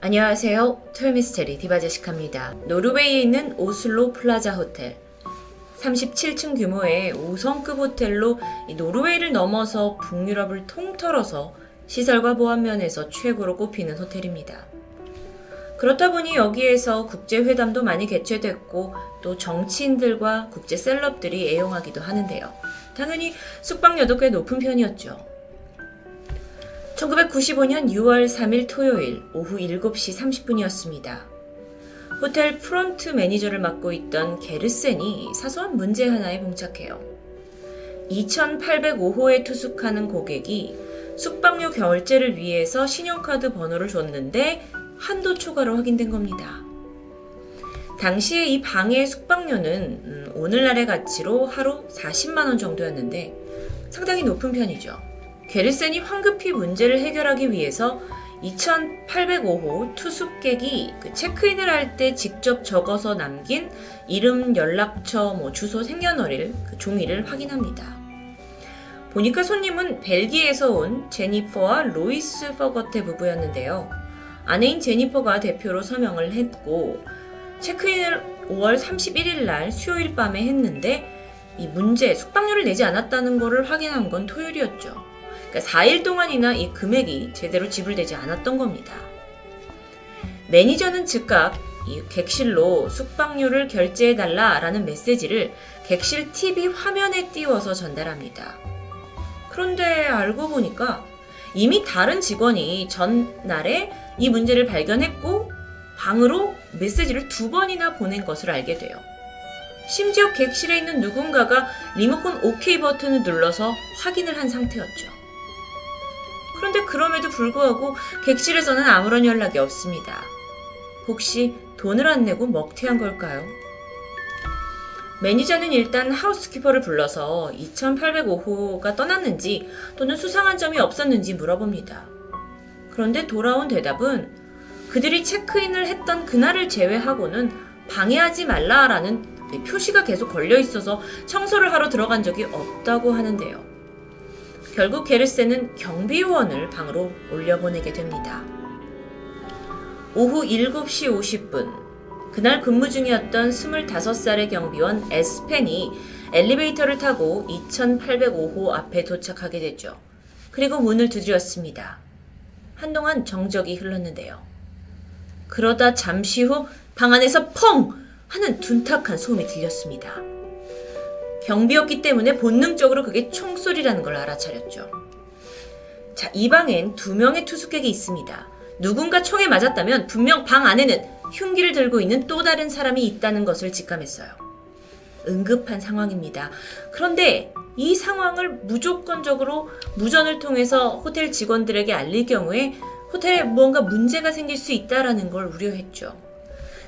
안녕하세요. 토요미스테리 디바제시카입니다. 노르웨이에 있는 오슬로 플라자 호텔. 37층 규모의 5성급 호텔로 노르웨이를 넘어서 북유럽을 통틀어서 시설과 보안 면에서 최고로 꼽히는 호텔입니다. 그렇다 보니 여기에서 국제회담도 많이 개최됐고 또 정치인들과 국제 셀럽들이 애용하기도 하는데요. 당연히 숙박료도 꽤 높은 편이었죠. 1995년 6월 3일 토요일 오후 7시 30분이었습니다. 호텔 프론트 매니저를 맡고 있던 게르센이 사소한 문제 하나에 봉착해요. 2805호에 투숙하는 고객이 숙박료 결제를 위해서 신용카드 번호를 줬는데 한도 초과로 확인된 겁니다. 당시에 이 방의 숙박료는 음, 오늘날의 가치로 하루 40만원 정도였는데 상당히 높은 편이죠. 게르센이 황급히 문제를 해결하기 위해서 2805호 투숙객이 그 체크인을 할 때 직접 적어서 남긴 이름, 연락처, 뭐 주소, 생년월일 그 종이를 확인합니다. 보니까 손님은 벨기에에서 온 제니퍼와 로이스 퍼거테 부부였는데요. 아내인 제니퍼가 대표로 서명을 했고 체크인을 5월 31일 날 수요일 밤에 했는데 이 문제 숙박료를 내지 않았다는 것을 확인한 건 토요일이었죠. 그러니까 4일 동안이나 이 금액이 제대로 지불되지 않았던 겁니다. 매니저는 즉각 이 객실로 숙박료를 결제해달라라는 메시지를 객실 TV 화면에 띄워서 전달합니다. 그런데 알고 보니까 이미 다른 직원이 전날에 이 문제를 발견했고 방으로 메시지를 두 번이나 보낸 것을 알게 돼요. 심지어 객실에 있는 누군가가 리모컨 OK 버튼을 눌러서 확인을 한 상태였죠. 그런데 그럼에도 불구하고 객실에서는 아무런 연락이 없습니다. 혹시 돈을 안 내고 먹튀한 걸까요? 매니저는 일단 하우스키퍼를 불러서 2805호가 떠났는지 또는 수상한 점이 없었는지 물어봅니다. 그런데 돌아온 대답은 그들이 체크인을 했던 그날을 제외하고는 방해하지 말라라는 표시가 계속 걸려 있어서 청소를 하러 들어간 적이 없다고 하는데요. 결국 게르센은 경비원을 방으로 올려보내게 됩니다. 오후 7시 50분, 그날 근무 중이었던 25살의 경비원 에스펜이 엘리베이터를 타고 2805호 앞에 도착하게 되죠. 그리고 문을 두드렸습니다. 한동안 정적이 흘렀는데요. 그러다 잠시 후 방 안에서 펑! 하는 둔탁한 소음이 들렸습니다. 경비였기 때문에 본능적으로 그게 총소리라는 걸 알아차렸죠. 자, 이 방엔 두 명의 투숙객이 있습니다. 누군가 총에 맞았다면 분명 방 안에는 흉기를 들고 있는 또 다른 사람이 있다는 것을 직감했어요. 응급한 상황입니다. 그런데 이 상황을 무조건적으로 무전을 통해서 호텔 직원들에게 알릴 경우에 호텔에 무언가 문제가 생길 수 있다라는 걸 우려했죠.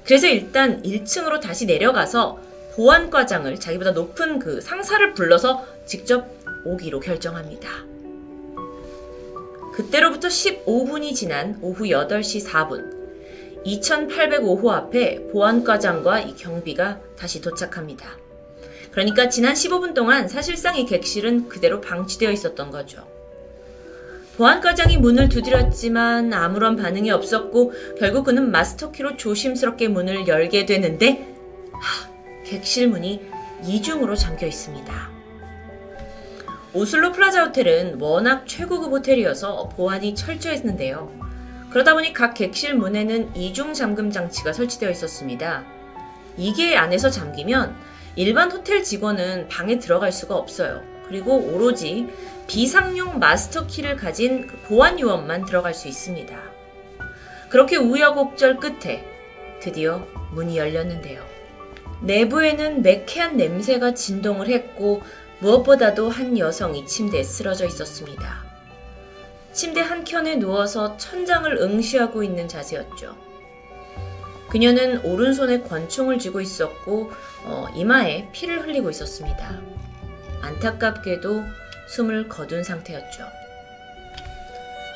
그래서 일단 1층으로 다시 내려가서 보안과장을 자기보다 높은 그 상사를 불러서 직접 오기로 결정합니다. 그때로부터 15분이 지난 오후 8시 4분, 2805호 앞에 보안과장과 이 경비가 다시 도착합니다. 그러니까 지난 15분 동안 사실상 이 객실은 그대로 방치되어 있었던 거죠. 보안과장이 문을 두드렸지만 아무런 반응이 없었고 결국 그는 마스터키로 조심스럽게 문을 열게 되는데 하, 객실 문이 이중으로 잠겨 있습니다. 오슬로 플라자 호텔은 워낙 최고급 호텔이어서 보안이 철저했는데요. 그러다 보니 각 객실 문에는 이중 잠금 장치가 설치되어 있었습니다. 이게 안에서 잠기면 일반 호텔 직원은 방에 들어갈 수가 없어요. 그리고 오로지 비상용 마스터 키를 가진 그 보안 요원만 들어갈 수 있습니다. 그렇게 우여곡절 끝에 드디어 문이 열렸는데요. 내부에는 매캐한 냄새가 진동을 했고 무엇보다도 한 여성이 침대에 쓰러져 있었습니다. 침대 한 켠에 누워서 천장을 응시하고 있는 자세였죠. 그녀는 오른손에 권총을 쥐고 있었고 어, 이마에 피를 흘리고 있었습니다. 안타깝게도 숨을 거둔 상태였죠.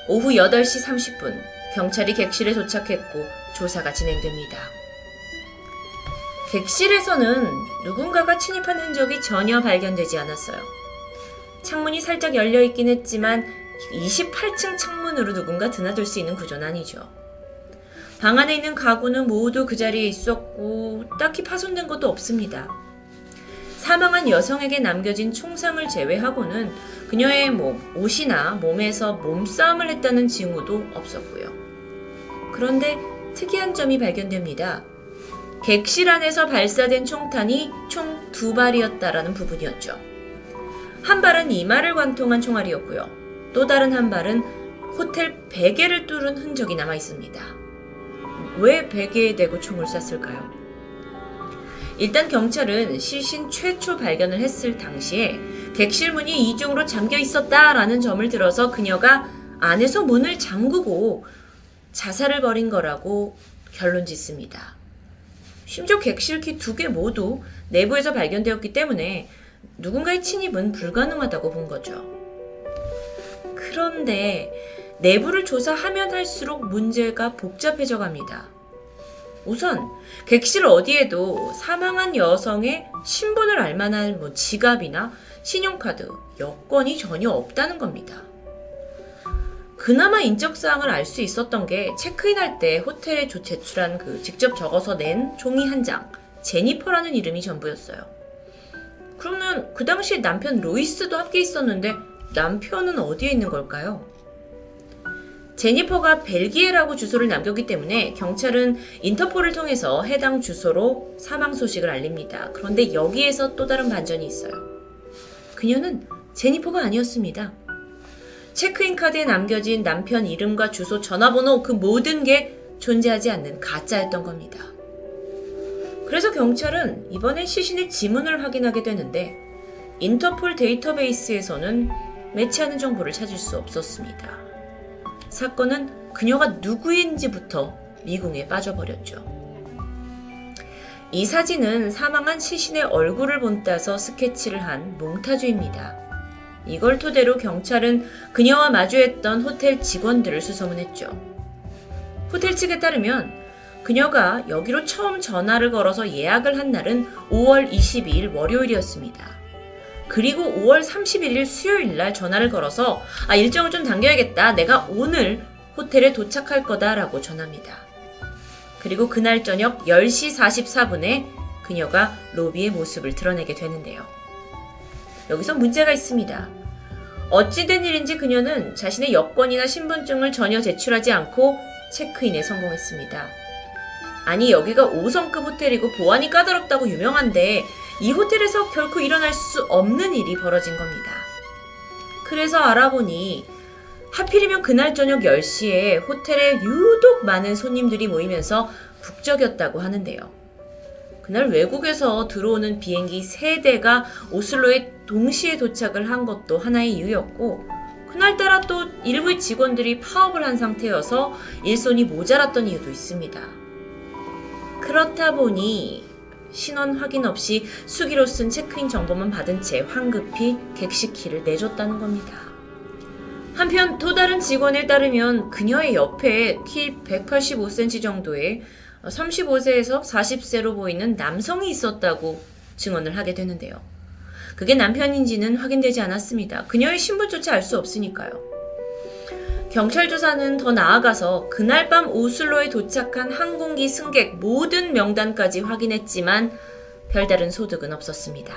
오후 8시 30분 경찰이 객실에 도착했고 조사가 진행됩니다. 객실에서는 누군가가 침입한 흔적이 전혀 발견되지 않았어요. 창문이 살짝 열려 있긴 했지만 28층 창문으로 누군가 드나들 수 있는 구조는 아니죠. 방 안에 있는 가구는 모두 그 자리에 있었고 딱히 파손된 것도 없습니다. 사망한 여성에게 남겨진 총상을 제외하고는 그녀의 뭐 옷이나 몸에서 몸싸움을 했다는 징후도 없었고요. 그런데 특이한 점이 발견됩니다. 객실 안에서 발사된 총탄이 총 두 발이었다라는 부분이었죠. 한 발은 이마를 관통한 총알이었고요. 또 다른 한 발은 호텔 베개를 뚫은 흔적이 남아 있습니다. 왜 베개에 대고 총을 쐈을까요? 일단 경찰은 시신 최초 발견을 했을 당시에 객실 문이 이중으로 잠겨 있었다라는 점을 들어서 그녀가 안에서 문을 잠그고 자살을 벌인 거라고 결론 짓습니다. 심지어 객실키 두 개 모두 내부에서 발견되었기 때문에 누군가의 침입은 불가능하다고 본 거죠. 그런데 내부를 조사하면 할수록 문제가 복잡해져 갑니다. 우선 객실 어디에도 사망한 여성의 신분을 알 만한 뭐 지갑이나 신용카드, 여권이 전혀 없다는 겁니다. 그나마 인적사항을 알 수 있었던 게 체크인할 때 호텔에 제출한 그 직접 적어서 낸 종이 한 장, 제니퍼라는 이름이 전부였어요. 그러면 그 당시에 남편 로이스도 함께 있었는데 남편은 어디에 있는 걸까요? 제니퍼가 벨기에라고 주소를 남겼기 때문에 경찰은 인터폴을 통해서 해당 주소로 사망 소식을 알립니다. 그런데 여기에서 또 다른 반전이 있어요. 그녀는 제니퍼가 아니었습니다. 체크인 카드에 남겨진 남편 이름과 주소, 전화번호 그 모든 게 존재하지 않는 가짜였던 겁니다. 그래서 경찰은 이번에 시신의 지문을 확인하게 되는데 인터폴 데이터베이스에서는 매치하는 정보를 찾을 수 없었습니다. 사건은 그녀가 누구인지부터 미궁에 빠져버렸죠. 이 사진은 사망한 시신의 얼굴을 본따서 스케치를 한 몽타주입니다. 이걸 토대로 경찰은 그녀와 마주했던 호텔 직원들을 수소문했죠. 호텔 측에 따르면 그녀가 여기로 처음 전화를 걸어서 예약을 한 날은 5월 22일 월요일이었습니다. 그리고 5월 31일 수요일 날 전화를 걸어서 아, 일정을 좀 당겨야겠다. 내가 오늘 호텔에 도착할 거다라고 전합니다. 그리고 그날 저녁 10시 44분에 그녀가 로비의 모습을 드러내게 되는데요. 여기서 문제가 있습니다. 어찌된 일인지 그녀는 자신의 여권이나 신분증을 전혀 제출하지 않고 체크인에 성공했습니다. 아니, 여기가 5성급 호텔이고 보안이 까다롭다고 유명한데 이 호텔에서 결코 일어날 수 없는 일이 벌어진 겁니다. 그래서 알아보니 하필이면 그날 저녁 10시에 호텔에 유독 많은 손님들이 모이면서 북적였다고 하는데요. 그날 외국에서 들어오는 비행기 3대가 오슬로에 동시에 도착을 한 것도 하나의 이유였고, 그날따라 또 일부의 직원들이 파업을 한 상태여서 일손이 모자랐던 이유도 있습니다. 그렇다 보니 신원 확인 없이 수기로 쓴 체크인 정보만 받은 채 황급히 객식키를 내줬다는 겁니다. 한편 또 다른 직원에 따르면 그녀의 옆에 키 185cm 정도의 35세에서 40세로 보이는 남성이 있었다고 증언을 하게 되는데요. 그게 남편인지는 확인되지 않았습니다. 그녀의 신분조차 알 수 없으니까요. 경찰 조사는 더 나아가서 그날 밤 오슬로에 도착한 항공기 승객 모든 명단까지 확인했지만 별다른 소득은 없었습니다.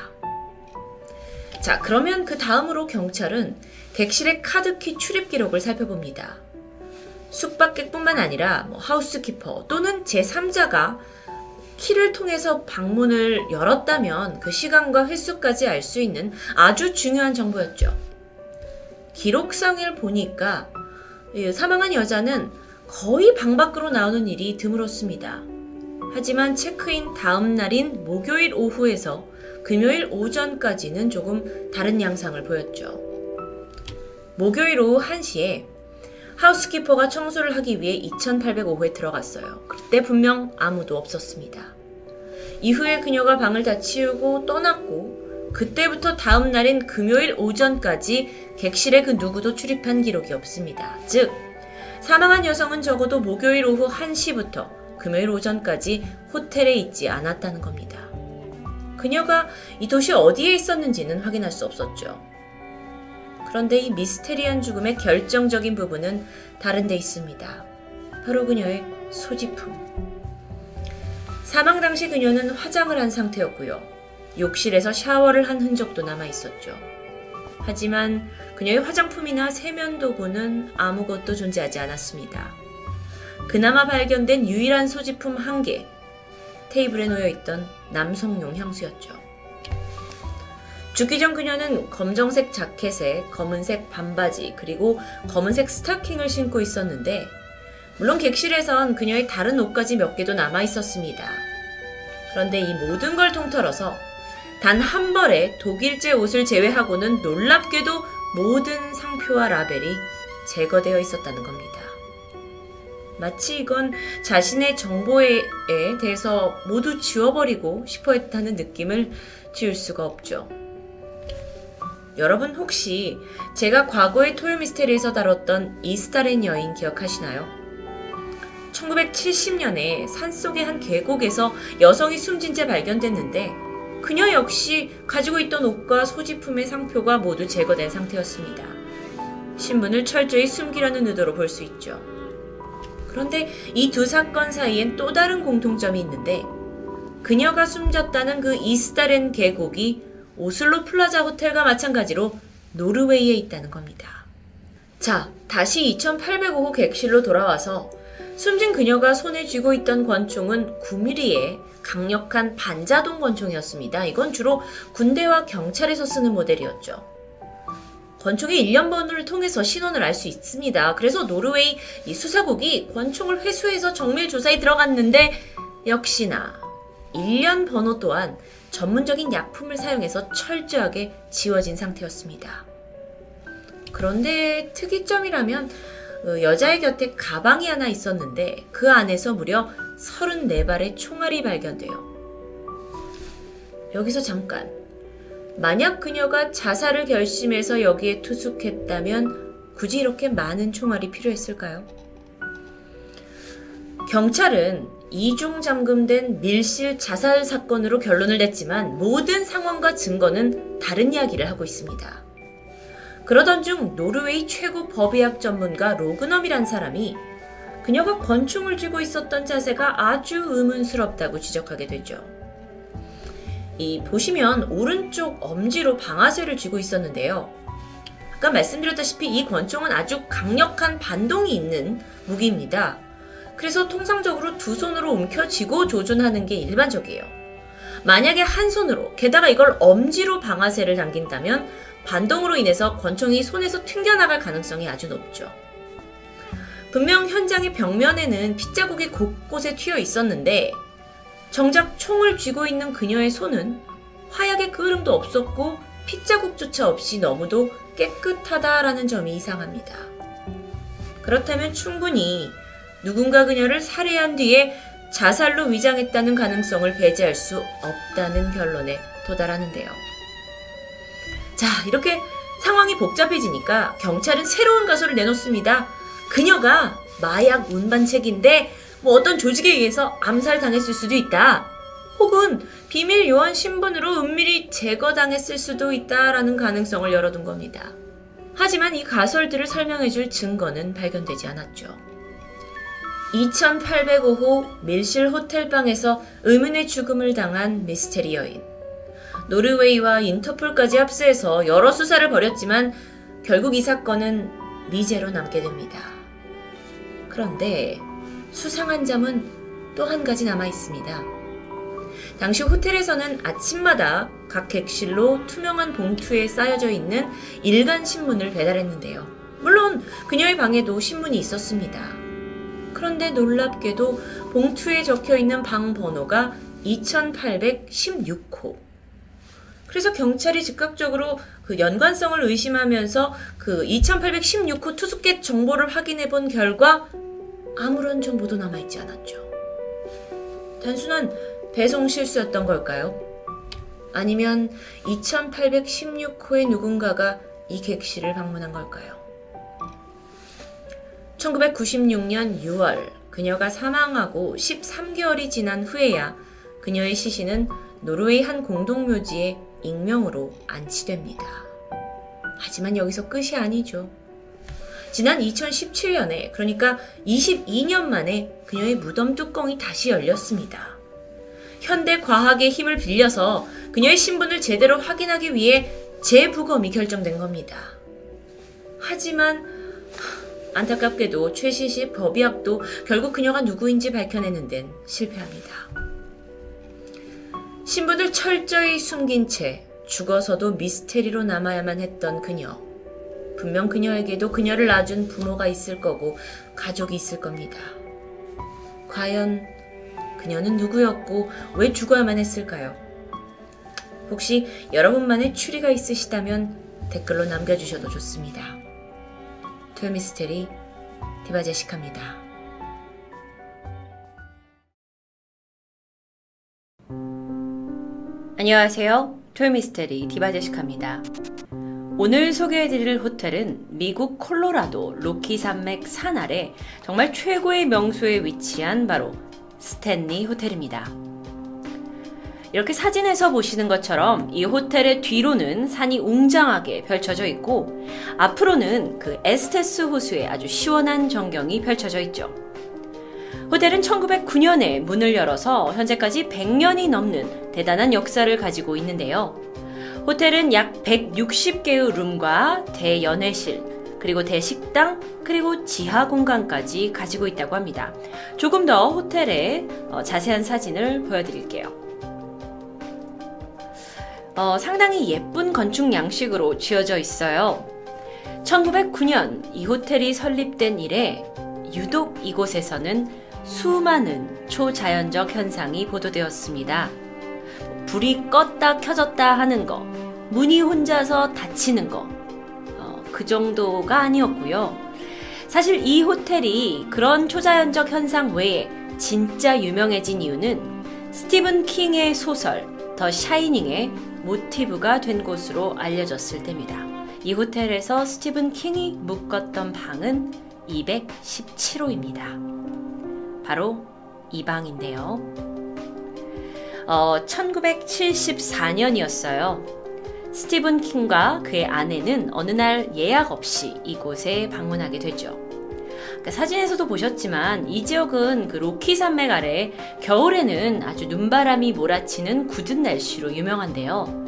자, 그러면 그 다음으로 경찰은 객실의 카드키 출입 기록을 살펴봅니다. 숙박객뿐만 아니라 뭐 하우스키퍼 또는 제3자가 키를 통해서 방문을 열었다면 그 시간과 횟수까지 알 수 있는 아주 중요한 정보였죠. 기록상을 보니까 사망한 여자는 거의 방 밖으로 나오는 일이 드물었습니다. 하지만 체크인 다음 날인 목요일 오후에서 금요일 오전까지는 조금 다른 양상을 보였죠. 목요일 오후 1시에 하우스키퍼가 청소를 하기 위해 2805호에 들어갔어요. 그때 분명 아무도 없었습니다. 이후에 그녀가 방을 다 치우고 떠났고 그때부터 다음 날인 금요일 오전까지 객실에 그 누구도 출입한 기록이 없습니다. 즉 사망한 여성은 적어도 목요일 오후 1시부터 금요일 오전까지 호텔에 있지 않았다는 겁니다. 그녀가 이 도시 어디에 있었는지는 확인할 수 없었죠. 그런데 이 미스테리한 죽음의 결정적인 부분은 다른 데 있습니다. 바로 그녀의 소지품. 사망 당시 그녀는 화장을 한 상태였고요. 욕실에서 샤워를 한 흔적도 남아 있었죠. 하지만 그녀의 화장품이나 세면도구는 아무것도 존재하지 않았습니다. 그나마 발견된 유일한 소지품 한 개, 테이블에 놓여 있던 남성용 향수였죠. 죽기 전 그녀는 검정색 자켓에 검은색 반바지 그리고 검은색 스타킹을 신고 있었는데 물론 객실에선 그녀의 다른 옷까지 몇 개도 남아 있었습니다. 그런데 이 모든 걸 통틀어서 단 한 벌의 독일제 옷을 제외하고는 놀랍게도 모든 상표와 라벨이 제거되어 있었다는 겁니다. 마치 이건 자신의 정보에 대해서 모두 지워버리고 싶어 했다는 느낌을 지울 수가 없죠. 여러분 혹시 제가 과거의 토요 미스테리에서 다뤘던 이스타렌 여인 기억하시나요? 1970년에 산속의 한 계곡에서 여성이 숨진 채 발견됐는데 그녀 역시 가지고 있던 옷과 소지품의 상표가 모두 제거된 상태였습니다. 신분을 철저히 숨기라는 의도로 볼 수 있죠. 그런데 이 두 사건 사이엔 또 다른 공통점이 있는데 그녀가 숨졌다는 그 이스달렌 계곡이 오슬로 플라자 호텔과 마찬가지로 노르웨이에 있다는 겁니다. 자, 다시 2805호 객실로 돌아와서 숨진 그녀가 손에 쥐고 있던 권총은 9mm의 강력한 반자동 권총이었습니다. 이건 주로 군대와 경찰에서 쓰는 모델이었죠. 권총의 일련 번호를 통해서 신원을 알 수 있습니다. 그래서 노르웨이 수사국이 권총을 회수해서 정밀 조사에 들어갔는데 역시나 일련 번호 또한 전문적인 약품을 사용해서 철저하게 지워진 상태였습니다. 그런데 특이점이라면 어, 여자의 곁에 가방이 하나 있었는데 그 안에서 무려 34발의 총알이 발견돼요. 여기서 잠깐. 만약 그녀가 자살을 결심해서 여기에 투숙했다면 굳이 이렇게 많은 총알이 필요했을까요? 경찰은 이중 잠금된 밀실 자살 사건으로 결론을 냈지만 모든 상황과 증거는 다른 이야기를 하고 있습니다. 그러던 중 노르웨이 최고 법의학 전문가 로그넘이란 사람이 그녀가 권총을 쥐고 있었던 자세가 아주 의문스럽다고 지적하게 되죠. 이 보시면 오른쪽 엄지로 방아쇠를 쥐고 있었는데요. 아까 말씀드렸다시피 이 권총은 아주 강력한 반동이 있는 무기입니다. 그래서 통상적으로 두 손으로 움켜쥐고 조준하는 게 일반적이에요. 만약에 한 손으로, 게다가 이걸 엄지로 방아쇠를 당긴다면 반동으로 인해서 권총이 손에서 튕겨나갈 가능성이 아주 높죠. 분명 현장의 벽면에는 핏자국이 곳곳에 튀어 있었는데 정작 총을 쥐고 있는 그녀의 손은 화약의 그름도 없었고 핏자국조차 없이 너무도 깨끗하다라는 점이 이상합니다. 그렇다면 충분히 누군가 그녀를 살해한 뒤에 자살로 위장했다는 가능성을 배제할 수 없다는 결론에 도달하는데요. 자, 이렇게 상황이 복잡해지니까 경찰은 새로운 가설을 내놓습니다. 그녀가 마약 운반책인데 뭐 어떤 조직에 의해서 암살당했을 수도 있다. 혹은 비밀 요원 신분으로 은밀히 제거당했을 수도 있다라는 가능성을 열어둔 겁니다. 하지만 이 가설들을 설명해줄 증거는 발견되지 않았죠. 2805호 밀실 호텔방에서 의문의 죽음을 당한 미스테리 여인. 노르웨이와 인터폴까지 합세해서 여러 수사를 벌였지만 결국 이 사건은 미제로 남게 됩니다. 그런데 수상한 점은 또 한 가지 남아 있습니다. 당시 호텔에서는 아침마다 각 객실로 투명한 봉투에 쌓여져 있는 일간 신문을 배달했는데요. 물론 그녀의 방에도 신문이 있었습니다. 그런데 놀랍게도 봉투에 적혀 있는 방 번호가 2816호. 그래서 경찰이 즉각적으로 그 연관성을 의심하면서 그 2816호 투숙객 정보를 확인해 본 결과 아무런 정보도 남아있지 않았죠. 단순한 배송 실수였던 걸까요? 아니면 2816호의 누군가가 이 객실을 방문한 걸까요? 1996년 6월 그녀가 사망하고 13개월이 지난 후에야 그녀의 시신은 노르웨이 한 공동묘지에 익명으로 안치됩니다. 하지만 여기서 끝이 아니죠. 지난 2017년에 그러니까 22년 만에 그녀의 무덤 뚜껑이 다시 열렸습니다. 현대 과학의 힘을 빌려서 그녀의 신분을 제대로 확인하기 위해 재부검이 결정된 겁니다. 하지만 안타깝게도 최시시 법의학도 결국 그녀가 누구인지 밝혀내는 데는 실패합니다. 신분을 철저히 숨긴 채 죽어서도 미스테리로 남아야만 했던 그녀. 분명 그녀에게도 그녀를 낳아준 부모가 있을 거고 가족이 있을 겁니다. 과연 그녀는 누구였고 왜 죽어야만 했을까요? 혹시 여러분만의 추리가 있으시다면 댓글로 남겨주셔도 좋습니다. 토요미스테리 디바제시카입니다. 안녕하세요. 토요미스테리 디바제시카입니다. 오늘 소개해드릴 호텔은 미국 콜로라도 로키 산맥 산 아래 정말 최고의 명소에 위치한 바로 스탠리 호텔입니다. 이렇게 사진에서 보시는 것처럼 이 호텔의 뒤로는 산이 웅장하게 펼쳐져 있고 앞으로는 그 에스테스 호수에 아주 시원한 전경이 펼쳐져 있죠. 호텔은 1909년에 문을 열어서 현재까지 100년이 넘는 대단한 역사를 가지고 있는데요. 호텔은 약 160개의 룸과 대연회실, 그리고 대식당, 그리고 지하 공간까지 가지고 있다고 합니다. 조금 더 호텔의 어, 자세한 사진을 보여드릴게요. 어, 상당히 예쁜 건축 양식으로 지어져 있어요. 1909년 이 호텔이 설립된 이래 유독 이곳에서는 수많은 초자연적 현상이 보도되었습니다. 불이 껐다 켜졌다 하는 거, 문이 혼자서 닫히는 거, 어, 그 정도가 아니었고요. 사실 이 호텔이 그런 초자연적 현상 외에 진짜 유명해진 이유는 스티븐 킹의 소설 더 샤이닝의 모티브가 된 곳으로 알려졌을 때입니다. 이 호텔에서 스티븐 킹이 묵었던 방은 217호입니다. 바로 이 방인데요. 어, 1974년이었어요. 스티븐 킹과 그의 아내는 어느 날 예약 없이 이곳에 방문하게 되죠. 그러니까 사진에서도 보셨지만 이 지역은 그 로키 산맥 아래 겨울에는 아주 눈바람이 몰아치는 굳은 날씨로 유명한데요.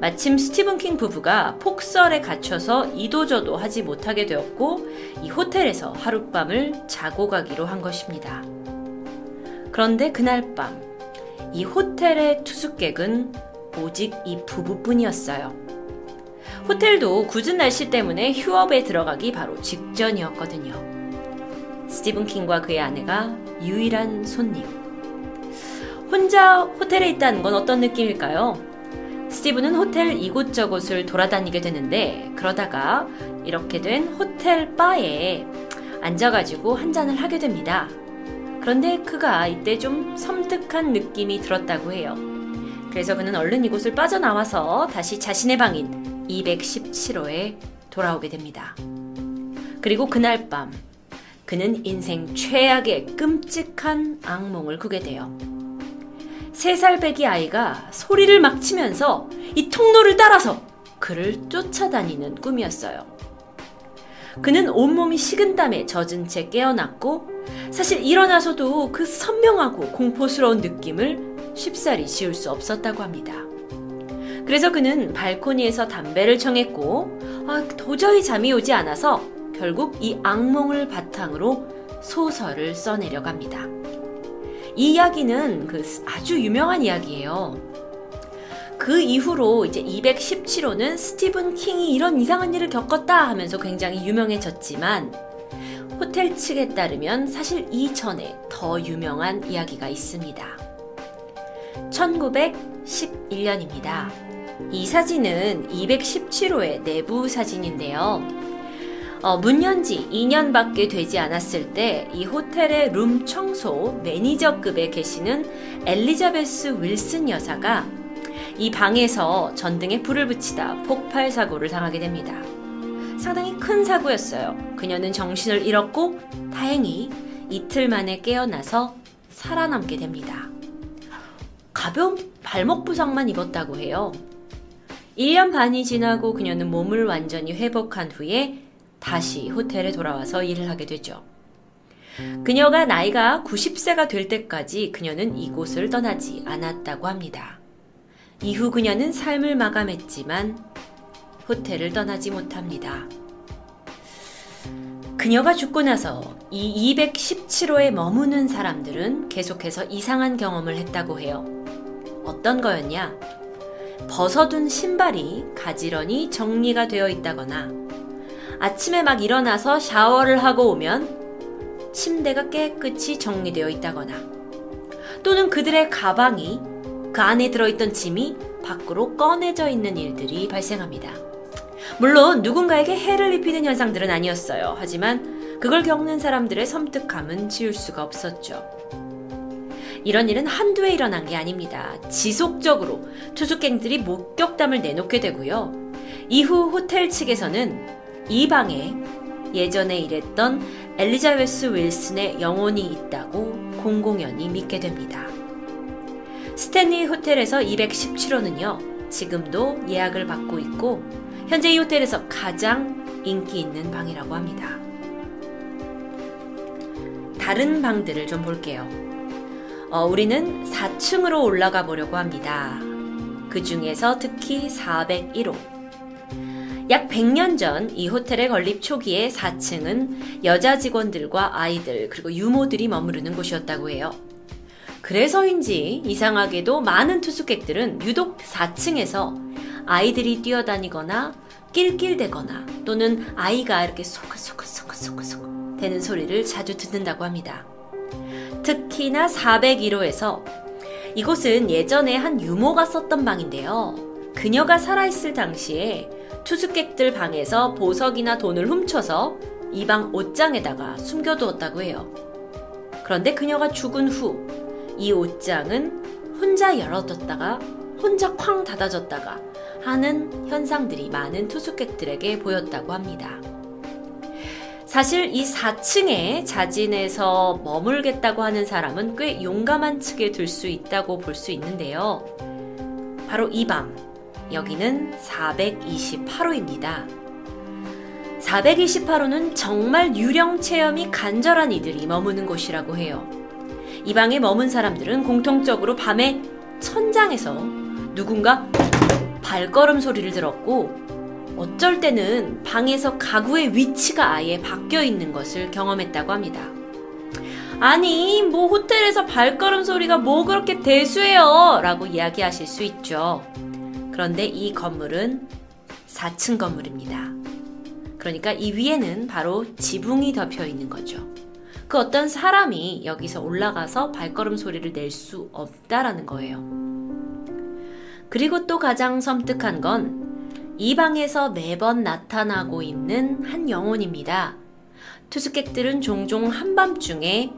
마침 스티븐 킹 부부가 폭설에 갇혀서 이도저도 하지 못하게 되었고 이 호텔에서 하룻밤을 자고 가기로 한 것입니다. 그런데 그날 밤 이 호텔의 투숙객은 오직 이 부부뿐이었어요. 호텔도 굳은 날씨 때문에 휴업에 들어가기 바로 직전이었거든요. 스티븐 킹과 그의 아내가 유일한 손님. 혼자 호텔에 있다는 건 어떤 느낌일까요? 스티븐은 호텔 이곳저곳을 돌아다니게 되는데 그러다가 이렇게 된 호텔 바에 앉아가지고 한 잔을 하게 됩니다. 그런데 그가 이때 좀 섬뜩한 느낌이 들었다고 해요. 그래서 그는 얼른 이곳을 빠져나와서 다시 자신의 방인 217호에 돌아오게 됩니다. 그리고 그날 밤, 그는 인생 최악의 끔찍한 악몽을 꾸게 돼요. 세살 배기 아이가 소리를 막 치면서 이 통로를 따라서 그를 쫓아다니는 꿈이었어요. 그는 온몸이 식은땀에 젖은 채 깨어났고 사실 일어나서도 그 선명하고 공포스러운 느낌을 쉽사리 지울 수 없었다고 합니다. 그래서 그는 발코니에서 담배를 청했고 아, 도저히 잠이 오지 않아서 결국 이 악몽을 바탕으로 소설을 써내려 갑니다. 이 이야기는 그 아주 유명한 이야기예요. 그 이후로 이제 217호는 스티븐 킹이 이런 이상한 일을 겪었다 하면서 굉장히 유명해졌지만 호텔 측에 따르면 사실 이전에 더 유명한 이야기가 있습니다. 1911년입니다. 이 사진은 217호의 내부 사진인데요. 어, 문연 지 2년밖에 되지 않았을 때 이 호텔의 룸 청소 매니저급에 계시는 엘리자베스 윌슨 여사가 이 방에서 전등에 불을 붙이다 폭발 사고를 당하게 됩니다. 상당히 큰 사고였어요. 그녀는 정신을 잃었고 다행히 이틀 만에 깨어나서 살아남게 됩니다. 가벼운 발목 부상만 입었다고 해요. 1년 반이 지나고 그녀는 몸을 완전히 회복한 후에 다시 호텔에 돌아와서 일을 하게 되죠. 그녀가 나이가 90세가 될 때까지 그녀는 이곳을 떠나지 않았다고 합니다. 이후 그녀는 삶을 마감했지만 호텔을 떠나지 못합니다. 그녀가 죽고 나서 이 217호에 머무는 사람들은 계속해서 이상한 경험을 했다고 해요. 어떤 거였냐? 벗어둔 신발이 가지런히 정리가 되어 있다거나 아침에 막 일어나서 샤워를 하고 오면 침대가 깨끗이 정리되어 있다거나 또는 그들의 가방이 그 안에 들어있던 짐이 밖으로 꺼내져 있는 일들이 발생합니다. 물론 누군가에게 해를 입히는 현상들은 아니었어요. 하지만 그걸 겪는 사람들의 섬뜩함은 지울 수가 없었죠. 이런 일은 한두 해 일어난 게 아닙니다. 지속적으로 투숙객들이 목격담을 내놓게 되고요. 이후 호텔 측에서는 이 방에 예전에 일했던 엘리자베스 윌슨의 영혼이 있다고 공공연히 믿게 됩니다. 스탠리 호텔에서 217호는요, 지금도 예약을 받고 있고, 현재 이 호텔에서 가장 인기 있는 방이라고 합니다. 다른 방들을 좀 볼게요. 어, 우리는 4층으로 올라가 보려고 합니다. 그 중에서 특히 401호. 약 100년 전 이 호텔의 건립 초기에 4층은 여자 직원들과 아이들 그리고 유모들이 머무르는 곳이었다고 해요. 그래서인지 이상하게도 많은 투숙객들은 유독 4층에서 아이들이 뛰어다니거나 낄낄대거나 또는 아이가 이렇게 소글소글소글소글소글 되는 소리를 자주 듣는다고 합니다. 특히나 401호에서 이곳은 예전에 한 유모가 썼던 방인데요. 그녀가 살아있을 당시에 투숙객들 방에서 보석이나 돈을 훔쳐서 이방 옷장에다가 숨겨두었다고 해요. 그런데 그녀가 죽은 후 이 옷장은 혼자 열어뒀다가 혼자 쾅 닫아졌다가 하는 현상들이 많은 투숙객들에게 보였다고 합니다. 사실 이 4층에 자진해서 머물겠다고 하는 사람은 꽤 용감한 측에 들 수 있다고 볼 수 있는데요. 바로 이 방, 여기는 428호입니다. 428호는 정말 유령 체험이 간절한 이들이 머무는 곳이라고 해요. 이 방에 머문 사람들은 공통적으로 밤에 천장에서 누군가 발걸음 소리를 들었고 어쩔 때는 방에서 가구의 위치가 아예 바뀌어 있는 것을 경험했다고 합니다. 아니, 뭐 호텔에서 발걸음 소리가 뭐 그렇게 대수해요? 라고 이야기하실 수 있죠. 그런데 이 건물은 4층 건물입니다. 그러니까 이 위에는 바로 지붕이 덮여 있는 거죠. 그 어떤 사람이 여기서 올라가서 발걸음 소리를 낼 수 없다라는 거예요. 그리고 또 가장 섬뜩한 건 이 방에서 매번 나타나고 있는 한 영혼입니다. 투숙객들은 종종 한밤중에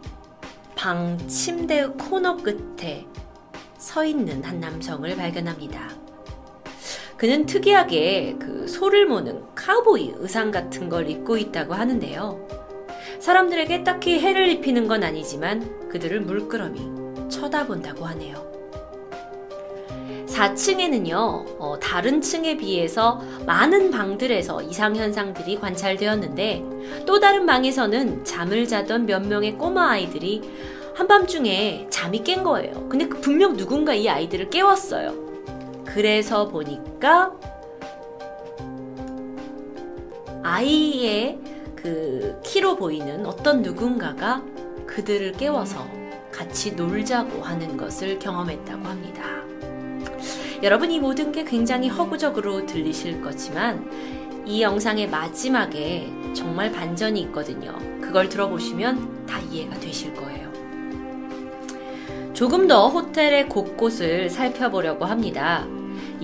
방 침대 코너 끝에 서 있는 한 남성을 발견합니다. 그는 특이하게 그 소를 모는 카우보이 의상 같은 걸 입고 있다고 하는데요. 사람들에게 딱히 해를 입히는 건 아니지만 그들을 물끄러미 쳐다본다고 하네요. 4층에는요, 어, 다른 층에 비해서 많은 방들에서 이상현상들이 관찰되었는데, 또 다른 방에서는 잠을 자던 몇 명의 꼬마 아이들이 한밤중에 잠이 깬 거예요. 근데 그 분명 누군가 이 아이들을 깨웠어요. 그래서 보니까 아이의 그 키로 보이는 어떤 누군가가 그들을 깨워서 같이 놀자고 하는 것을 경험했다고 합니다. 여러분 이 모든 게 굉장히 허구적으로 들리실 거지만 이 영상의 마지막에 정말 반전이 있거든요. 그걸 들어보시면 다 이해가 되실 거예요. 조금 더 호텔의 곳곳을 살펴보려고 합니다.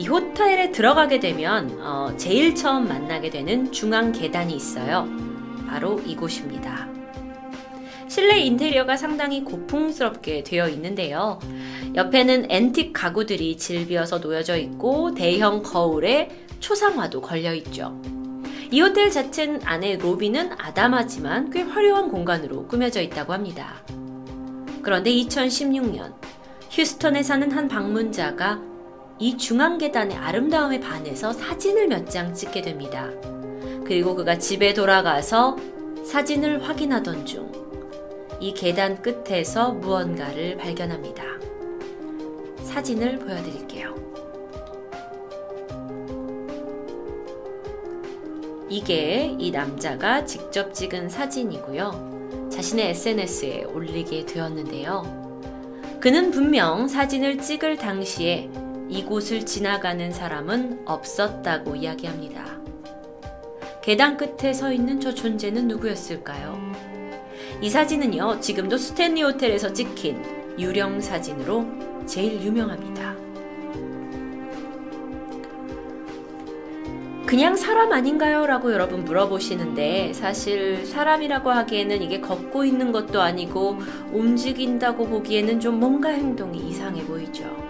이 호텔에 들어가게 되면 어, 제일 처음 만나게 되는 중앙 계단이 있어요. 바로 이곳입니다. 실내 인테리어가 상당히 고풍스럽게 되어 있는데요. 옆에는 앤틱 가구들이 질비어서 놓여져 있고 대형 거울에 초상화도 걸려 있죠. 이 호텔 자체는 안에 로비는 아담하지만 꽤 화려한 공간으로 꾸며져 있다고 합니다. 그런데 2016년 휴스턴에 사는 한 방문자가 이 중앙 계단의 아름다움에 반해서 사진을 몇 장 찍게 됩니다. 그리고 그가 집에 돌아가서 사진을 확인하던 중 이 계단 끝에서 무언가를 발견합니다. 사진을 보여드릴게요. 이게 이 남자가 직접 찍은 사진이고요. 자신의 SNS에 올리게 되었는데요. 그는 분명 사진을 찍을 당시에 이곳을 지나가는 사람은 없었다고 이야기합니다. 계단 끝에 서 있는 저 존재는 누구였을까요? 이 사진은요, 지금도 스탠리 호텔에서 찍힌 유령 사진으로 제일 유명합니다. 그냥 사람 아닌가요? 라고 여러분 물어보시는데 사실 사람이라고 하기에는 이게 걷고 있는 것도 아니고 움직인다고 보기에는 좀 뭔가 행동이 이상해 보이죠.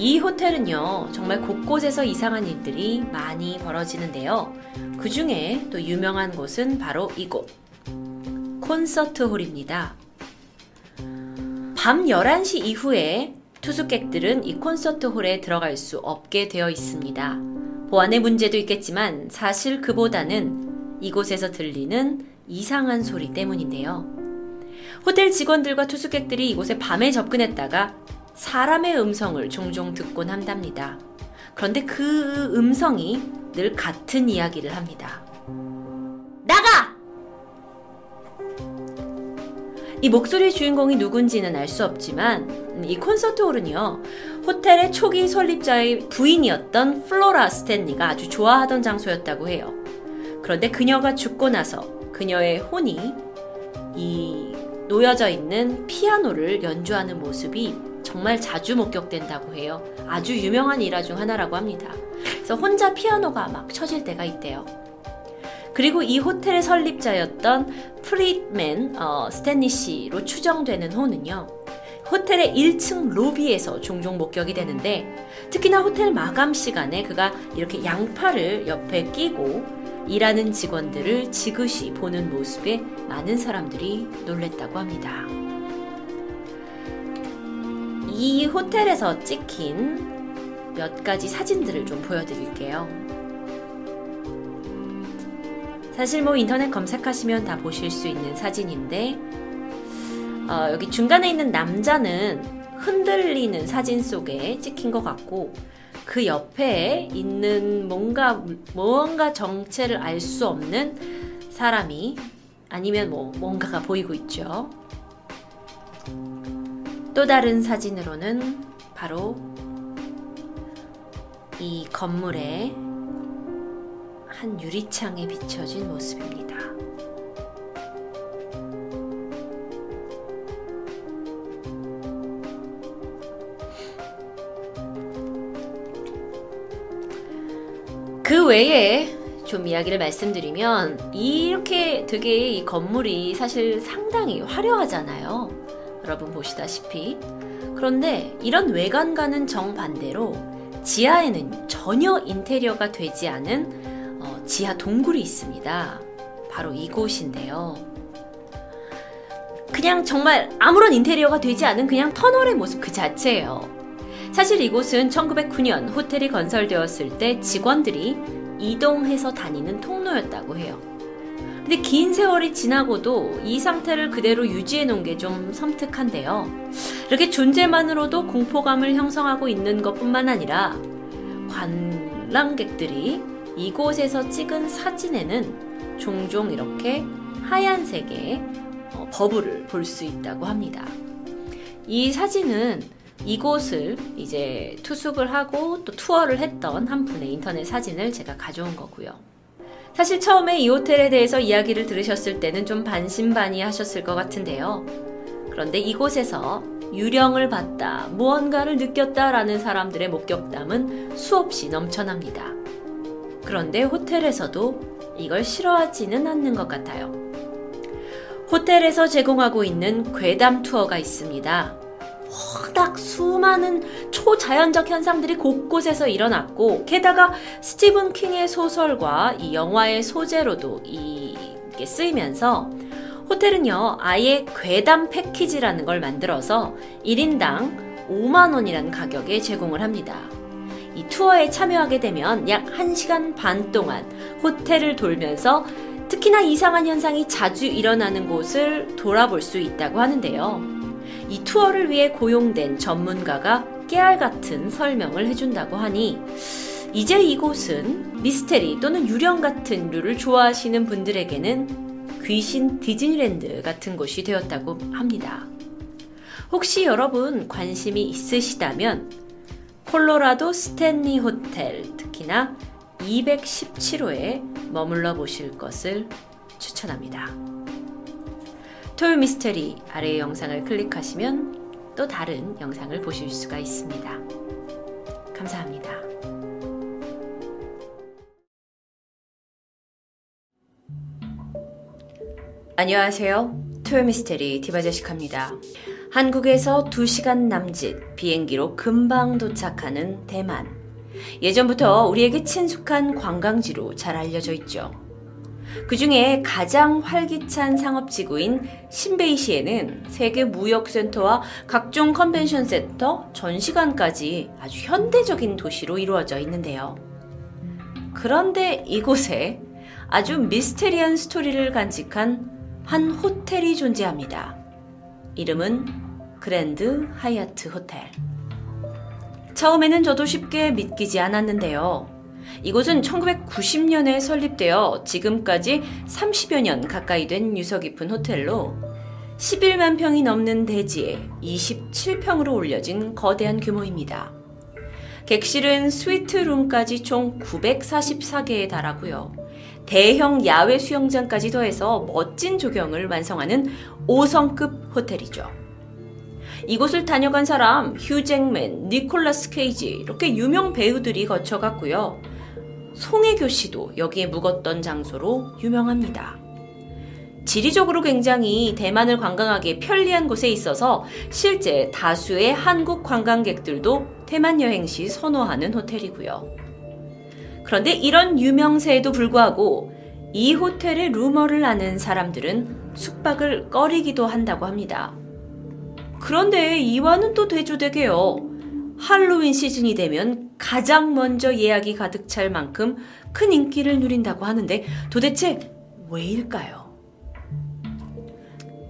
이 호텔은요, 정말 곳곳에서 이상한 일들이 많이 벌어지는데요. 그 중에 또 유명한 곳은 바로 이곳. 콘서트 홀입니다. 밤 11시 이후에 투숙객들은 이 콘서트 홀에 들어갈 수 없게 되어 있습니다. 보안의 문제도 있겠지만 사실 그보다는 이곳에서 들리는 이상한 소리 때문인데요. 호텔 직원들과 투숙객들이 이곳에 밤에 접근했다가 사람의 음성을 종종 듣곤 한답니다. 그런데 그 음성이 늘 같은 이야기를 합니다. 나가! 이 목소리의 주인공이 누군지는 알 수 없지만 이 콘서트 홀은요 호텔의 초기 설립자의 부인이었던 플로라 스탠리가 아주 좋아하던 장소였다고 해요. 그런데 그녀가 죽고 나서 그녀의 혼이 이 놓여져 있는 피아노를 연주하는 모습이 정말 자주 목격된다고 해요. 아주 유명한 일화 중 하나라고 합니다. 그래서 혼자 피아노가 막 쳐질 때가 있대요. 그리고 이 호텔의 설립자였던 프리맨 어, 스탠리 씨로 추정되는 혼은요. 호텔의 1층 로비에서 종종 목격이 되는데 특히나 호텔 마감 시간에 그가 이렇게 양팔을 옆에 끼고 일하는 직원들을 지그시 보는 모습에 많은 사람들이 놀랬다고 합니다. 이 호텔에서 찍힌 몇 가지 사진들을 좀 보여드릴게요. 사실 뭐 인터넷 검색하시면 다 보실 수 있는 사진인데 어, 여기 중간에 있는 남자는 흔들리는 사진 속에 찍힌 것 같고 그 옆에 있는 뭔가 뭔가 정체를 알 수 없는 사람이 아니면 뭐 뭔가가 보이고 있죠. 또 다른 사진으로는 바로 이 건물의 한 유리창에 비춰진 모습입니다. 그 외에 좀 이야기를 말씀드리면 이렇게 되게 이 건물이 사실 상당히 화려하잖아요. 여러분 보시다시피. 그런데 이런 외관과는 정반대로 지하에는 전혀 인테리어가 되지 않은 어, 지하 동굴이 있습니다. 바로 이곳인데요. 그냥 정말 아무런 인테리어가 되지 않은 그냥 터널의 모습 그 자체예요. 사실 이곳은 1909년 호텔이 건설되었을 때 직원들이 이동해서 다니는 통로였다고 해요. 근데 긴 세월이 지나고도 이 상태를 그대로 유지해 놓은 게 좀 섬뜩한데요. 이렇게 존재만으로도 공포감을 형성하고 있는 것 뿐만 아니라 관람객들이 이곳에서 찍은 사진에는 종종 이렇게 하얀색의 어, 버블을 볼 수 있다고 합니다. 이 사진은 이곳을 이제 투숙을 하고 또 투어를 했던 한 분의 인터넷 사진을 제가 가져온 거고요. 사실 처음에 이 호텔에 대해서 이야기를 들으셨을 때는 좀 반신반의 하셨을 것 같은데요. 그런데 이곳에서 유령을 봤다, 무언가를 느꼈다라는 사람들의 목격담은 수없이 넘쳐납니다. 그런데 호텔에서도 이걸 싫어하지는 않는 것 같아요. 호텔에서 제공하고 있는 괴담 투어가 있습니다. 워낙 수많은 초자연적 현상들이 곳곳에서 일어났고 게다가 스티븐 킹의 소설과 이 영화의 소재로도 이게 쓰이면서 호텔은요 아예 괴담 패키지라는 걸 만들어서 1인당 5만 원이라는 가격에 제공을 합니다. 이 투어에 참여하게 되면 약 1시간 반 동안 호텔을 돌면서 특히나 이상한 현상이 자주 일어나는 곳을 돌아볼 수 있다고 하는데요. 이 투어를 위해 고용된 전문가가 깨알 같은 설명을 해준다고 하니 이제 이곳은 미스테리 또는 유령 같은 류를 좋아하시는 분들에게는 귀신 디즈니랜드 같은 곳이 되었다고 합니다. 혹시 여러분 관심이 있으시다면 콜로라도 스탠리 호텔 특히나 217호에 머물러 보실 것을 추천합니다. 토요 미스테리 아래 영상을 클릭하시면 또 다른 영상을 보실 수가 있습니다. 감사합니다. 안녕하세요. 토요 미스테리 디바제식합니다. 한국에서 2시간 남짓 비행기로 금방 도착하는 대만. 예전부터 우리에게 친숙한 관광지로 잘 알려져 있죠. 그 중에 가장 활기찬 상업지구인 신베이시에는 세계 무역센터와 각종 컨벤션 센터, 전시관까지 아주 현대적인 도시로 이루어져 있는데요. 그런데 이곳에 아주 미스테리한 스토리를 간직한 한 호텔이 존재합니다. 이름은 그랜드 하얏트 호텔. 처음에는 저도 쉽게 믿기지 않았는데요. 이곳은 1990년에 설립되어 지금까지 30여 년 가까이 된 유서 깊은 호텔로 11만 평이 넘는 대지에 27평으로 올려진 거대한 규모입니다. 객실은 스위트룸까지 총 944개에 달하고요. 대형 야외 수영장까지 더해서 멋진 조경을 완성하는 5성급 호텔이죠. 이곳을 다녀간 사람 휴잭맨, 니콜라스 케이지 이렇게 유명 배우들이 거쳐갔고요. 송혜교 씨도 여기에 묵었던 장소로 유명합니다. 지리적으로 굉장히 대만을 관광하기 편리한 곳에 있어서 실제 다수의 한국 관광객들도 대만 여행 시 선호하는 호텔이고요. 그런데 이런 유명세에도 불구하고 이 호텔의 루머를 아는 사람들은 숙박을 꺼리기도 한다고 합니다. 그런데 이와는 또 대조되게요. 할로윈 시즌이 되면 가장 먼저 예약이 가득 찰 만큼 큰 인기를 누린다고 하는데 도대체 왜일까요?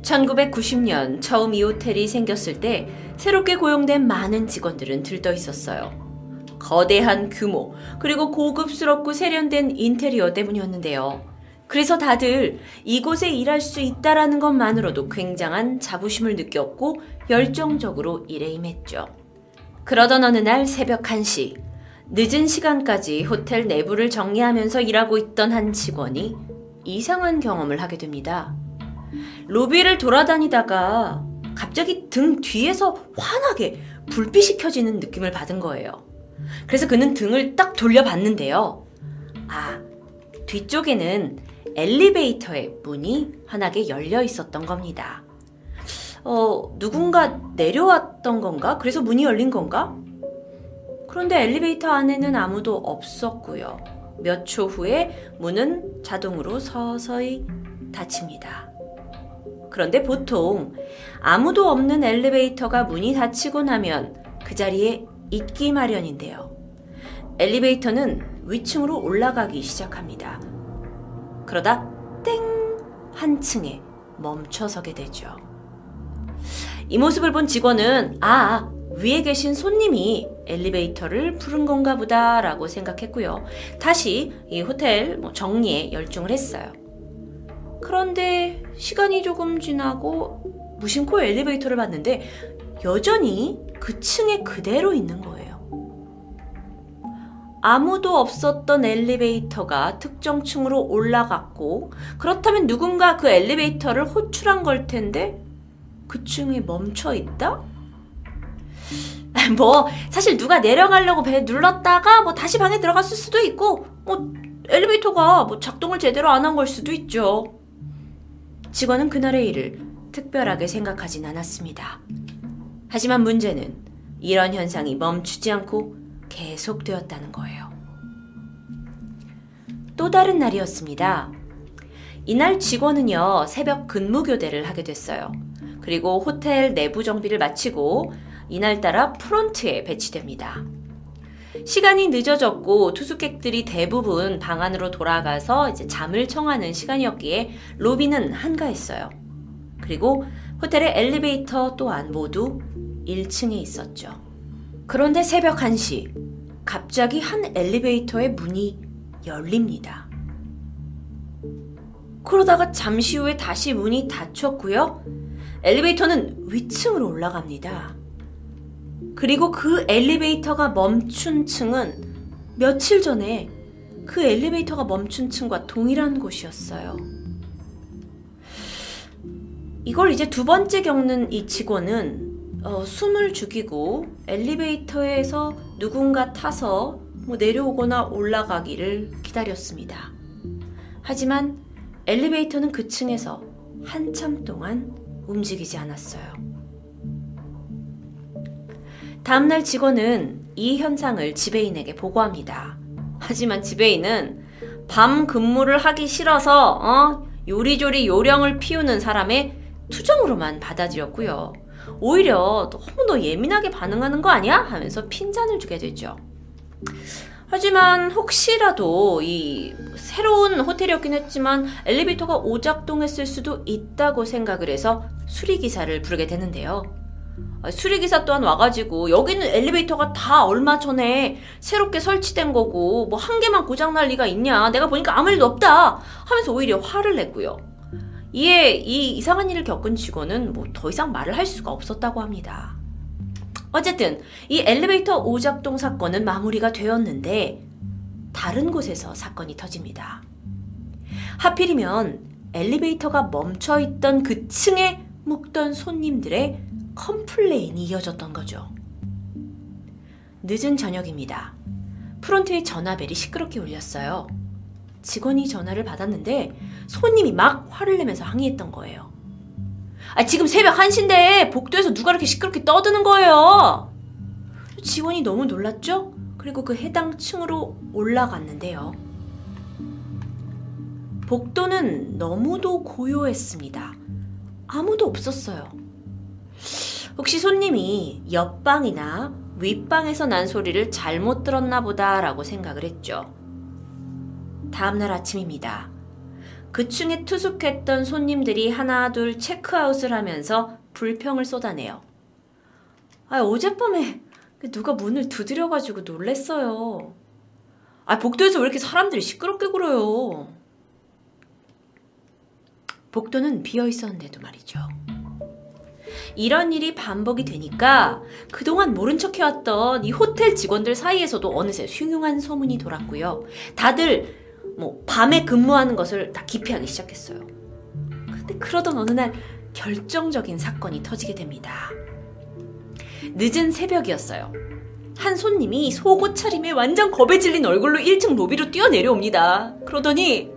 1990년 처음 이 호텔이 생겼을 때 새롭게 고용된 많은 직원들은 들떠 있었어요. 거대한 규모, 그리고 고급스럽고 세련된 인테리어 때문이었는데요. 그래서 다들 이곳에 일할 수 있다라는 것만으로도 굉장한 자부심을 느꼈고 열정적으로 일에 임했죠. 그러던 어느 날 새벽 1시, 늦은 시간까지 호텔 내부를 정리하면서 일하고 있던 한 직원이 이상한 경험을 하게 됩니다. 로비를 돌아다니다가 갑자기 등 뒤에서 환하게 불빛이 켜지는 느낌을 받은 거예요. 그래서 그는 등을 딱 돌려봤는데요. 아, 뒤쪽에는 엘리베이터의 문이 환하게 열려 있었던 겁니다. 어, 누군가 내려왔던 건가? 그래서 문이 열린 건가? 그런데 엘리베이터 안에는 아무도 없었고요. 몇 초 후에 문은 자동으로 서서히 닫힙니다. 그런데 보통 아무도 없는 엘리베이터가 문이 닫히고 나면 그 자리에 있기 마련인데요. 엘리베이터는 위층으로 올라가기 시작합니다. 그러다 땡! 한 층에 멈춰서게 되죠. 이 모습을 본 직원은 아, 위에 계신 손님이 엘리베이터를 부른 건가 보다라고 생각했고요. 다시 이 호텔 뭐 정리에 열중을 했어요. 그런데 시간이 조금 지나고 무심코 엘리베이터를 봤는데 여전히 그 층에 그대로 있는 거예요. 아무도 없었던 엘리베이터가 특정 층으로 올라갔고, 그렇다면 누군가 그 엘리베이터를 호출한 걸 텐데, 그 층이 멈춰 있다? 뭐, 사실 누가 내려가려고 배 눌렀다가, 뭐, 다시 방에 들어갔을 수도 있고, 뭐, 엘리베이터가 뭐 작동을 제대로 안 한 걸 수도 있죠. 직원은 그날의 일을 특별하게 생각하진 않았습니다. 하지만 문제는 이런 현상이 멈추지 않고 계속되었다는 거예요. 또 다른 날이었습니다. 이날 직원은요, 새벽 근무 교대를 하게 됐어요. 그리고 호텔 내부 정비를 마치고 이날따라 프론트에 배치됩니다. 시간이 늦어졌고 투숙객들이 대부분 방 안으로 돌아가서 이제 잠을 청하는 시간이었기에 로비는 한가했어요. 그리고 호텔의 엘리베이터 또한 모두 1층에 있었죠. 그런데 새벽 1시, 갑자기 한 엘리베이터의 문이 열립니다. 그러다가 잠시 후에 다시 문이 닫혔고요. 엘리베이터는 위층으로 올라갑니다. 그리고 그 엘리베이터가 멈춘 층은 며칠 전에 그 엘리베이터가 멈춘 층과 동일한 곳이었어요. 이걸 이제 두 번째 겪는 이 직원은 어, 숨을 죽이고 엘리베이터에서 누군가 타서 뭐 내려오거나 올라가기를 기다렸습니다. 하지만 엘리베이터는 그 층에서 한참 동안 움직이지 않았어요. 다음날 직원은 이 현상을 지배인에게 보고합니다. 하지만 지배인은 밤 근무를 하기 싫어서 어? 요리조리 요령을 피우는 사람의 투정으로만 받아들였고요. 오히려 너무 너 예민하게 반응하는 거 아니야? 하면서 핀잔을 주게 되죠. 하지만 혹시라도 이 새로운 호텔이었긴 했지만 엘리베이터가 오작동했을 수도 있다고 생각을 해서 수리기사를 부르게 되는데요. 아, 수리기사 또한 와가지고 여기는 엘리베이터가 다 얼마 전에 새롭게 설치된 거고 뭐 한 개만 고장날 리가 있냐 내가 보니까 아무 일도 없다 하면서 오히려 화를 냈고요 이에 이 이상한 일을 겪은 직원은 뭐 더 이상 말을 할 수가 없었다고 합니다 어쨌든 이 엘리베이터 오작동 사건은 마무리가 되었는데 다른 곳에서 사건이 터집니다 하필이면 엘리베이터가 멈춰 있던 그 층에 묵던 손님들의 컴플레인이 이어졌던 거죠. 늦은 저녁입니다. 프론트의 전화벨이 시끄럽게 울렸어요. 직원이 전화를 받았는데 손님이 막 화를 내면서 항의했던 거예요. 아, 지금 새벽 1시인데 복도에서 누가 이렇게 시끄럽게 떠드는 거예요. 직원이 너무 놀랐죠? 그리고 그 해당 층으로 올라갔는데요. 복도는 너무도 고요했습니다. 아무도 없었어요. 혹시 손님이 옆방이나 윗방에서 난 소리를 잘못 들었나 보다라고 생각을 했죠. 다음날 아침입니다. 그 층에 투숙했던 손님들이 하나 둘 체크아웃을 하면서 불평을 쏟아내요. 아, 어젯밤에 누가 문을 두드려가지고 놀랬어요. 아, 복도에서 왜 이렇게 사람들이 시끄럽게 굴어요? 복도는 비어 있었는데도 말이죠. 이런 일이 반복이 되니까 그동안 모른 척 해왔던 이 호텔 직원들 사이에서도 어느새 흉흉한 소문이 돌았고요. 다들 뭐 밤에 근무하는 것을 다 기피하기 시작했어요. 근데 그러던 어느 날 결정적인 사건이 터지게 됩니다. 늦은 새벽이었어요. 한 손님이 속옷 차림에 완전 겁에 질린 얼굴로 1층 로비로 뛰어내려옵니다. 그러더니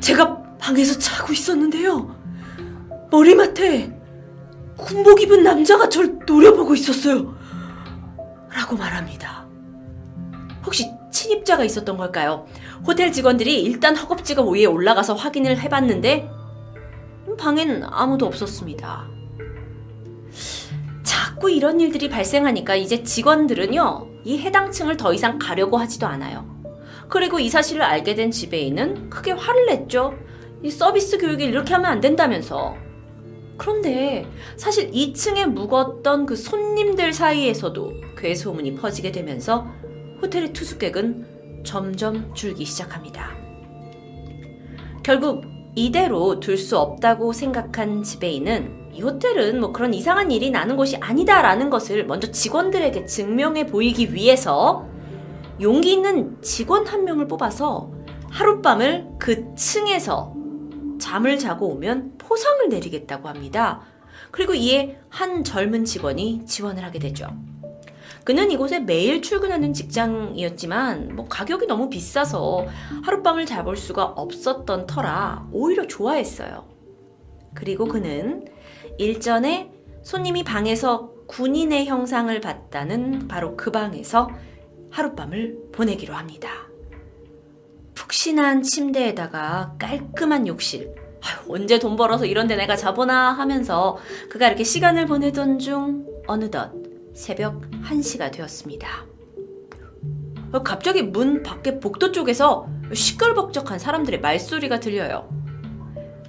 제가 방에서 자고 있었는데요. 머리맡에 군복 입은 남자가 절 노려보고 있었어요. 라고 말합니다. 혹시 침입자가 있었던 걸까요? 호텔 직원들이 일단 허겁지겁 위에 올라가서 확인을 해봤는데 방엔 아무도 없었습니다. 자꾸 이런 일들이 발생하니까 이제 직원들은요, 이 해당 층을 더 이상 가려고 하지도 않아요. 그리고 이 사실을 알게 된 지배인은 크게 화를 냈죠. 이 서비스 교육을 이렇게 하면 안 된다면서. 그런데 사실 2층에 묵었던 그 손님들 사이에서도 괴소문이 퍼지게 되면서 호텔의 투숙객은 점점 줄기 시작합니다. 결국 이대로 둘 수 없다고 생각한 지배인은 이 호텔은 뭐 그런 이상한 일이 나는 곳이 아니다라는 것을 먼저 직원들에게 증명해 보이기 위해서 용기 있는 직원 한 명을 뽑아서 하룻밤을 그 층에서 잠을 자고 오면 포상을 내리겠다고 합니다. 그리고 이에 한 젊은 직원이 지원을 하게 되죠. 그는 이곳에 매일 출근하는 직장이었지만 뭐 가격이 너무 비싸서 하룻밤을 잡을 수가 없었던 터라 오히려 좋아했어요. 그리고 그는 일전에 손님이 방에서 군인의 형상을 봤다는 바로 그 방에서 하룻밤을 보내기로 합니다. 푹신한 침대에다가 깔끔한 욕실. 언제 돈 벌어서 이런 데 내가 자보나 하면서 그가 이렇게 시간을 보내던 중 어느덧 새벽 1시가 되었습니다. 갑자기 문 밖에 복도 쪽에서 시끌벅적한 사람들의 말소리가 들려요.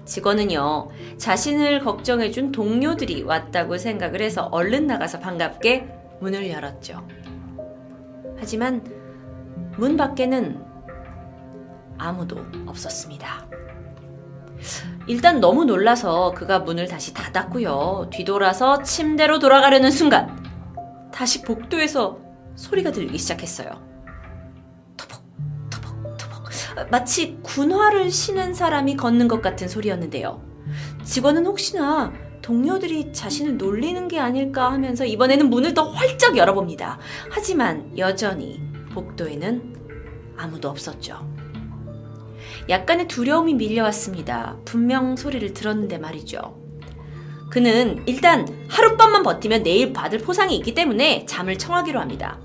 직원은요, 자신을 걱정해준 동료들이 왔다고 생각을 해서 얼른 나가서 반갑게 문을 열었죠. 하지만 문 밖에는 아무도 없었습니다. 일단 너무 놀라서 그가 문을 다시 닫았고요. 뒤돌아서 침대로 돌아가려는 순간 다시 복도에서 소리가 들리기 시작했어요. 터벅, 터벅, 터벅. 마치 군화를 신은 사람이 걷는 것 같은 소리였는데요. 직원은 혹시나 동료들이 자신을 놀리는 게 아닐까 하면서 이번에는 문을 더 활짝 열어봅니다. 하지만 여전히 복도에는 아무도 없었죠. 약간의 두려움이 밀려왔습니다. 분명 소리를 들었는데 말이죠. 그는 일단 하룻밤만 버티면 내일 받을 포상이 있기 때문에 잠을 청하기로 합니다.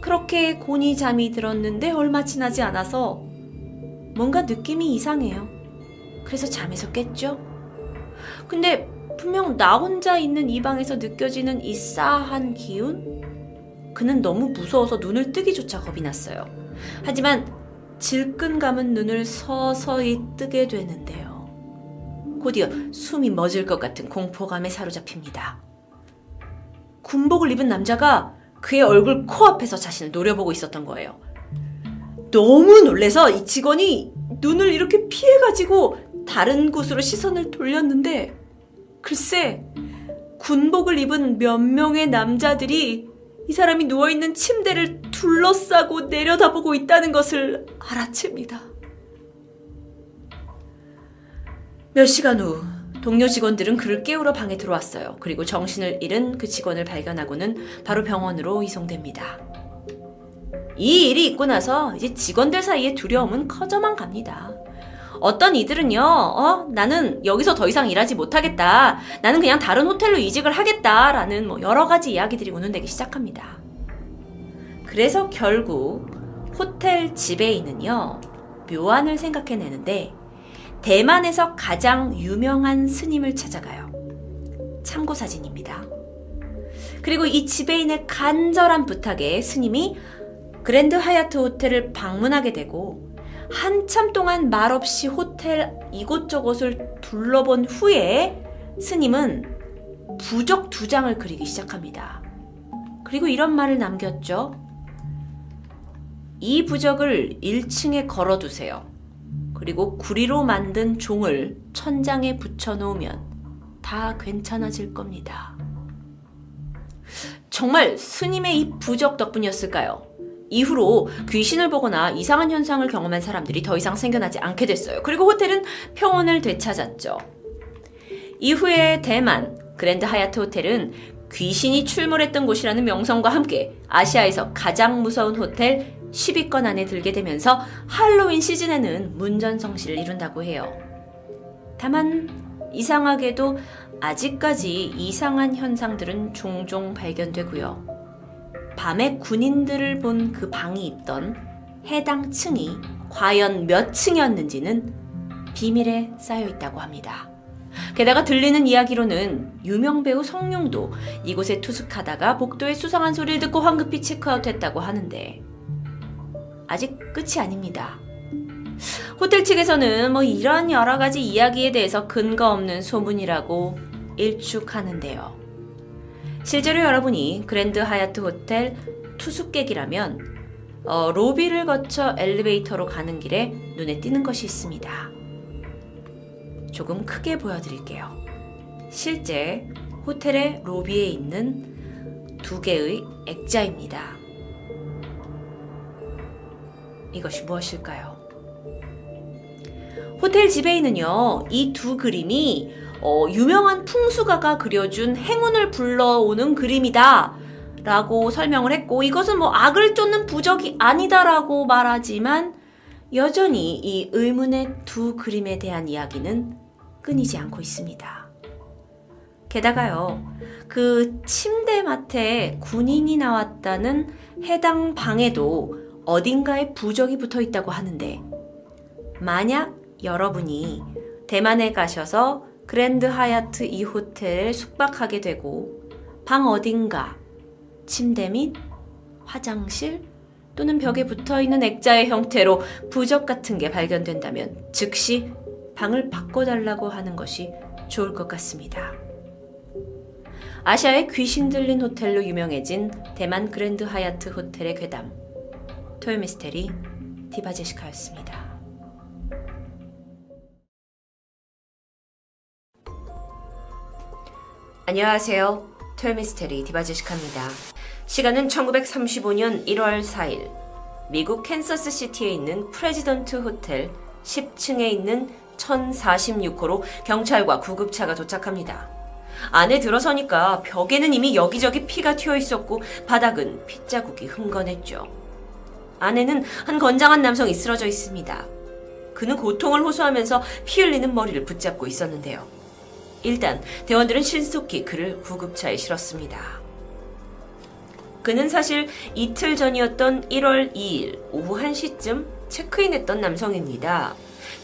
그렇게 곤히 잠이 들었는데 얼마 지나지 않아서 뭔가 느낌이 이상해요. 그래서 잠에서 깼죠. 근데 분명 나 혼자 있는 이 방에서 느껴지는 이 싸한 기운? 그는 너무 무서워서 눈을 뜨기조차 겁이 났어요. 하지만 질끈 감은 눈을 서서히 뜨게 되는데요. 곧이어 숨이 멎을 것 같은 공포감에 사로잡힙니다. 군복을 입은 남자가 그의 얼굴 코앞에서 자신을 노려보고 있었던 거예요. 너무 놀래서 이 직원이 눈을 이렇게 피해가지고 다른 곳으로 시선을 돌렸는데 글쎄 군복을 입은 몇 명의 남자들이 이 사람이 누워있는 침대를 둘러싸고 내려다보고 있다는 것을 알아챕니다. 몇 시간 후 동료 직원들은 그를 깨우러 방에 들어왔어요. 그리고 정신을 잃은 그 직원을 발견하고는 바로 병원으로 이송됩니다. 이 일이 있고 나서 이제 직원들 사이의 두려움은 커져만 갑니다. 어떤 이들은요, 어, 나는 여기서 더 이상 일하지 못하겠다. 나는 그냥 다른 호텔로 이직을 하겠다. 라는 뭐 여러 가지 이야기들이 운운되기 시작합니다. 그래서 결국 호텔 지배인은요, 묘안을 생각해내는데, 대만에서 가장 유명한 스님을 찾아가요. 참고 사진입니다. 그리고 이 지배인의 간절한 부탁에 스님이 그랜드 하얏트 호텔을 방문하게 되고 한참 동안 말없이 호텔 이곳저곳을 둘러본 후에 스님은 부적 두 장을 그리기 시작합니다. 그리고 이런 말을 남겼죠. 이 부적을 1층에 걸어두세요. 그리고 구리로 만든 종을 천장에 붙여놓으면 다 괜찮아질 겁니다. 정말 스님의 이 부적 덕분이었을까요? 이후로 귀신을 보거나 이상한 현상을 경험한 사람들이 더 이상 생겨나지 않게 됐어요. 그리고 호텔은 평온을 되찾았죠. 이후에 대만 그랜드 하얏트 호텔은 귀신이 출몰했던 곳이라는 명성과 함께 아시아에서 가장 무서운 호텔 10위권 안에 들게 되면서 할로윈 시즌에는 문전성시를 이룬다고 해요. 다만 이상하게도 아직까지 이상한 현상들은 종종 발견되고요. 밤에 군인들을 본 그 방이 있던 해당 층이 과연 몇 층이었는지는 비밀에 쌓여 있다고 합니다. 게다가 들리는 이야기로는 유명 배우 성룡도 이곳에 투숙하다가 복도에 수상한 소리를 듣고 황급히 체크아웃했다고 하는데 아직 끝이 아닙니다. 호텔 측에서는 뭐 이런 여러 가지 이야기에 대해서 근거 없는 소문이라고 일축하는데요. 실제로 여러분이 그랜드 하얏트 호텔 투숙객이라면 어, 로비를 거쳐 엘리베이터로 가는 길에 눈에 띄는 것이 있습니다. 조금 크게 보여드릴게요. 실제 호텔의 로비에 있는 두 개의 액자입니다. 이것이 무엇일까요? 호텔 지배인은요, 이 두 그림이 어, 유명한 풍수가가 그려준 행운을 불러오는 그림이다. 라고 설명을 했고, 이것은 뭐 악을 쫓는 부적이 아니다라고 말하지만, 여전히 이 의문의 두 그림에 대한 이야기는 끊이지 않고 있습니다. 게다가요, 그 침대맡에 군인이 나왔다는 해당 방에도 어딘가에 부적이 붙어 있다고 하는데, 만약 여러분이 대만에 가셔서 그랜드 하얏트 이 호텔 숙박하게 되고 방 어딘가 침대 및 화장실 또는 벽에 붙어 있는 액자의 형태로 부적 같은 게 발견된다면 즉시 방을 바꿔달라고 하는 것이 좋을 것 같습니다. 아시아의 귀신 들린 호텔로 유명해진 대만 그랜드 하얏트 호텔의 괴담 토요미스테리 디바제시카였습니다. 안녕하세요. 토요미스테리 디바제시카입니다. 시간은 1935년 1월 4일 미국 캔서스 시티에 있는 프레지던트 호텔 10층에 있는 1046호로 경찰과 구급차가 도착합니다. 안에 들어서니까 벽에는 이미 여기저기 피가 튀어 있었고 바닥은 핏자국이 흥건했죠. 안에는 한 건장한 남성이 쓰러져 있습니다. 그는 고통을 호소하면서 피 흘리는 머리를 붙잡고 있었는데요. 일단 대원들은 신속히 그를 구급차에 실었습니다. 그는 사실 이틀 전이었던 1월 2일 오후 1시쯤 체크인했던 남성입니다.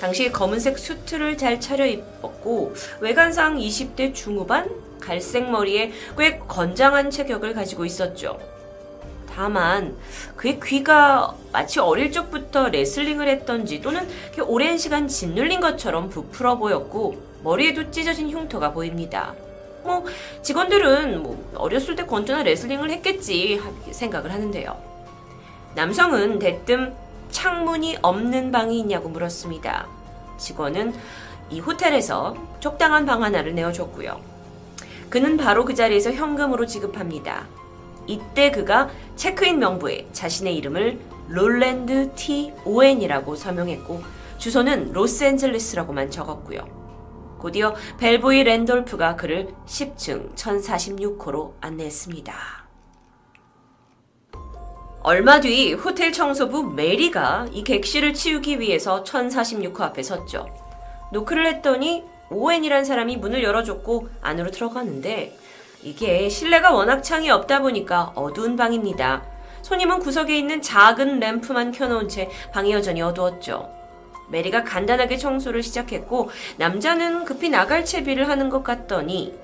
당시 검은색 수트를 잘 차려입었고 외관상 20대 중후반 갈색 머리에 꽤 건장한 체격을 가지고 있었죠. 다만 그의 귀가 마치 어릴 적부터 레슬링을 했던지 또는 오랜 시간 짓눌린 것처럼 부풀어 보였고 머리에도 찢어진 흉터가 보입니다. 뭐 직원들은 뭐 어렸을 때 건전한 레슬링을 했겠지 생각을 하는데요. 남성은 대뜸 창문이 없는 방이 있냐고 물었습니다. 직원은 이 호텔에서 적당한 방 하나를 내어줬고요. 그는 바로 그 자리에서 현금으로 지급합니다. 이때 그가 체크인 명부에 자신의 이름을 롤랜드 T 오웬이라고 서명했고 주소는 로스앤젤레스라고만 적었고요. 곧이어 벨보이 랜돌프가 그를 10층 1046호로 안내했습니다. 얼마 뒤 호텔 청소부 메리가 이 객실을 치우기 위해서 1046호 앞에 섰죠. 노크를 했더니 오웬이란 사람이 문을 열어줬고 안으로 들어가는데 이게 실내가 워낙 창이 없다 보니까 어두운 방입니다. 손님은 구석에 있는 작은 램프만 켜놓은 채 방이 여전히 어두웠죠. 메리가 간단하게 청소를 시작했고 남자는 급히 나갈 채비를 하는 것 같더니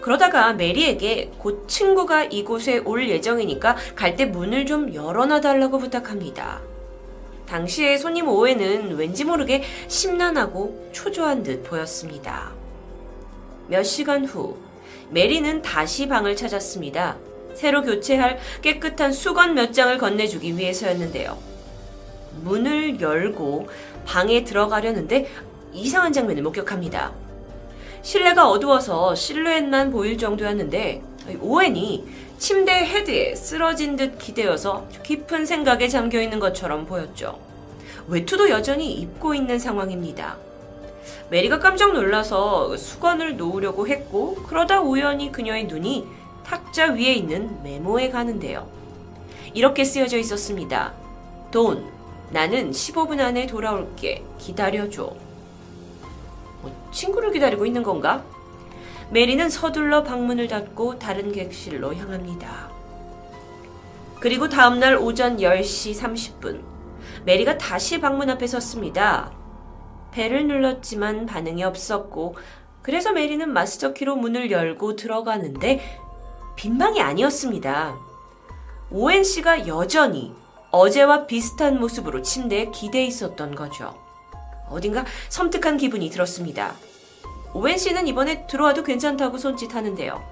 그러다가 메리에게 곧 친구가 이곳에 올 예정이니까 갈 때 문을 좀 열어놔 달라고 부탁합니다. 당시에 손님 오해는 왠지 모르게 심란하고 초조한 듯 보였습니다. 몇 시간 후, 메리는 다시 방을 찾았습니다. 새로 교체할 깨끗한 수건 몇 장을 건네주기 위해서였는데요. 문을 열고 방에 들어가려는데 이상한 장면을 목격합니다. 실내가 어두워서 실루엣만 보일 정도였는데 오웬이 침대 헤드에 쓰러진 듯 기대어서 깊은 생각에 잠겨 있는 것처럼 보였죠. 외투도 여전히 입고 있는 상황입니다. 메리가 깜짝 놀라서 수건을 놓으려고 했고 그러다 우연히 그녀의 눈이 탁자 위에 있는 메모에 가는데요. 이렇게 쓰여져 있었습니다. 돈, 나는 15분 안에 돌아올게. 기다려줘. 뭐 친구를 기다리고 있는 건가? 메리는 서둘러 방문을 닫고 다른 객실로 향합니다. 그리고 다음날 오전 10시 30분, 메리가 다시 방문 앞에 섰습니다. 벨을 눌렀지만 반응이 없었고, 그래서 메리는 마스터 키로 문을 열고 들어가는데, 빈 방이 아니었습니다. 오엔 씨가 여전히 어제와 비슷한 모습으로 침대에 기대 있었던 거죠. 어딘가 섬뜩한 기분이 들었습니다. 오웬 씨는 이번에 들어와도 괜찮다고 손짓하는데요.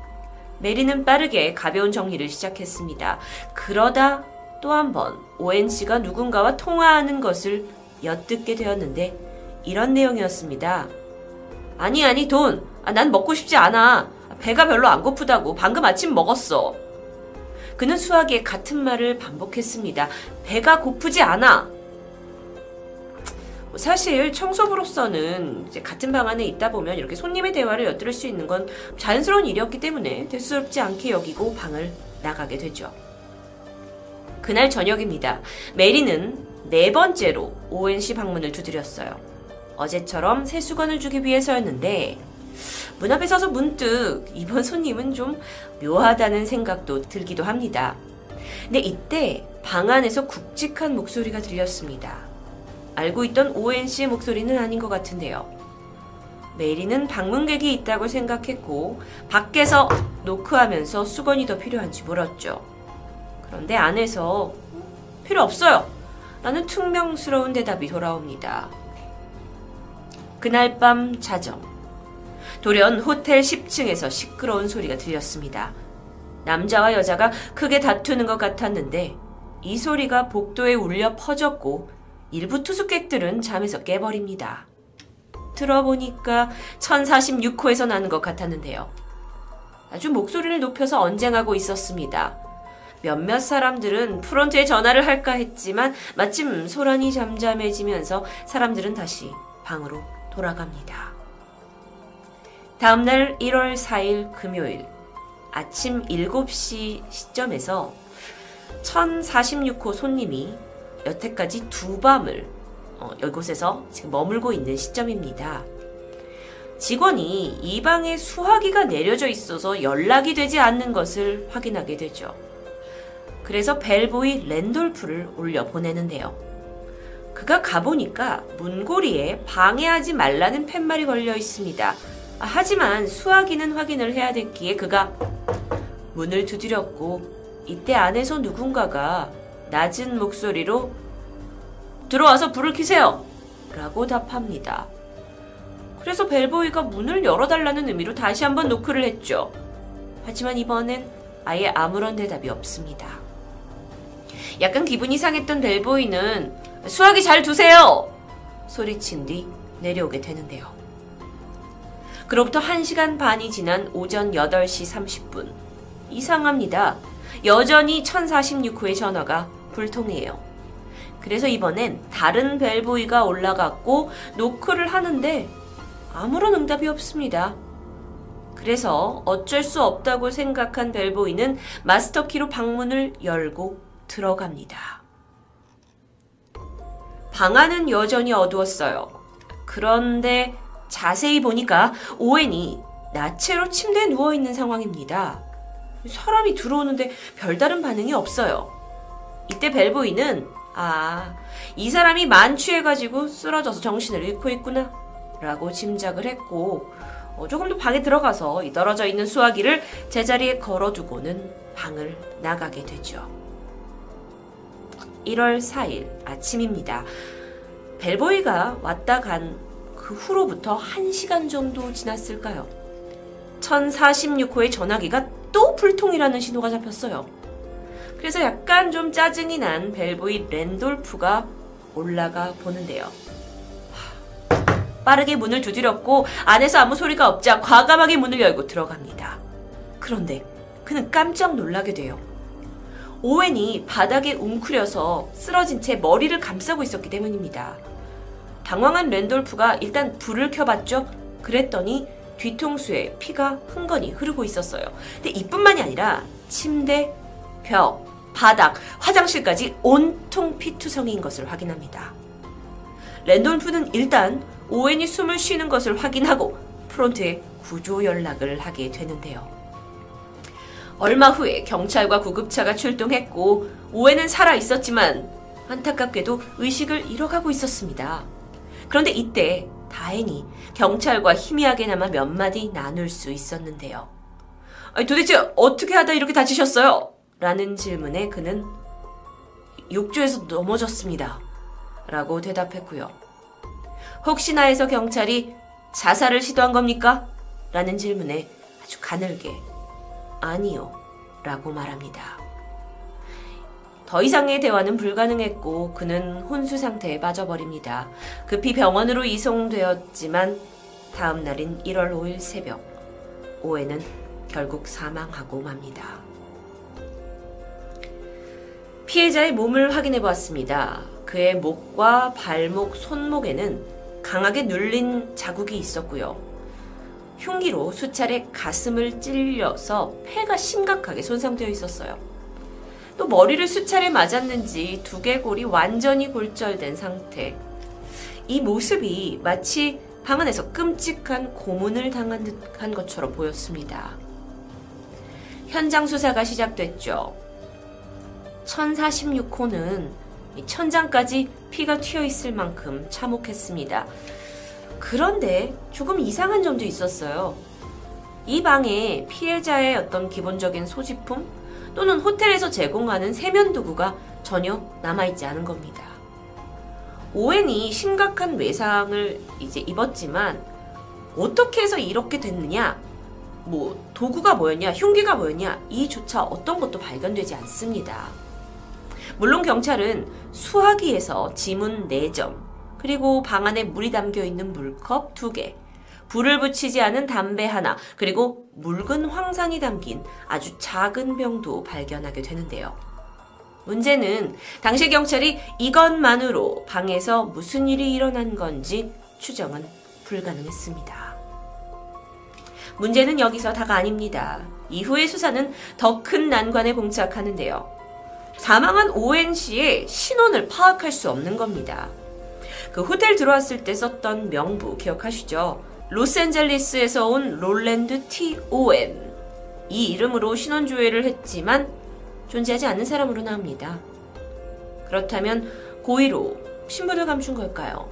메리는 빠르게 가벼운 정리를 시작했습니다. 그러다 또 한 번 오웬 씨가 누군가와 통화하는 것을 엿듣게 되었는데 이런 내용이었습니다. 아니 아니 돈. 아, 난 먹고 싶지 않아. 배가 별로 안 고프다고. 방금 아침 먹었어. 그는 수학에 같은 말을 반복했습니다. 배가 고프지 않아. 사실 청소부로서는 같은 방 안에 있다 보면 이렇게 손님의 대화를 엿들을 수 있는 건 자연스러운 일이었기 때문에 대수롭지 않게 여기고 방을 나가게 되죠. 그날 저녁입니다. 메리는 네 번째로 오웬 씨 방문을 두드렸어요. 어제처럼 새 수건을 주기 위해서였는데 문 앞에 서서 문득 이번 손님은 좀 묘하다는 생각도 들기도 합니다. 근데 이때 방 안에서 굵직한 목소리가 들렸습니다. 알고 있던 씨의 목소리는 아닌 것 같은데요. 메리는 방문객이 있다고 생각했고 밖에서 노크하면서 수건이 더 필요한지 물었죠. 그런데 안에서 필요 없어요. 라는 퉁명스러운 대답이 돌아옵니다. 그날 밤 자정. 돌연 호텔 10층에서 시끄러운 소리가 들렸습니다. 남자와 여자가 크게 다투는 것 같았는데 이 소리가 복도에 울려 퍼졌고 일부 투숙객들은 잠에서 깨버립니다. 들어보니까 1046호에서 나는 것 같았는데요. 아주 목소리를 높여서 언쟁하고 있었습니다. 몇몇 사람들은 프론트에 전화를 할까 했지만 마침 소란이 잠잠해지면서 사람들은 다시 방으로 돌아갑니다. 다음날 1월 4일 금요일 아침 7시 시점에서 1046호 손님이 여태까지 두 밤을 어, 이곳에서 지금 머물고 있는 시점입니다. 직원이 이 방에 수화기가 내려져 있어서 연락이 되지 않는 것을 확인하게 되죠. 그래서 벨보이 랜돌프를 올려 보내는데요. 그가 가보니까 문고리에 방해하지 말라는 팻말이 걸려 있습니다. 하지만 수화기는 확인을 해야 됐기에 그가 문을 두드렸고 이때 안에서 누군가가 낮은 목소리로 들어와서 불을 켜세요! 라고 답합니다. 그래서 벨보이가 문을 열어달라는 의미로 다시 한번 노크를 했죠. 하지만 이번엔 아예 아무런 대답이 없습니다. 약간 기분이 상했던 벨보이는 수화기 잘 두세요! 소리친 뒤 내려오게 되는데요. 그로부터 1시간 반이 지난 오전 8시 30분. 이상합니다. 여전히 1046호의 전화가 불통해요. 그래서 이번엔 다른 벨보이가 올라갔고 노크를 하는데 아무런 응답이 없습니다. 그래서 어쩔 수 없다고 생각한 벨보이는 마스터키로 방문을 열고 들어갑니다. 방 안은 여전히 어두웠어요. 그런데 자세히 보니까 오웬이 나체로 침대에 누워 있는 상황입니다. 사람이 들어오는데 별다른 반응이 없어요. 이때 벨보이는 아, 이 사람이 만취해가지고 쓰러져서 정신을 잃고 있구나. 라고 짐작을 했고, 어, 조금 더 방에 들어가서 이 떨어져 있는 수화기를 제자리에 걸어두고는 방을 나가게 되죠. 1월 4일 아침입니다. 벨보이가 왔다 간 그 후로부터 1시간 정도 지났을까요? 1046호의 전화기가 또 불통이라는 신호가 잡혔어요. 그래서 약간 좀 짜증이 난 벨보이 랜돌프가 올라가 보는데요. 빠르게 문을 두드렸고 안에서 아무 소리가 없자 과감하게 문을 열고 들어갑니다. 그런데 그는 깜짝 놀라게 돼요. 오웬이 바닥에 웅크려서 쓰러진 채 머리를 감싸고 있었기 때문입니다. 당황한 랜돌프가 일단 불을 켜봤죠. 그랬더니 뒤통수에 피가 흥건히 흐르고 있었어요. 근데 이뿐만이 아니라 침대, 벽, 바닥, 화장실까지 온통 피투성이인 것을 확인합니다. 랜돌프는 일단 오웬이 숨을 쉬는 것을 확인하고 프론트에 구조 연락을 하게 되는데요. 얼마 후에 경찰과 구급차가 출동했고 오웬은 살아 있었지만 안타깝게도 의식을 잃어가고 있었습니다. 그런데 이때 다행히 경찰과 희미하게나마 몇 마디 나눌 수 있었는데요. 아니, 도대체 어떻게 하다 이렇게 다치셨어요? 라는 질문에 그는 욕조에서 넘어졌습니다. 라고 대답했고요. 혹시나 해서 경찰이 자살을 시도한 겁니까? 라는 질문에 아주 가늘게 아니요. 라고 말합니다. 더 이상의 대화는 불가능했고 그는 혼수 상태에 빠져버립니다. 급히 병원으로 이송되었지만 다음 날인 1월 5일 새벽 오해는 결국 사망하고 맙니다. 피해자의 몸을 확인해 보았습니다. 그의 목과 발목, 손목에는 강하게 눌린 자국이 있었고요. 흉기로 수차례 가슴을 찔려서 폐가 심각하게 손상되어 있었어요. 또 머리를 수차례 맞았는지 두개골이 완전히 골절된 상태. 이 모습이 마치 방 안에서 끔찍한 고문을 당한 듯한 것처럼 보였습니다. 현장 수사가 시작됐죠. 1046호는 천장까지 피가 튀어 있을 만큼 참혹했습니다. 그런데 조금 이상한 점도 있었어요. 이 방에 피해자의 어떤 기본적인 소지품, 또는 호텔에서 제공하는 세면 도구가 전혀 남아있지 않은 겁니다. 오웬이 심각한 외상을 이제 입었지만 어떻게 해서 이렇게 됐느냐? 뭐 도구가 뭐였냐, 흉기가 뭐였냐 이조차 어떤 것도 발견되지 않습니다. 물론 경찰은 수화기에서 지문 4점, 그리고 방 안에 물이 담겨 있는 물컵 2개, 불을 붙이지 않은 담배 하나, 그리고 묽은 황산이 담긴 아주 작은 병도 발견하게 되는데요. 문제는 당시 경찰이 이것만으로 방에서 무슨 일이 일어난 건지 추정은 불가능했습니다. 문제는 여기서 다가 아닙니다. 이후의 수사는 더 큰 난관에 봉착하는데요. 사망한 오엔 씨의 신원을 파악할 수 없는 겁니다. 그 호텔 들어왔을 때 썼던 명부 기억하시죠? 로스앤젤리스에서 온 롤랜드 T. 오엔. 이 이름으로 신원조회를 했지만 존재하지 않는 사람으로 나옵니다. 그렇다면 고의로 신분을 감춘 걸까요?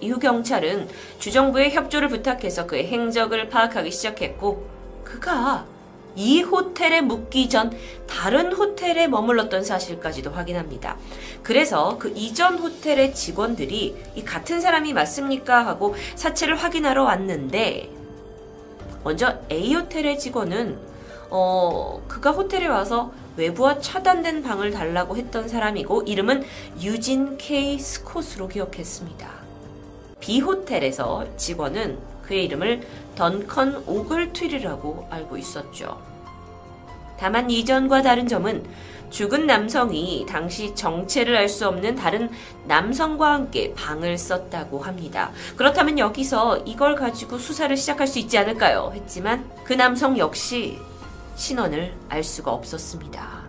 이후 경찰은 주정부의 협조를 부탁해서 그의 행적을 파악하기 시작했고 그가 이 호텔에 묵기 전 다른 호텔에 머물렀던 사실까지도 확인합니다. 그래서 그 이전 호텔의 직원들이 이 같은 사람이 맞습니까? 하고 사체를 확인하러 왔는데 먼저 A 호텔의 직원은 어 그가 호텔에 와서 외부와 차단된 방을 달라고 했던 사람이고 이름은 유진 K 스콧으로 기억했습니다. B 호텔에서 직원은 그의 이름을 던컨 오글트리라고 알고 있었죠. 다만 이전과 다른 점은 죽은 남성이 당시 정체를 알 수 없는 다른 남성과 함께 방을 썼다고 합니다. 그렇다면 여기서 이걸 가지고 수사를 시작할 수 있지 않을까요? 했지만 그 남성 역시 신원을 알 수가 없었습니다.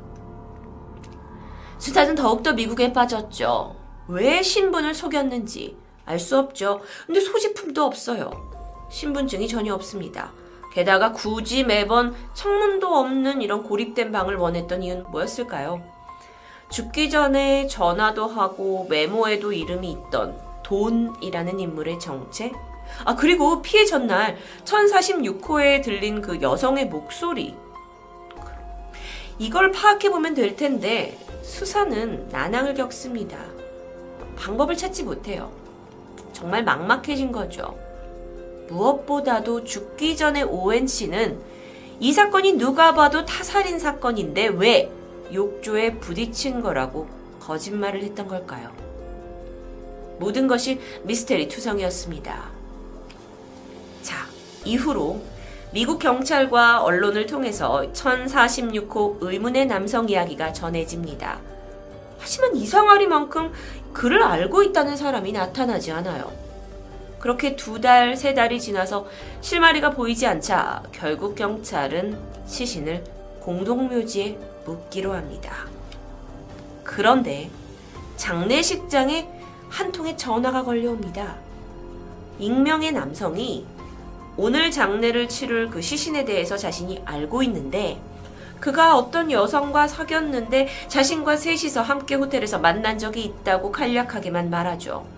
수사는 더욱더 미국에 빠졌죠. 왜 신분을 속였는지 알 수 없죠. 근데 소지품도 없어요. 신분증이 전혀 없습니다. 게다가 굳이 매번 창문도 없는 이런 고립된 방을 원했던 이유는 뭐였을까요? 죽기 전에 전화도 하고 메모에도 이름이 있던 돈이라는 인물의 정체? 아, 그리고 피해 전날 1046호에 들린 그 여성의 목소리. 이걸 파악해보면 될 텐데 수사는 난항을 겪습니다. 방법을 찾지 못해요. 정말 막막해진 거죠. 무엇보다도 죽기 전에 오웬 씨는 이 사건이 누가 봐도 타살인 사건인데 왜 욕조에 부딪힌 거라고 거짓말을 했던 걸까요? 모든 것이 미스테리 투성이었습니다. 자, 이후로 미국 경찰과 언론을 통해서 1046호 의문의 남성 이야기가 전해집니다. 하지만 이상하리만큼 그를 알고 있다는 사람이 나타나지 않아요. 그렇게 두 달, 세 달이 지나서 실마리가 보이지 않자 결국 경찰은 시신을 공동묘지에 묻기로 합니다. 그런데 장례식장에 한 통의 전화가 걸려옵니다. 익명의 남성이 오늘 장례를 치를 그 시신에 대해서 자신이 알고 있는데 그가 어떤 여성과 사귀었는데 자신과 셋이서 함께 호텔에서 만난 적이 있다고 간략하게만 말하죠.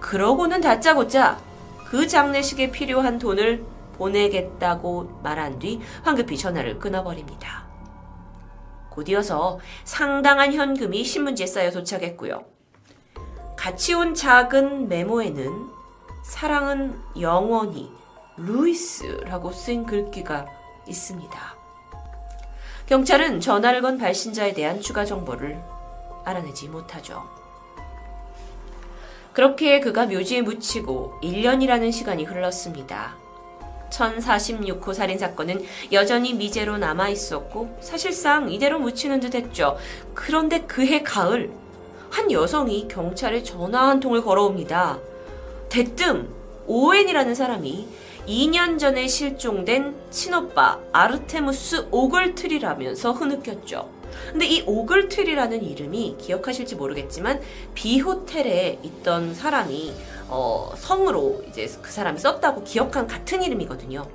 그러고는 다짜고짜 그 장례식에 필요한 돈을 보내겠다고 말한 뒤 황급히 전화를 끊어버립니다. 곧이어서 상당한 현금이 신문지에 쌓여 도착했고요. 같이 온 작은 메모에는 사랑은 영원히 루이스라고 쓴 글귀가 있습니다. 경찰은 전화를 건 발신자에 대한 추가 정보를 알아내지 못하죠. 그렇게 그가 묘지에 묻히고 1년이라는 시간이 흘렀습니다. 1046호 살인사건은 여전히 미제로 남아 있었고 사실상 이대로 묻히는 듯 했죠. 그런데 그해 가을, 한 여성이 경찰에 전화 한 통을 걸어옵니다. 대뜸 오웬이라는 사람이 2년 전에 실종된 친오빠 아르테무스 오글트리라면서 흐느꼈죠. 근데 이 오글트리라는 이름이 기억하실지 모르겠지만 비호텔에 있던 사람이 어, 성으로 이제 그 사람이 썼다고 기억한 같은 이름이거든요.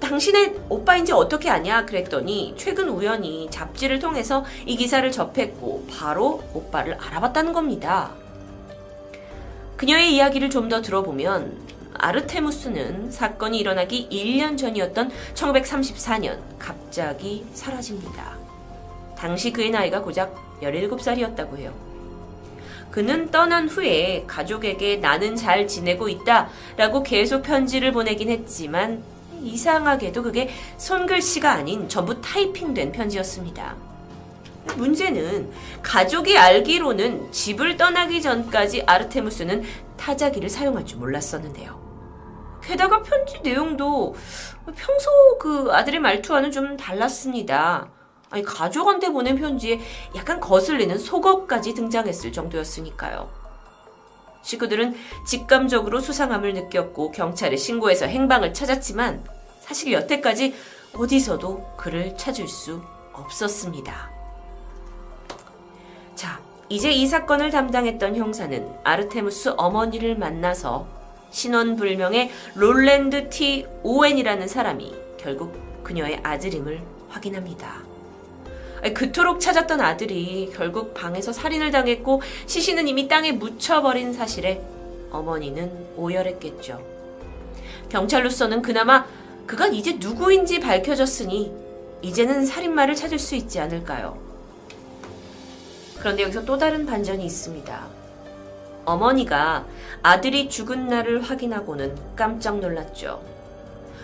당신의 오빠인지 어떻게 아냐 그랬더니 최근 우연히 잡지를 통해서 이 기사를 접했고 바로 오빠를 알아봤다는 겁니다. 그녀의 이야기를 좀 더 들어보면 아르테무스는 사건이 일어나기 1년 전이었던 1934년 갑자기 사라집니다. 당시 그의 나이가 고작 17살이었다고 해요. 그는 떠난 후에 가족에게 나는 잘 지내고 있다 라고 계속 편지를 보내긴 했지만 이상하게도 그게 손글씨가 아닌 전부 타이핑된 편지였습니다. 문제는 가족이 알기로는 집을 떠나기 전까지 아르테무스는 타자기를 사용할 줄 몰랐었는데요. 게다가 편지 내용도 평소 그 아들의 말투와는 좀 달랐습니다. 아니, 가족한테 보낸 편지에 약간 거슬리는 속어까지 등장했을 정도였으니까요. 식구들은 직감적으로 수상함을 느꼈고 경찰에 신고해서 행방을 찾았지만 사실 여태까지 어디서도 그를 찾을 수 없었습니다. 자, 이제 이 사건을 담당했던 형사는 아르테무스 어머니를 만나서 신원불명의 롤랜드 T. 오웬이라는 사람이 결국 그녀의 아들임을 확인합니다. 그토록 찾았던 아들이 결국 방에서 살인을 당했고 시신은 이미 땅에 묻혀버린 사실에 어머니는 오열했겠죠. 경찰로서는 그나마 그가 이제 누구인지 밝혀졌으니 이제는 살인마를 찾을 수 있지 않을까요? 그런데 여기서 또 다른 반전이 있습니다. 어머니가 아들이 죽은 날을 확인하고는 깜짝 놀랐죠.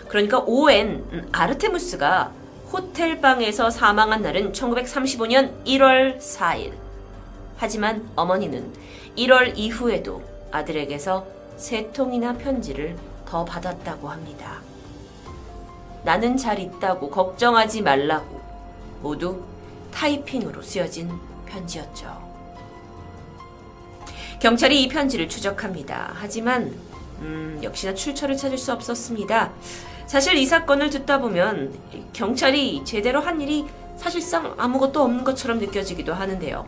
그러니까 오웬 음, 아르테무스가 호텔방에서 사망한 날은 1935년 1월 4일. 하지만 어머니는 1월 이후에도 아들에게서 세 통이나 편지를 더 받았다고 합니다. 나는 잘 있다고 걱정하지 말라고 모두 타이핑으로 쓰여진 편지였죠. 경찰이 이 편지를 추적합니다. 하지만 음, 역시나 출처를 찾을 수 없었습니다. 사실 이 사건을 듣다 보면 경찰이 제대로 한 일이 사실상 아무것도 없는 것처럼 느껴지기도 하는데요.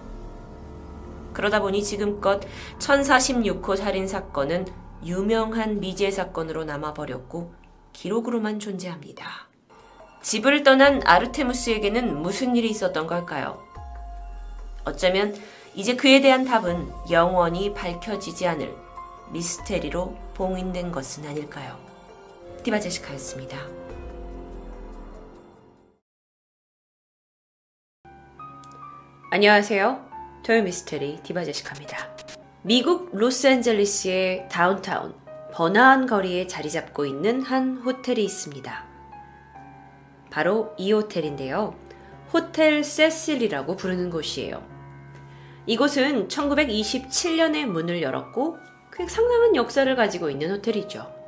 그러다 보니 지금껏 1046호 살인 사건은 유명한 미제 사건으로 남아버렸고 기록으로만 존재합니다. 집을 떠난 아르테무스에게는 무슨 일이 있었던 걸까요? 어쩌면 이제 그에 대한 답은 영원히 밝혀지지 않을 미스테리로 봉인된 것은 아닐까요? 디바제시카였습니다. 안녕하세요. 토요 미스테리 디바제시카입니다. 미국 로스앤젤리스의 다운타운 번화한 거리에 자리 잡고 있는 한 호텔이 있습니다. 바로 이 호텔인데요. 호텔 세실이라고 부르는 곳이에요. 이곳은 1927년에 문을 열었고 상당한 역사를 가지고 있는 호텔이죠.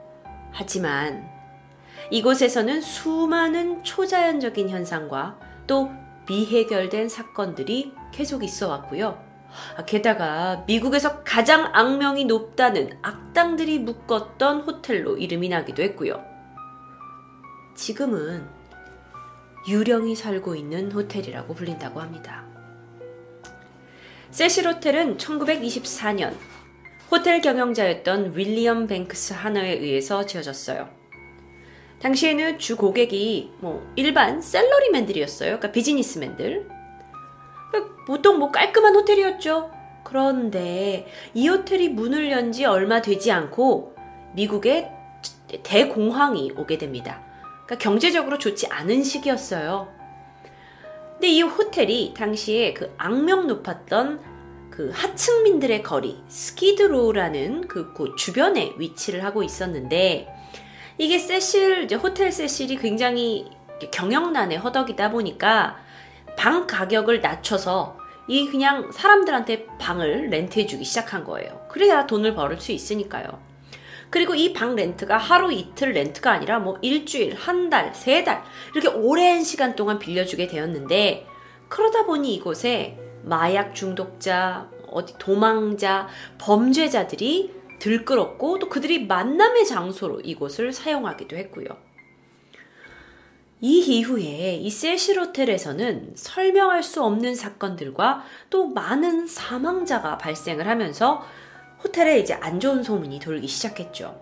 하지만 이곳에서는 수많은 초자연적인 현상과 또 미해결된 사건들이 계속 있어 왔고요. 아, 게다가 미국에서 가장 악명이 높다는 악당들이 묶었던 호텔로 이름이 나기도 했고요. 지금은 유령이 살고 있는 호텔이라고 불린다고 합니다. 세실 호텔은 1924년 호텔 경영자였던 윌리엄 뱅크스 하너에 의해서 지어졌어요. 당시에는 주 고객이 뭐 일반 셀러리맨들이었어요. 그러니까 비즈니스맨들. 보통 뭐 깔끔한 호텔이었죠. 그런데 이 호텔이 문을 연 지 얼마 되지 않고 미국에 대공황이 오게 됩니다. 그러니까 경제적으로 좋지 않은 시기였어요. 근데 이 호텔이 당시에 그 악명 높았던 그 하층민들의 거리 스키드로라는 그 주변에 위치를 하고 있었는데 이게 세실 이제 호텔 세실이 굉장히 경영난의 허덕이다 보니까 방 가격을 낮춰서 이 그냥 사람들한테 방을 렌트해 주기 시작한 거예요. 그래야 돈을 벌을 수 있으니까요. 그리고 이 방 렌트가 하루 이틀 렌트가 아니라 뭐 일주일, 한 달, 세 달, 이렇게 오랜 시간 동안 빌려주게 되었는데, 그러다 보니 이곳에 마약 중독자, 어디 도망자, 범죄자들이 들끓었고 또 그들이 만남의 장소로 이곳을 사용하기도 했고요. 이 이후에 이 세실 호텔에서는 설명할 수 없는 사건들과 또 많은 사망자가 발생을 하면서 호텔에 이제 안 좋은 소문이 돌기 시작했죠.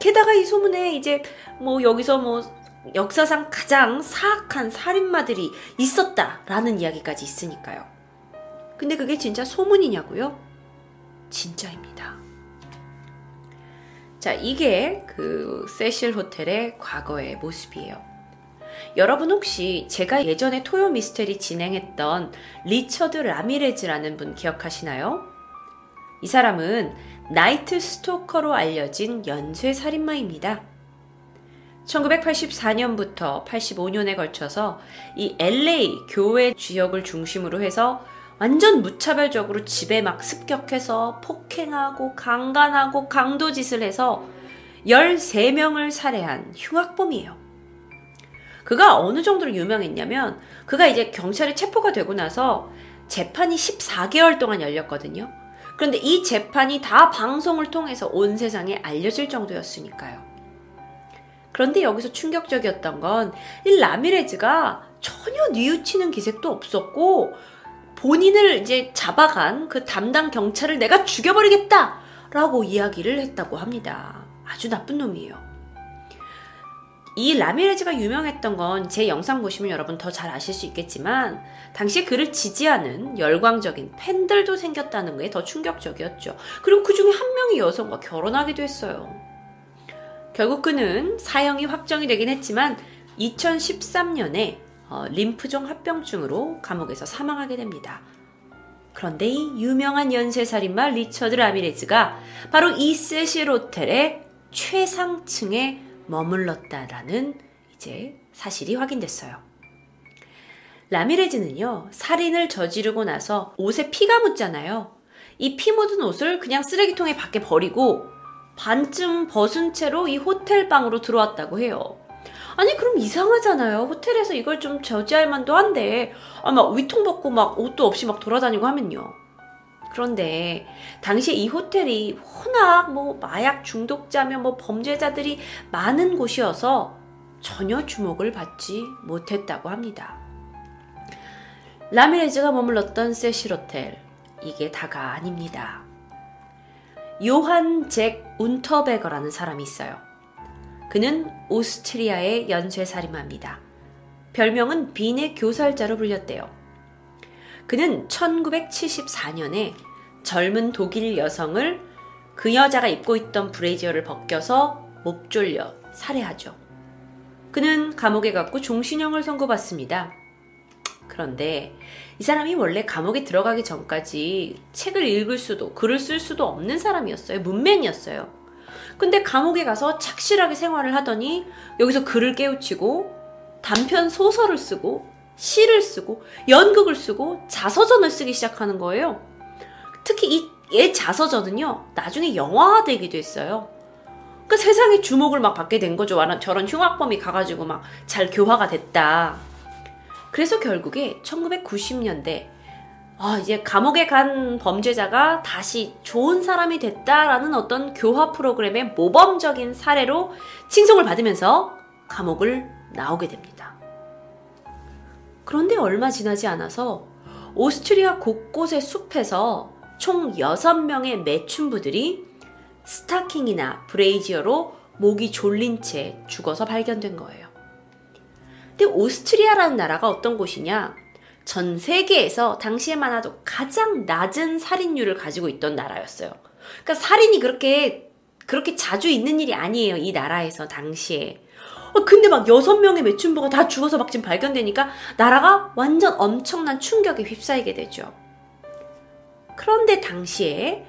게다가 이 소문에 이제 뭐 여기서 뭐 역사상 가장 사악한 살인마들이 있었다라는 이야기까지 있으니까요. 근데 그게 진짜 소문이냐고요? 진짜입니다. 자, 이게 그 세실 호텔의 과거의 모습이에요. 여러분 혹시 제가 예전에 토요 미스테리 진행했던 리처드 라미레즈라는 분 기억하시나요? 이 사람은 나이트 스토커로 알려진 연쇄 살인마입니다. 1984년부터 85년에 걸쳐서 이 LA 교회 지역을 중심으로 해서 완전 무차별적으로 집에 막 습격해서 폭행하고 강간하고 강도짓을 해서 13명을 살해한 흉악범이에요. 그가 어느 정도로 유명했냐면 그가 이제 경찰에 체포가 되고 나서 재판이 14개월 동안 열렸거든요. 그런데 이 재판이 다 방송을 통해서 온 세상에 알려질 정도였으니까요. 그런데 여기서 충격적이었던 건 이 라미레즈가 전혀 뉘우치는 기색도 없었고 본인을 이제 잡아간 그 담당 경찰을 내가 죽여버리겠다! 라고 이야기를 했다고 합니다. 아주 나쁜 놈이에요. 이 라미레즈가 유명했던 건 제 영상 보시면 여러분 더 잘 아실 수 있겠지만 당시 그를 지지하는 열광적인 팬들도 생겼다는 게 더 충격적이었죠. 그리고 그 중에 한 명이 여성과 결혼하기도 했어요. 결국 그는 사형이 확정이 되긴 했지만 2013년에 어, 림프종 합병증으로 감옥에서 사망하게 됩니다. 그런데 이 유명한 연쇄살인마 리처드 라미레즈가 바로 이 세실 호텔의 최상층에 머물렀다라는 이제 사실이 확인됐어요. 라미레즈는요, 살인을 저지르고 나서 옷에 피가 묻잖아요. 이 피 묻은 옷을 그냥 쓰레기통에 밖에 버리고 반쯤 벗은 채로 이 호텔 방으로 들어왔다고 해요. 아니 그럼 이상하잖아요. 호텔에서 이걸 좀 저지할 만도 한데 아마 위통 벗고 막 옷도 없이 막 돌아다니고 하면요. 그런데 당시에 이 호텔이 워낙 뭐 마약 중독자며 뭐 범죄자들이 많은 곳이어서 전혀 주목을 받지 못했다고 합니다. 라미레즈가 머물렀던 세실 호텔 이게 다가 아닙니다. 요한 잭 운터베거라는 사람이 있어요. 그는 오스트리아의 연쇄살인마입니다. 별명은 빈의 교살자로 불렸대요. 그는 1974년에 젊은 독일 여성을 그 여자가 입고 있던 브레이지어를 벗겨서 목 졸려 살해하죠. 그는 감옥에 갔고 종신형을 선고받습니다. 그런데 이 사람이 원래 감옥에 들어가기 전까지 책을 읽을 수도 글을 쓸 수도 없는 사람이었어요. 문맹이었어요. 근데 감옥에 가서 착실하게 생활을 하더니 여기서 글을 깨우치고 단편 소설을 쓰고 시를 쓰고 연극을 쓰고 자서전을 쓰기 시작하는 거예요. 특히 이얘 자서전은요 나중에 영화화되기도 했어요. 그 세상에 주목을 막 받게 된 거죠. 저런 흉악범이 가가지고 막 잘 교화가 됐다. 그래서 결국에 1990년대 아, 이제 감옥에 간 범죄자가 다시 좋은 사람이 됐다라는 어떤 교화 프로그램의 모범적인 사례로 칭송을 받으면서 감옥을 나오게 됩니다. 그런데 얼마 지나지 않아서 오스트리아 곳곳의 숲에서 총 6명의 매춘부들이 스타킹이나 브레이지어로 목이 졸린 채 죽어서 발견된 거예요. 근데 오스트리아라는 나라가 어떤 곳이냐? 전 세계에서 당시에만 해도 가장 낮은 살인율을 가지고 있던 나라였어요. 그러니까 살인이 그렇게 그렇게 자주 있는 일이 아니에요. 이 나라에서 당시에. 어, 근데 막 여섯 명의 매춘부가 다 죽어서 막 지금 발견되니까 나라가 완전 엄청난 충격에 휩싸이게 되죠. 그런데 당시에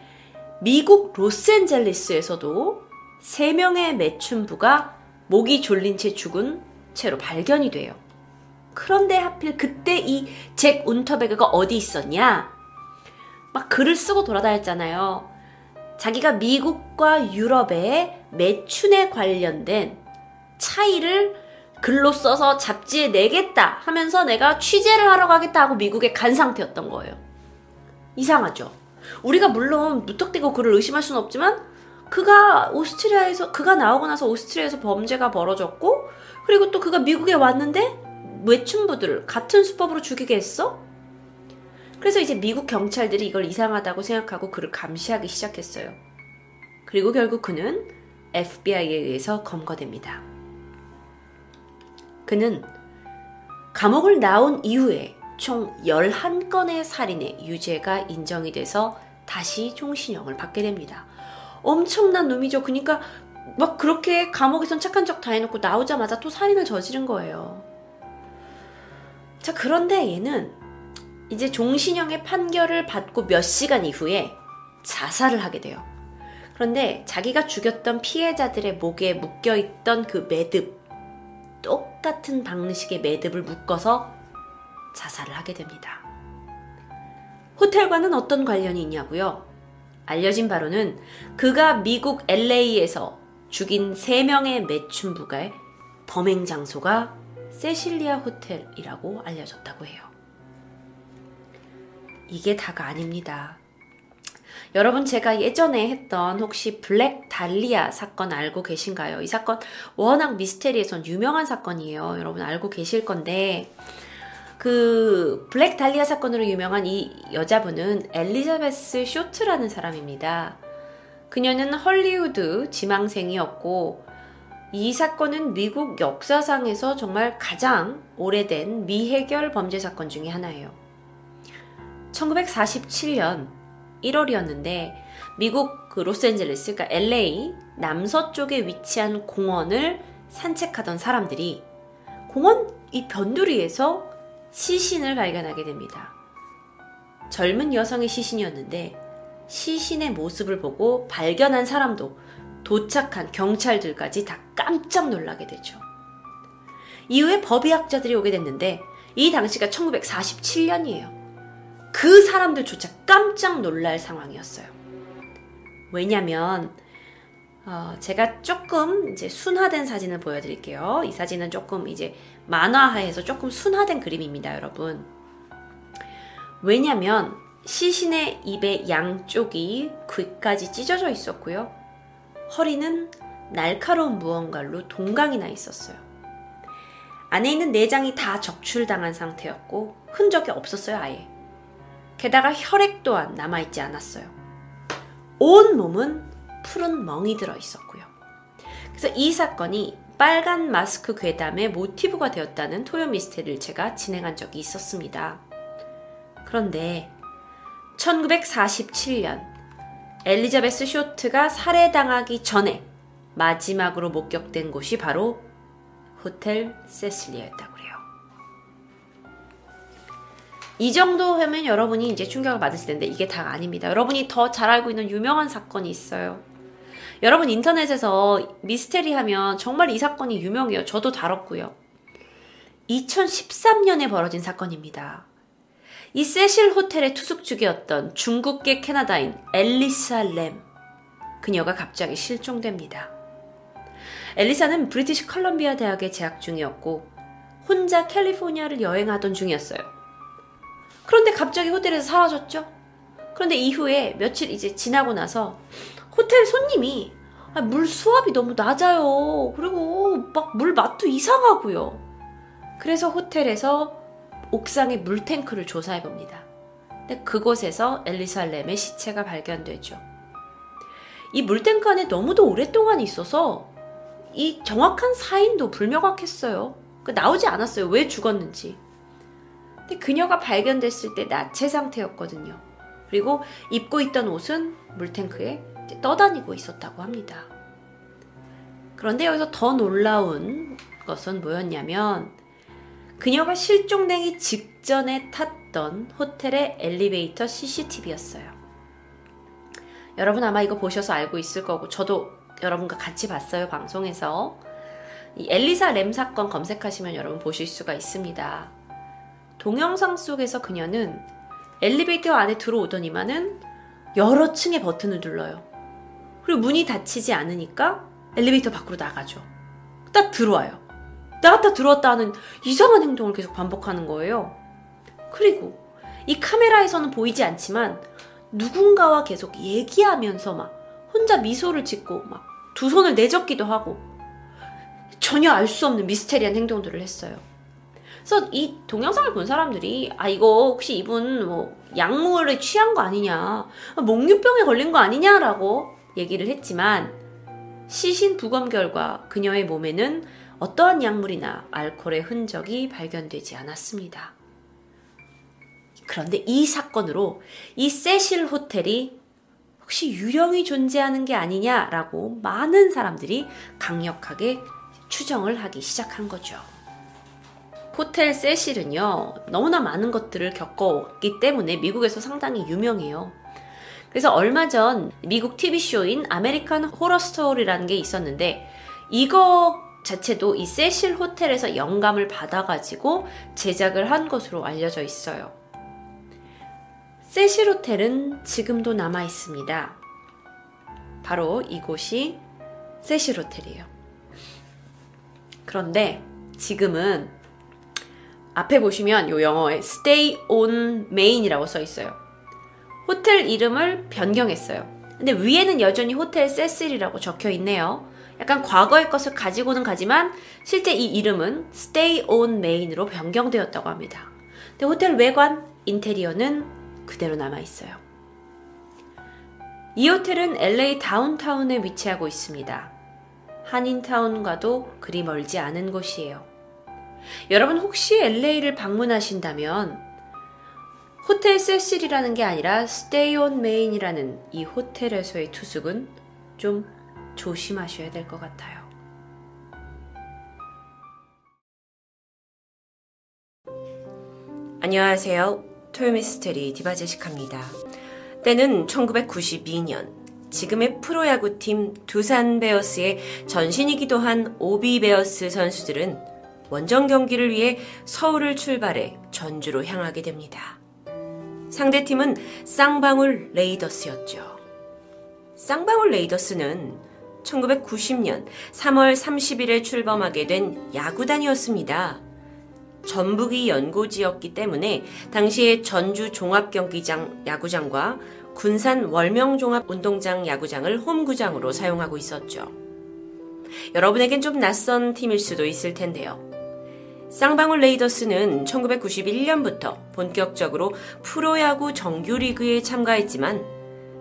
미국 로스앤젤레스에서도 세 명의 매춘부가 목이 졸린 채 죽은 채로 발견이 돼요. 그런데 하필 그때 이 잭 운터베그가 어디 있었냐? 막 글을 쓰고 돌아다녔잖아요. 자기가 미국과 유럽의 매춘에 관련된 차이를 글로 써서 잡지에 내겠다 하면서 내가 취재를 하러 가겠다 하고 미국에 간 상태였던 거예요. 이상하죠? 우리가 물론 무턱대고 그를 의심할 수는 없지만 그가 오스트리아에서 그가 나오고 나서 오스트리아에서 범죄가 벌어졌고 그리고 또 그가 미국에 왔는데 외춘부들을 같은 수법으로 죽이게 했어? 그래서 이제 미국 경찰들이 이걸 이상하다고 생각하고 그를 감시하기 시작했어요. 그리고 결국 그는 FBI에 의해서 검거됩니다. 그는 감옥을 나온 이후에 총 11건의 살인의 유죄가 인정이 돼서 다시 종신형을 받게 됩니다. 엄청난 놈이죠. 그러니까 막 그렇게 감옥에선 착한 척 다 해놓고 나오자마자 또 살인을 저지른 거예요. 자, 그런데 얘는 이제 종신형의 판결을 받고 몇 시간 이후에 자살을 하게 돼요. 그런데 자기가 죽였던 피해자들의 목에 묶여있던 그 매듭, 똑같은 방식의 매듭을 묶어서 자살을 하게 됩니다. 호텔과는 어떤 관련이 있냐고요? 알려진 바로는 그가 미국 LA에서 죽인 3명의 매춘부가의 범행 장소가 세실리아 호텔이라고 알려졌다고 해요. 이게 다가 아닙니다. 여러분 제가 예전에 했던 혹시 블랙 달리아 사건 알고 계신가요? 이 사건 워낙 미스테리에선 유명한 사건이에요. 여러분 알고 계실 건데 그 블랙 달리아 사건으로 유명한 이 여자분은 엘리자베스 쇼트라는 사람입니다. 그녀는 헐리우드 지망생이었고 이 사건은 미국 역사상에서 정말 가장 오래된 미해결 범죄 사건 중의 하나예요. 1947년 1월이었는데 미국 그 로스앤젤레스, 그러니까 LA 남서쪽에 위치한 공원을 산책하던 사람들이 공원 이 변두리에서 시신을 발견하게 됩니다. 젊은 여성의 시신이었는데 시신의 모습을 보고 발견한 사람도 도착한 경찰들까지 다 깜짝 놀라게 되죠. 이후에 법의학자들이 오게 됐는데 이 당시가 1947년이에요. 그 사람들조차 깜짝 놀랄 상황이었어요. 왜냐면 어, 제가 조금 이제 순화된 사진을 보여드릴게요. 이 사진은 조금 이제 만화화해서 조금 순화된 그림입니다, 여러분. 왜냐면 시신의 입의 양쪽이 귀까지 찢어져 있었고요. 허리는 날카로운 무언가로 동강이 나 있었어요. 안에 있는 내장이 다 적출당한 상태였고 흔적이 없었어요, 아예. 게다가 혈액 또한 남아있지 않았어요. 온 몸은 푸른 멍이 들어 있었고요. 그래서 이 사건이 빨간 마스크 괴담의 모티브가 되었다는 토요 미스테리를 제가 진행한 적이 있었습니다. 그런데 1947년 엘리자베스 쇼트가 살해당하기 전에 마지막으로 목격된 곳이 바로 호텔 세실리아였다고 그래요. 이 정도 하면 여러분이 이제 충격을 받으실 텐데 이게 다 아닙니다. 여러분이 더 잘 알고 있는 유명한 사건이 있어요. 여러분 인터넷에서 미스테리 하면 정말 이 사건이 유명해요. 저도 다뤘고요. 2013년에 벌어진 사건입니다. 이 세실 호텔에 투숙중이었던 중국계 캐나다인 엘리사 램. 그녀가 갑자기 실종됩니다. 엘리사는 브리티시 컬럼비아 대학에 재학 중이었고 혼자 캘리포니아를 여행하던 중이었어요. 그런데 갑자기 호텔에서 사라졌죠? 그런데 이후에 며칠 이제 지나고 나서 호텔 손님이 아, 물 수압이 너무 낮아요. 그리고 막 물 맛도 이상하고요. 그래서 호텔에서 옥상의 물탱크를 조사해 봅니다. 근데 그곳에서 엘리사 램의 시체가 발견되죠. 이 물탱크 안에 너무도 오랫동안 있어서 이 정확한 사인도 불명확했어요. 그 나오지 않았어요. 왜 죽었는지. 근데 그녀가 발견됐을 때 나체 상태였거든요. 그리고 입고 있던 옷은 물탱크에 떠다니고 있었다고 합니다. 그런데 여기서 더 놀라운 것은 뭐였냐면 그녀가 실종되기 직전에 탔던 호텔의 엘리베이터 CCTV였어요. 여러분 아마 이거 보셔서 알고 있을 거고 저도 여러분과 같이 봤어요 방송에서 이 엘리사 램 사건 검색하시면 여러분 보실 수가 있습니다. 동영상 속에서 그녀는 엘리베이터 안에 들어오더니만은 여러 층의 버튼을 눌러요. 그리고 문이 닫히지 않으니까 엘리베이터 밖으로 나가죠. 딱 들어와요. 나갔다 들어왔다 하는 이상한 행동을 계속 반복하는 거예요. 그리고 이 카메라에서는 보이지 않지만 누군가와 계속 얘기하면서 막 혼자 미소를 짓고 막 두 손을 내젓기도 하고 전혀 알 수 없는 미스테리한 행동들을 했어요. 그래서 이 동영상을 본 사람들이 아 이거 혹시 이분 뭐 약물에 취한 거 아니냐, 목류병에 걸린 거 아니냐라고 얘기를 했지만 시신 부검 결과 그녀의 몸에는 어떠한 약물이나 알코올의 흔적이 발견되지 않았습니다. 그런데 이 사건으로 이 세실 호텔이 혹시 유령이 존재하는 게 아니냐라고 많은 사람들이 강력하게 추정을 하기 시작한 거죠. 호텔 Cecil은요, 너무나 많은 것들을 겪었기 때문에 미국에서 상당히 유명해요. 그래서 얼마 전 미국 TV쇼인 American Horror Story라는 게 있었는데, 이거 자체도 이 Cecil 호텔에서 영감을 받아가지고 제작을 한 것으로 알려져 있어요. Cecil 호텔은 지금도 남아 있습니다. 바로 이곳이 세실 호텔이에요. 그런데 지금은 앞에 보시면 요 영어에 Stay on Main이라고 써 있어요. 호텔 이름을 변경했어요. 근데 위에는 여전히 호텔 세실이라고 적혀 있네요. 약간 과거의 것을 가지고는 가지만 실제 이 이름은 Stay on Main으로 변경되었다고 합니다. 근데 호텔 외관, 인테리어는 그대로 남아 있어요. 이 호텔은 LA 다운타운에 위치하고 있습니다. 한인타운과도 그리 멀지 않은 곳이에요. 여러분 혹시 LA를 방문하신다면 호텔 Cecil이라는 게 아니라 Stay on Main이라는 이 호텔에서의 투숙은 좀 조심하셔야 될 것 같아요. 안녕하세요. 토요미스테리 디바제시카입니다. 때는 1992년 지금의 프로야구팀 두산 베어스의 전신이기도 한 오비 베어스 선수들은 원정 경기를 위해 서울을 출발해 전주로 향하게 됩니다. 상대팀은 쌍방울 레이더스였죠. 쌍방울 레이더스는 1990년 3월 30일에 출범하게 된 야구단이었습니다. 전북이 연고지였기 때문에 당시에 전주 종합경기장 야구장과 군산 월명종합운동장 야구장을 홈구장으로 사용하고 있었죠. 여러분에겐 좀 낯선 팀일 수도 있을 텐데요. 쌍방울 레이더스는 1991년부터 본격적으로 프로야구 정규리그에 참가했지만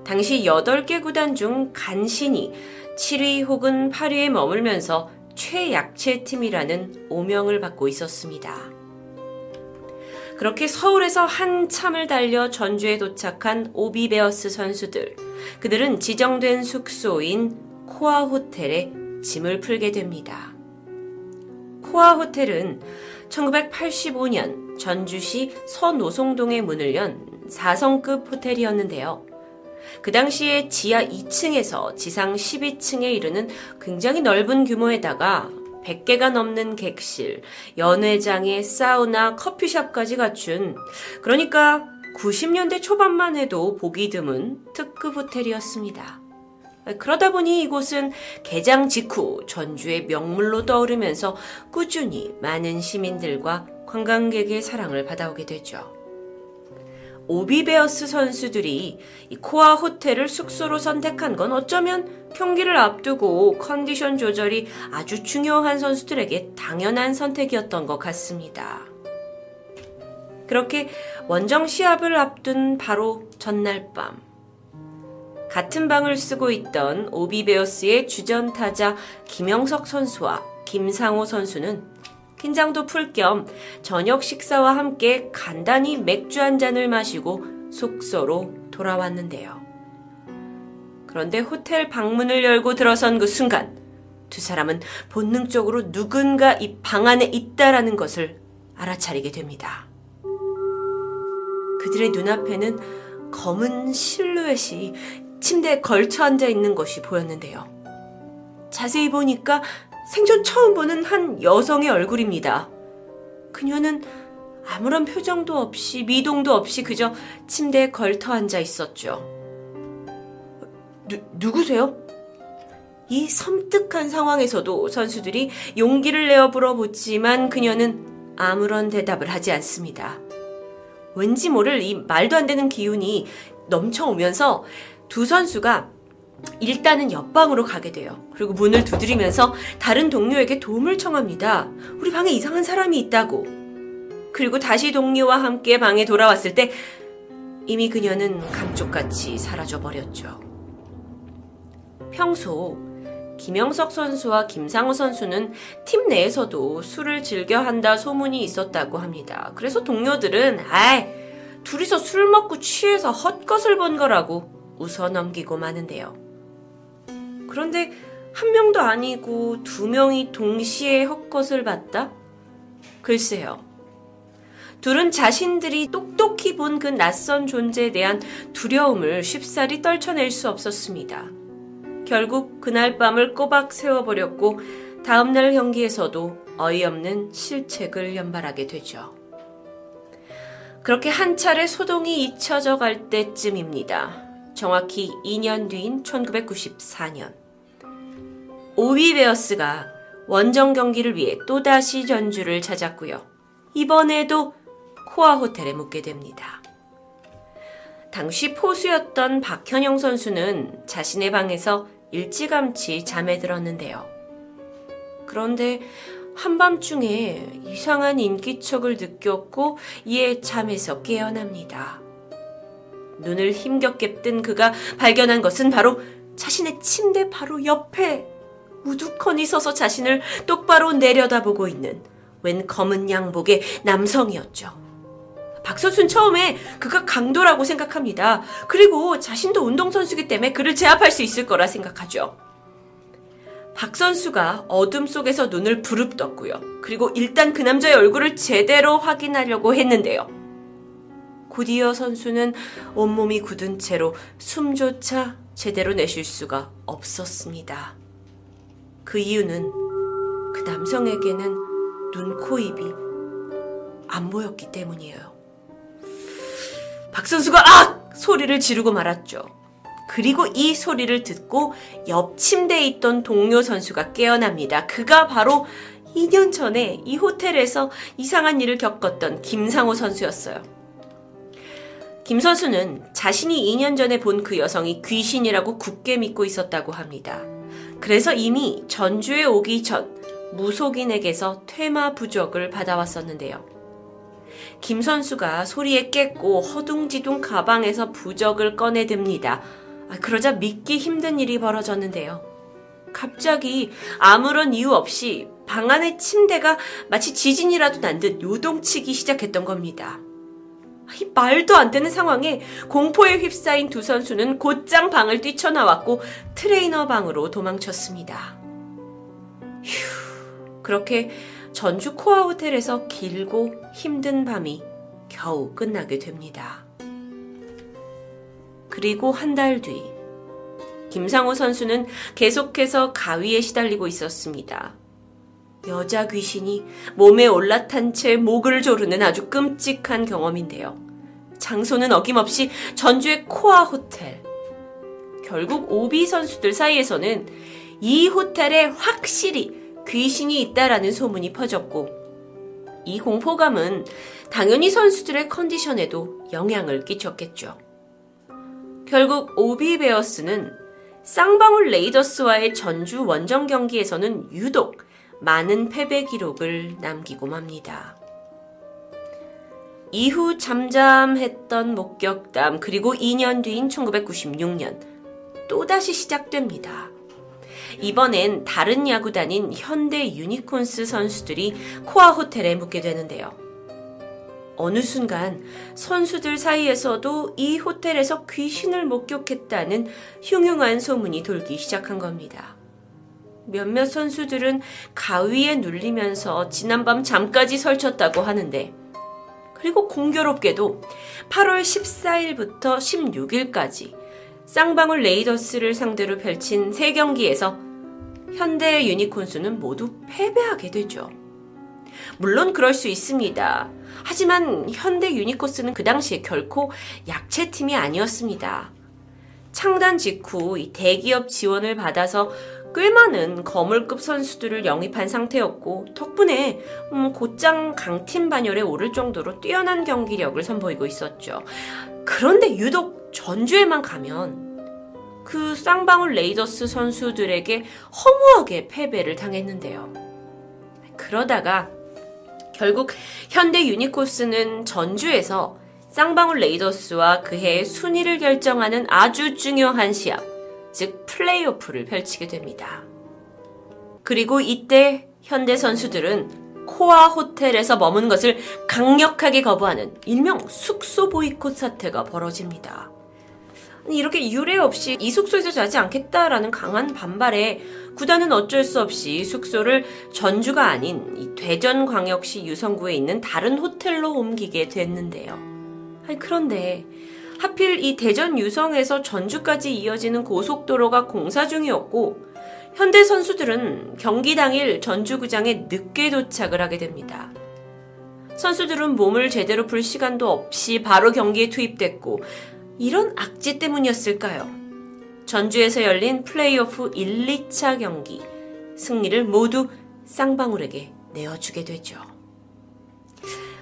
당시 8개 구단 중 간신히 7위 혹은 8위에 머물면서 최약체 팀이라는 오명을 받고 있었습니다. 그렇게 서울에서 한참을 달려 전주에 도착한 오비베어스 선수들. 그들은 지정된 숙소인 코아 호텔에 짐을 풀게 됩니다. 코아 호텔은 1985년 전주시 서노송동에 문을 연 4성급 호텔이었는데요. 그 당시에 지하 2층에서 지상 12층에 이르는 굉장히 넓은 규모에다가 100개가 넘는 객실, 연회장에 사우나, 커피숍까지 갖춘 그러니까 90년대 초반만 해도 보기 드문 특급 호텔이었습니다. 그러다 보니 이곳은 개장 직후 전주의 명물로 떠오르면서 꾸준히 많은 시민들과 관광객의 사랑을 받아오게 되죠. 오비베어스 선수들이 코아 호텔을 숙소로 선택한 건 어쩌면 경기를 앞두고 컨디션 조절이 아주 중요한 선수들에게 당연한 선택이었던 것 같습니다. 그렇게 원정 시합을 앞둔 바로 전날 밤, 같은 방을 쓰고 있던 OB베어스의 주전 타자 김영석 선수와 김상호 선수는 긴장도 풀 겸 저녁 식사와 함께 간단히 맥주 한 잔을 마시고 숙소로 돌아왔는데요. 그런데 호텔 방문을 열고 들어선 그 순간 두 사람은 본능적으로 누군가 이 방 안에 있다라는 것을 알아차리게 됩니다. 그들의 눈앞에는 검은 실루엣이 침대에 걸쳐 앉아 있는 것이 보였는데요. 자세히 보니까 생전 처음 보는 한 여성의 얼굴입니다. 그녀는 아무런 표정도 없이 미동도 없이 그저 침대에 걸터 앉아 있었죠. 누, 누구세요? 이 섬뜩한 상황에서도 선수들이 용기를 내어 물어보지만 그녀는 아무런 대답을 하지 않습니다. 왠지 모를 이 말도 안 되는 기운이 넘쳐오면서 두 선수가 일단은 옆방으로 가게 돼요. 그리고 문을 두드리면서 다른 동료에게 도움을 청합니다. 우리 방에 이상한 사람이 있다고. 그리고 다시 동료와 함께 방에 돌아왔을 때 이미 그녀는 감쪽같이 사라져 버렸죠. 평소 김영석 선수와 김상우 선수는 팀 내에서도 술을 즐겨 한다 소문이 있었다고 합니다. 그래서 동료들은 아이 둘이서 술 먹고 취해서 헛것을 본 거라고 웃어 넘기고 마는데요. 그런데 한 명도 아니고 두 명이 동시에 헛것을 봤다? 글쎄요. 둘은 자신들이 똑똑히 본 그 낯선 존재에 대한 두려움을 쉽사리 떨쳐낼 수 없었습니다. 결국 그날 밤을 꼬박 세워버렸고 다음날 경기에서도 어이없는 실책을 연발하게 되죠. 그렇게 한 차례 소동이 잊혀져 갈 때쯤입니다. 정확히 2년 뒤인 1994년. 오비 베어스가 원정 경기를 위해 또다시 전주를 찾았고요. 이번에도 코아 호텔에 묵게 됩니다. 당시 포수였던 박현영 선수는 자신의 방에서 일찌감치 잠에 들었는데요. 그런데 한밤중에 이상한 인기척을 느꼈고 이에 잠에서 깨어납니다. 눈을 힘겹게 뜬 그가 발견한 것은 바로 자신의 침대 바로 옆에 우두커니 서서 자신을 똑바로 내려다보고 있는 웬 검은 양복의 남성이었죠. 박선수는 처음에 그가 강도라고 생각합니다. 그리고 자신도 운동선수기 때문에 그를 제압할 수 있을 거라 생각하죠. 박 선수가 어둠 속에서 눈을 부릅떴고요. 그리고 일단 그 남자의 얼굴을 제대로 확인하려고 했는데요. 곧이어 선수는 온몸이 굳은 채로 숨조차 제대로 내쉴 수가 없었습니다. 그 이유는 그 남성에게는 눈, 코, 입이 안 보였기 때문이에요. 박 선수가 악! 소리를 지르고 말았죠. 그리고 이 소리를 듣고 옆 침대에 있던 동료 선수가 깨어납니다. 그가 바로 2년 전에 이 호텔에서 이상한 일을 겪었던 김상호 선수였어요. 김 선수는 자신이 2년 전에 본 그 여성이 귀신이라고 굳게 믿고 있었다고 합니다. 그래서 이미 전주에 오기 전 무속인에게서 퇴마 부적을 받아왔었는데요. 김 선수가 소리에 깼고 허둥지둥 가방에서 부적을 꺼내듭니다. 아, 그러자 믿기 힘든 일이 벌어졌는데요. 갑자기 아무런 이유 없이 방 안의 침대가 마치 지진이라도 난 듯 요동치기 시작했던 겁니다. 이 말도 안 되는 상황에 공포에 휩싸인 두 선수는 곧장 방을 뛰쳐나왔고 트레이너 방으로 도망쳤습니다. 휴, 그렇게 전주 코아 호텔에서 길고 힘든 밤이 겨우 끝나게 됩니다. 그리고 한 달 뒤, 김상호 선수는 계속해서 가위에 시달리고 있었습니다. 여자 귀신이 몸에 올라탄 채 목을 조르는 아주 끔찍한 경험인데요. 장소는 어김없이 전주의 코아 호텔. 결국 오비 선수들 사이에서는 이 호텔에 확실히 귀신이 있다라는 소문이 퍼졌고, 이 공포감은 당연히 선수들의 컨디션에도 영향을 끼쳤겠죠. 결국 OB 베어스는 쌍방울 레이더스와의 전주 원정 경기에서는 유독 많은 패배 기록을 남기고 맙니다. 이후 잠잠했던 목격담 그리고 2년 뒤인 1996년 또다시 시작됩니다. 이번엔 다른 야구단인 현대 유니콘스 선수들이 코아 호텔에 묵게 되는데요. 어느 순간 선수들 사이에서도 이 호텔에서 귀신을 목격했다는 흉흉한 소문이 돌기 시작한 겁니다. 몇몇 선수들은 가위에 눌리면서 지난밤 잠까지 설쳤다고 하는데, 그리고 공교롭게도 8월 14일부터 16일까지 쌍방울 레이더스를 상대로 펼친 3경기에서 현대 유니콘스는 모두 패배하게 되죠. 물론 그럴 수 있습니다. 하지만 현대 유니코스는 그 당시에 결코 약체팀이 아니었습니다. 창단 직후 대기업 지원을 받아서 꽤 많은 거물급 선수들을 영입한 상태였고 덕분에 음, 곧장 강팀 반열에 오를 정도로 뛰어난 경기력을 선보이고 있었죠. 그런데 유독 전주에만 가면 그 쌍방울 레이더스 선수들에게 허무하게 패배를 당했는데요. 그러다가 결국 현대 유니코스는 전주에서 쌍방울 레이더스와 그해 순위를 결정하는 아주 중요한 시합, 즉 플레이오프를 펼치게 됩니다. 그리고 이때 현대 선수들은 코아 호텔에서 머문 것을 강력하게 거부하는 일명 숙소 보이콧 사태가 벌어집니다. 이렇게 유례 없이 이 숙소에서 자지 않겠다라는 강한 반발에 구단은 어쩔 수 없이 숙소를 전주가 아닌 이 대전광역시 유성구에 있는 다른 호텔로 옮기게 됐는데요. 아니, 그런데 하필 이 대전 유성에서 전주까지 이어지는 고속도로가 공사 중이었고 현대 선수들은 경기 당일 전주구장에 늦게 도착을 하게 됩니다. 선수들은 몸을 제대로 풀 시간도 없이 바로 경기에 투입됐고 이런 악재 때문이었을까요? 전주에서 열린 플레이오프 1, 2차 경기 승리를 모두 쌍방울에게 내어주게 되죠.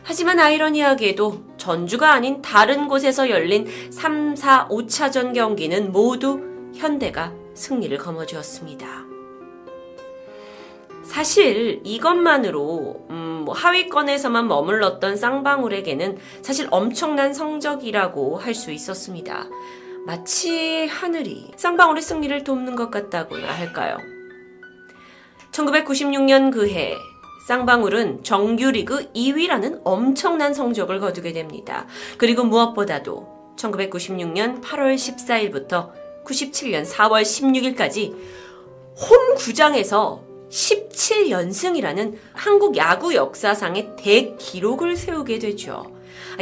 하지만 아이러니하게도 전주가 아닌 다른 곳에서 열린 3, 4, 5차전 경기는 모두 현대가 승리를 거머쥐었습니다. 사실 이것만으로 음, 뭐 하위권에서만 머물렀던 쌍방울에게는 사실 엄청난 성적이라고 할 수 있었습니다. 마치 하늘이 쌍방울의 승리를 돕는 것 같다고나 할까요? 1996년 그해 쌍방울은 정규리그 2위라는 엄청난 성적을 거두게 됩니다. 그리고 무엇보다도 1996년 8월 14일부터 97년 4월 16일까지 홈 구장에서 17연승이라는 한국 야구 역사상의 대기록을 세우게 되죠.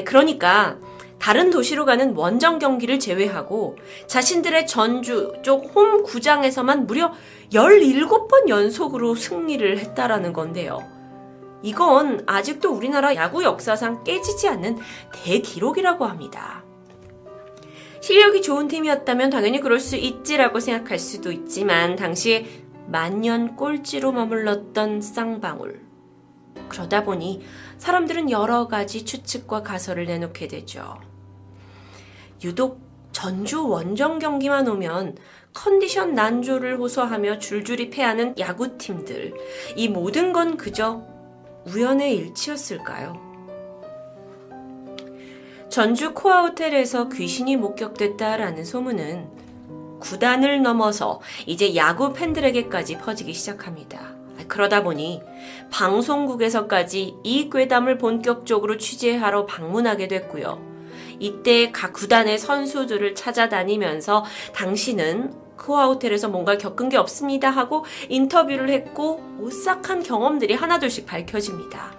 그러니까 다른 도시로 가는 원정 경기를 제외하고 자신들의 전주 쪽 홈 구장에서만 무려 17번 연속으로 승리를 했다라는 건데요. 이건 아직도 우리나라 야구 역사상 깨지지 않는 대기록이라고 합니다. 실력이 좋은 팀이었다면 당연히 그럴 수 있지라고 생각할 수도 있지만 당시에 만년 꼴찌로 머물렀던 쌍방울. 그러다 보니 사람들은 여러 가지 추측과 가설을 내놓게 되죠. 유독 전주 원정 경기만 오면 컨디션 난조를 호소하며 줄줄이 패하는 야구팀들. 이 모든 건 그저 우연의 일치였을까요? 전주 코아 호텔에서 귀신이 목격됐다라는 소문은 구단을 넘어서 이제 야구 팬들에게까지 퍼지기 시작합니다. 그러다 보니 방송국에서까지 이 괴담을 본격적으로 취재하러 방문하게 됐고요. 이때 각 구단의 선수들을 찾아다니면서 당신은 코아 호텔에서 뭔가 겪은 게 없습니다 하고 인터뷰를 했고 오싹한 경험들이 하나둘씩 밝혀집니다.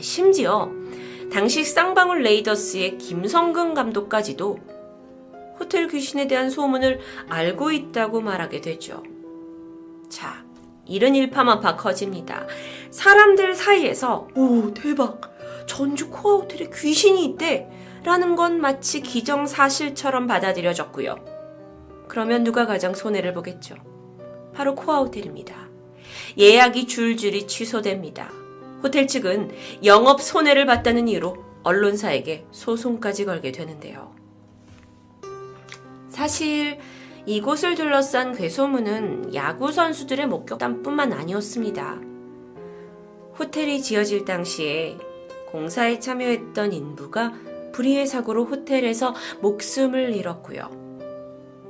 심지어 당시 쌍방울 레이더스의 김성근 감독까지도 호텔 귀신에 대한 소문을 알고 있다고 말하게 되죠. 자, 이른 일파만파 커집니다. 사람들 사이에서 오 대박 전주 코아 호텔에 귀신이 있대 라는 건 마치 기정사실처럼 받아들여졌고요. 그러면 누가 가장 손해를 보겠죠? 바로 코아 호텔입니다. 예약이 줄줄이 취소됩니다. 호텔 측은 영업 손해를 봤다는 이유로 언론사에게 소송까지 걸게 되는데요. 사실 이곳을 둘러싼 괴소문은 야구 선수들의 목격담뿐만 아니었습니다. 호텔이 지어질 당시에 공사에 참여했던 인부가 불의의 사고로 호텔에서 목숨을 잃었고요.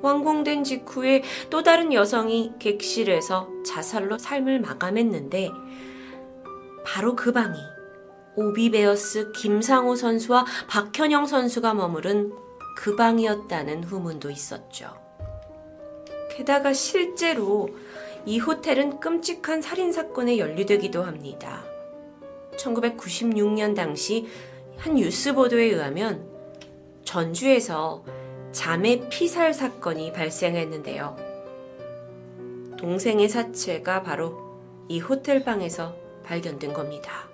완공된 직후에 또 다른 여성이 객실에서 자살로 삶을 마감했는데 바로 그 방이 오비베어스 김상호 선수와 박현영 선수가 머무른 그 방이었다는 후문도 있었죠. 게다가 실제로 이 호텔은 끔찍한 살인사건에 연루되기도 합니다. 1996년 당시 한 뉴스 보도에 의하면 전주에서 자매 피살 사건이 발생했는데요. 동생의 사체가 바로 이 호텔 방에서 발견된 겁니다.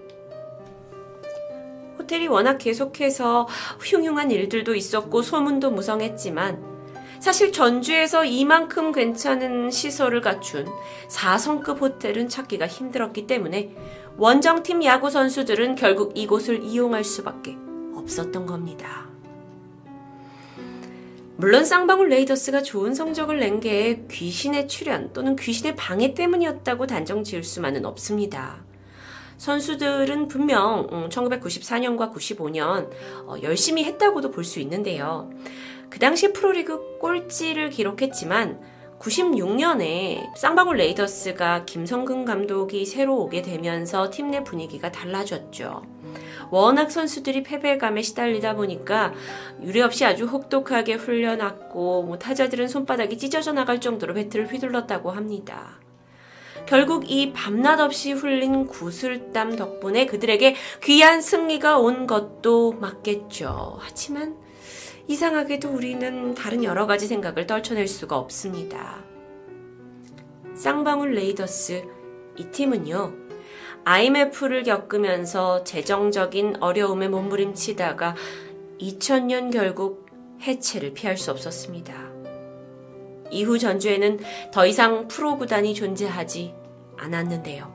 호텔이 워낙 계속해서 흉흉한 일들도 있었고 소문도 무성했지만 사실 전주에서 이만큼 괜찮은 시설을 갖춘 4성급 호텔은 찾기가 힘들었기 때문에 원정팀 야구 선수들은 결국 이곳을 이용할 수밖에 없었던 겁니다. 물론 쌍방울 레이더스가 좋은 성적을 낸 게 귀신의 출현 또는 귀신의 방해 때문이었다고 단정 지을 수만은 없습니다. 선수들은 분명 1994년과 음, 95년 어, 열심히 했다고도 볼 수 있는데요. 그 당시 프로리그 꼴찌를 기록했지만 96년에 쌍방울 레이더스가 김성근 감독이 새로 오게 되면서 팀 내 분위기가 달라졌죠. 워낙 선수들이 패배감에 시달리다 보니까 유례 없이 아주 혹독하게 훈련했고 뭐 타자들은 손바닥이 찢어져 나갈 정도로 배트를 휘둘렀다고 합니다. 결국 이 밤낮 없이 흘린 구슬땀 덕분에 그들에게 귀한 승리가 온 것도 맞겠죠. 하지만 이상하게도 우리는 다른 여러 가지 생각을 떨쳐낼 수가 없습니다. 쌍방울 레이더스 이 팀은요. IMF를 겪으면서 재정적인 어려움에 몸부림치다가 2000년 결국 해체를 피할 수 없었습니다. 이후 전주에는 더 이상 프로 구단이 존재하지 않았는데요.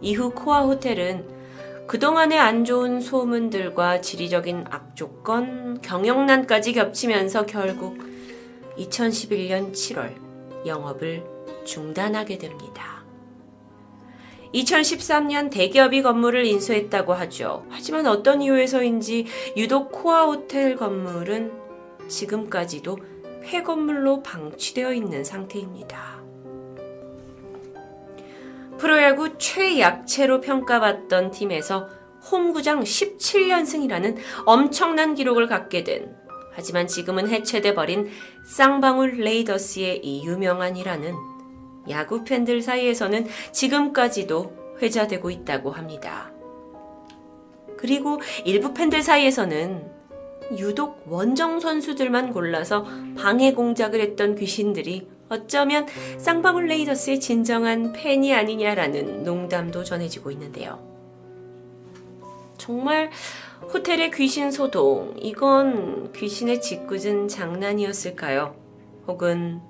이후 코아 호텔은 그동안의 안 좋은 소문들과 지리적인 악조건, 경영난까지 겹치면서 결국 2011년 7월 영업을 중단하게 됩니다. 2013년 대기업이 건물을 인수했다고 하죠. 하지만 어떤 이유에서인지 유독 코아 호텔 건물은 지금까지도 폐건물로 방치되어 있는 상태입니다. 프로야구 최약체로 평가받던 팀에서 홈구장 17연승이라는 엄청난 기록을 갖게 된 하지만 지금은 해체돼 버린 쌍방울 레이더스의 이 유명한 이라는 야구 팬들 사이에서는 지금까지도 회자되고 있다고 합니다. 그리고 일부 팬들 사이에서는 유독 원정 선수들만 골라서 방해 공작을 했던 귀신들이 어쩌면 쌍방울 레이더스의 진정한 팬이 아니냐라는 농담도 전해지고 있는데요. 정말 호텔의 귀신 소동, 이건 귀신의 짓궂은 장난이었을까요? 혹은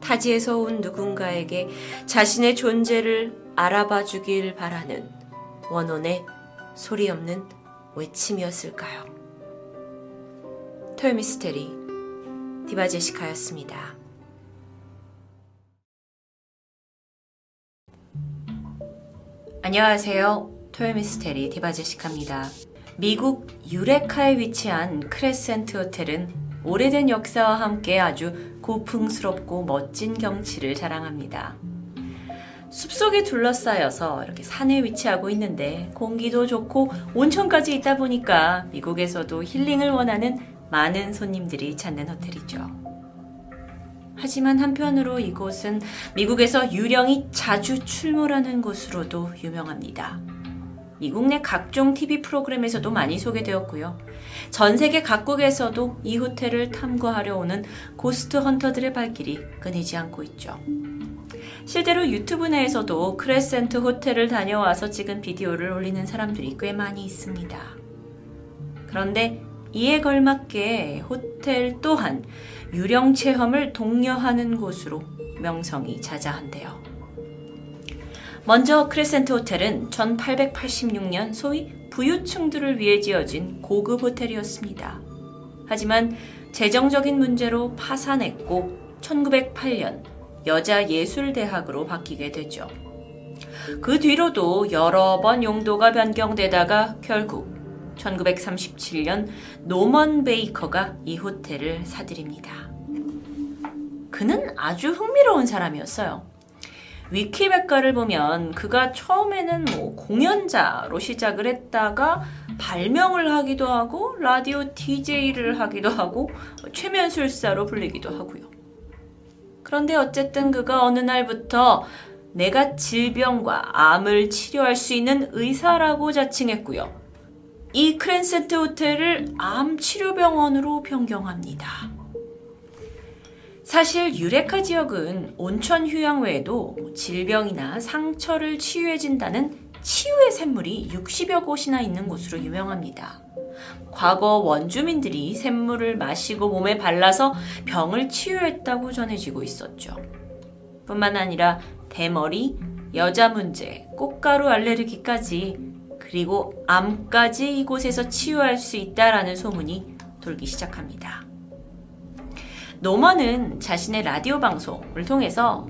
타지에서 온 누군가에게 자신의 존재를 알아봐 주길 바라는 원혼의 소리 없는 외침이었을까요? 토요미스테리 디바제시카였습니다. 안녕하세요. 토요미스테리 디바제시카입니다. 미국 유레카에 위치한 크레센트 호텔은 오래된 역사와 함께 아주 고풍스럽고 멋진 경치를 자랑합니다. 숲속에 둘러싸여서 이렇게 산에 위치하고 있는데 공기도 좋고 온천까지 있다 보니까 미국에서도 힐링을 원하는 많은 손님들이 찾는 호텔이죠. 하지만 한편으로 이곳은 미국에서 유령이 자주 출몰하는 곳으로도 유명합니다. 미국 내 각종 TV 프로그램에서도 많이 소개되었고요. 전 세계 각국에서도 이 호텔을 탐구하려 오는 ghost hunter들의 발길이 끊이지 않고 있죠. 실제로 유튜브 내에서도 Crescent 호텔을 다녀와서 찍은 비디오를 올리는 사람들이 꽤 많이 있습니다. 그런데 이에 걸맞게 호텔 또한 유령 체험을 독려하는 곳으로 명성이 자자한데요. 먼저 Crescent 호텔은 1886년 소위 부유층들을 위해 지어진 고급 호텔이었습니다. 하지만 재정적인 문제로 파산했고 1908년 여자예술대학으로 바뀌게 되죠. 그 뒤로도 여러 번 용도가 변경되다가 결국 1937년 노먼 베이커가 이 호텔을 사들입니다. 그는 아주 흥미로운 사람이었어요. 위키백과를 보면 그가 처음에는 뭐 공연자로 시작을 했다가 발명을 하기도 하고 라디오 DJ를 하기도 하고 최면술사로 불리기도 하고요. 그런데 어쨌든 그가 어느 날부터 내가 질병과 암을 치료할 수 있는 의사라고 자칭했고요. 이 Crescent 호텔을 암 치료병원으로 변경합니다. 사실 Eureka 지역은 온천 휴양 외에도 질병이나 상처를 치유해준다는 치유의 샘물이 60여 곳이나 있는 곳으로 유명합니다. 과거 원주민들이 샘물을 마시고 몸에 발라서 병을 치유했다고 전해지고 있었죠. 뿐만 아니라 대머리, 여자 문제, 꽃가루 알레르기까지 그리고 암까지 이곳에서 치유할 수 있다라는 소문이 돌기 시작합니다. 노먼은 자신의 라디오 방송을 통해서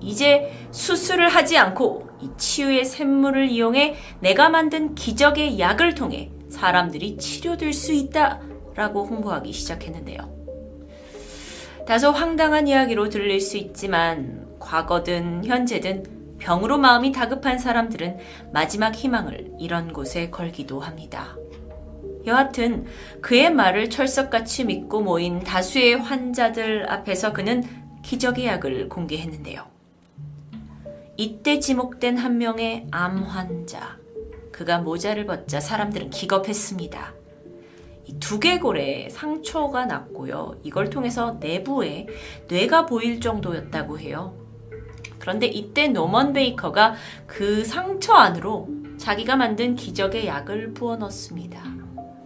이제 수술을 하지 않고 이 치유의 샘물을 이용해 내가 만든 기적의 약을 통해 사람들이 치료될 수 있다라고 홍보하기 시작했는데요. 다소 황당한 이야기로 들릴 수 있지만 과거든 현재든 병으로 마음이 다급한 사람들은 마지막 희망을 이런 곳에 걸기도 합니다. 여하튼 그의 말을 철석같이 믿고 모인 다수의 환자들 앞에서 그는 기적의 약을 공개했는데요. 이때 지목된 한 명의 암 환자. 그가 모자를 벗자 사람들은 기겁했습니다. 두개골에 상처가 났고요. 이걸 통해서 내부에 뇌가 보일 정도였다고 해요. 그런데 이때 노먼 베이커가 그 상처 안으로 자기가 만든 기적의 약을 부어 넣습니다.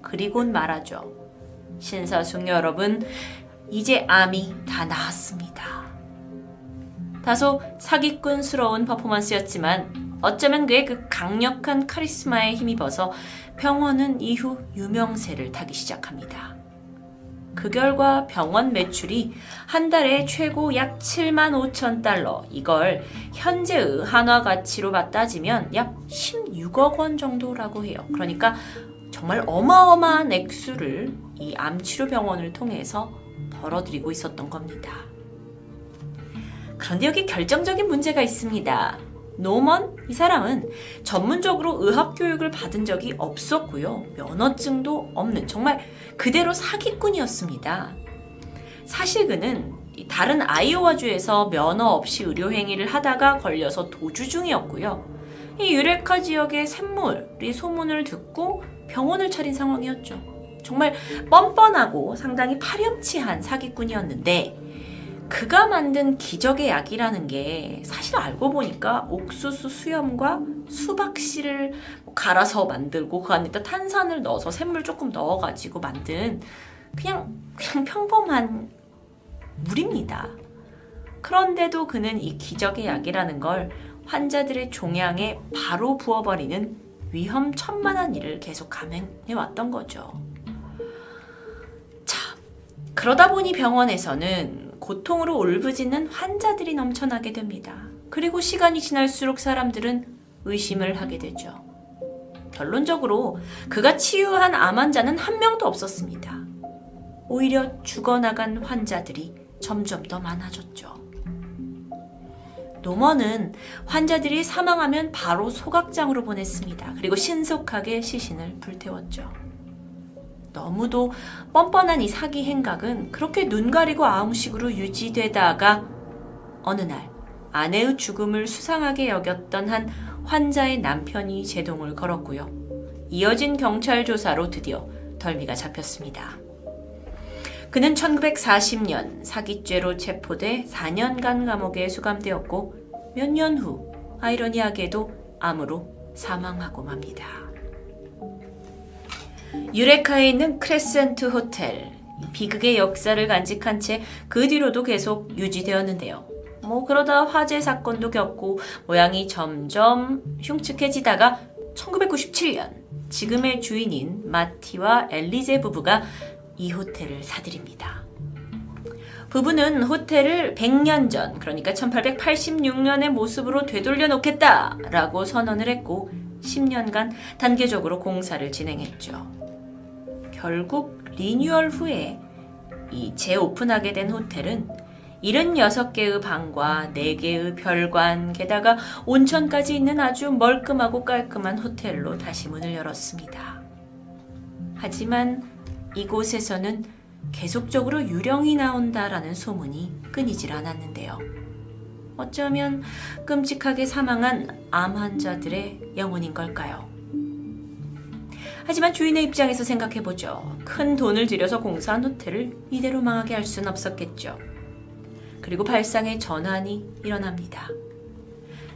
그리곤 말하죠. 신사숙 여러분, 이제 암이 다 나았습니다. 다소 사기꾼스러운 퍼포먼스였지만 어쩌면 그의 그 강력한 카리스마에 힘입어서 병원은 이후 유명세를 타기 시작합니다. 그 결과 병원 매출이 한 달에 최고 약 7만 5천 달러, 이걸 현재의 한화 가치로 맞따지면 약 16억 원 정도라고 해요. 그러니까 정말 어마어마한 액수를 이 암치료 병원을 통해서 벌어들이고 있었던 겁니다. 그런데 여기 결정적인 문제가 있습니다. 노먼 이 사람은 전문적으로 의학 교육을 받은 적이 없었고요. 면허증도 없는 정말 그대로 사기꾼이었습니다. 사실 그는 다른 아이오와주에서 면허 없이 의료 행위를 하다가 걸려서 도주 중이었고요. 이 유레카 지역의 샘물이 소문을 듣고 병원을 차린 상황이었죠. 정말 뻔뻔하고 상당히 파렴치한 사기꾼이었는데 그가 만든 기적의 약이라는 게 사실 알고 보니까 옥수수 수염과 수박씨를 갈아서 만들고 그 안에다 탄산을 넣어서 샘물 조금 넣어가지고 만든 그냥 그냥 평범한 물입니다. 그런데도 그는 이 기적의 약이라는 걸 환자들의 종양에 바로 부어버리는 위험천만한 일을 계속 감행해 왔던 거죠. 자, 그러다 보니 병원에서는 고통으로 울부짖는 환자들이 넘쳐나게 됩니다. 그리고 시간이 지날수록 사람들은 의심을 하게 되죠. 결론적으로 그가 치유한 암 환자는 한 명도 없었습니다. 오히려 죽어나간 환자들이 점점 더 많아졌죠. 노먼은 환자들이 사망하면 바로 소각장으로 보냈습니다. 그리고 신속하게 시신을 불태웠죠. 너무도 뻔뻔한 이 사기 행각은 그렇게 눈 가리고 아웅식으로 유지되다가 어느 날 아내의 죽음을 수상하게 여겼던 한 환자의 남편이 제동을 걸었고요. 이어진 경찰 조사로 드디어 덜미가 잡혔습니다. 그는 1940년 사기죄로 체포돼 4년간 감옥에 수감되었고 몇 년 후 아이러니하게도 암으로 사망하고 맙니다. 유레카에 있는 크레센트 호텔. 비극의 역사를 간직한 채 그 뒤로도 계속 유지되었는데요. 뭐 그러다 화재 사건도 겪고 모양이 점점 흉측해지다가 1997년 지금의 주인인 마티와 엘리제 부부가 이 호텔을 사들입니다. 부부는 호텔을 100년 전, 그러니까 1886년의 모습으로 되돌려 놓겠다라고 선언을 했고 10년간 단계적으로 공사를 진행했죠. 결국 리뉴얼 후에 이 재오픈하게 된 호텔은 76개의 방과 4개의 별관, 게다가 온천까지 있는 아주 멀끔하고 깔끔한 호텔로 다시 문을 열었습니다. 하지만 이곳에서는 계속적으로 유령이 나온다라는 소문이 끊이질 않았는데요. 어쩌면 끔찍하게 사망한 암 환자들의 영혼인 걸까요? 하지만 주인의 입장에서 생각해보죠. 큰 돈을 들여서 공사한 호텔을 이대로 망하게 할 수는 없었겠죠. 그리고 발상의 전환이 일어납니다.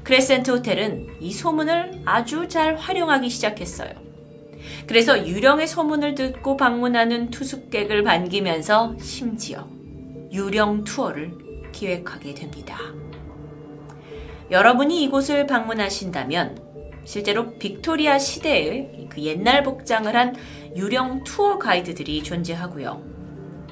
크레센트 호텔은 이 소문을 아주 잘 활용하기 시작했어요. 그래서 유령의 소문을 듣고 방문하는 투숙객을 반기면서 심지어 유령 투어를 기획하게 됩니다. 여러분이 이곳을 방문하신다면 실제로 빅토리아 시대의 그 옛날 복장을 한 유령 투어 가이드들이 존재하고요.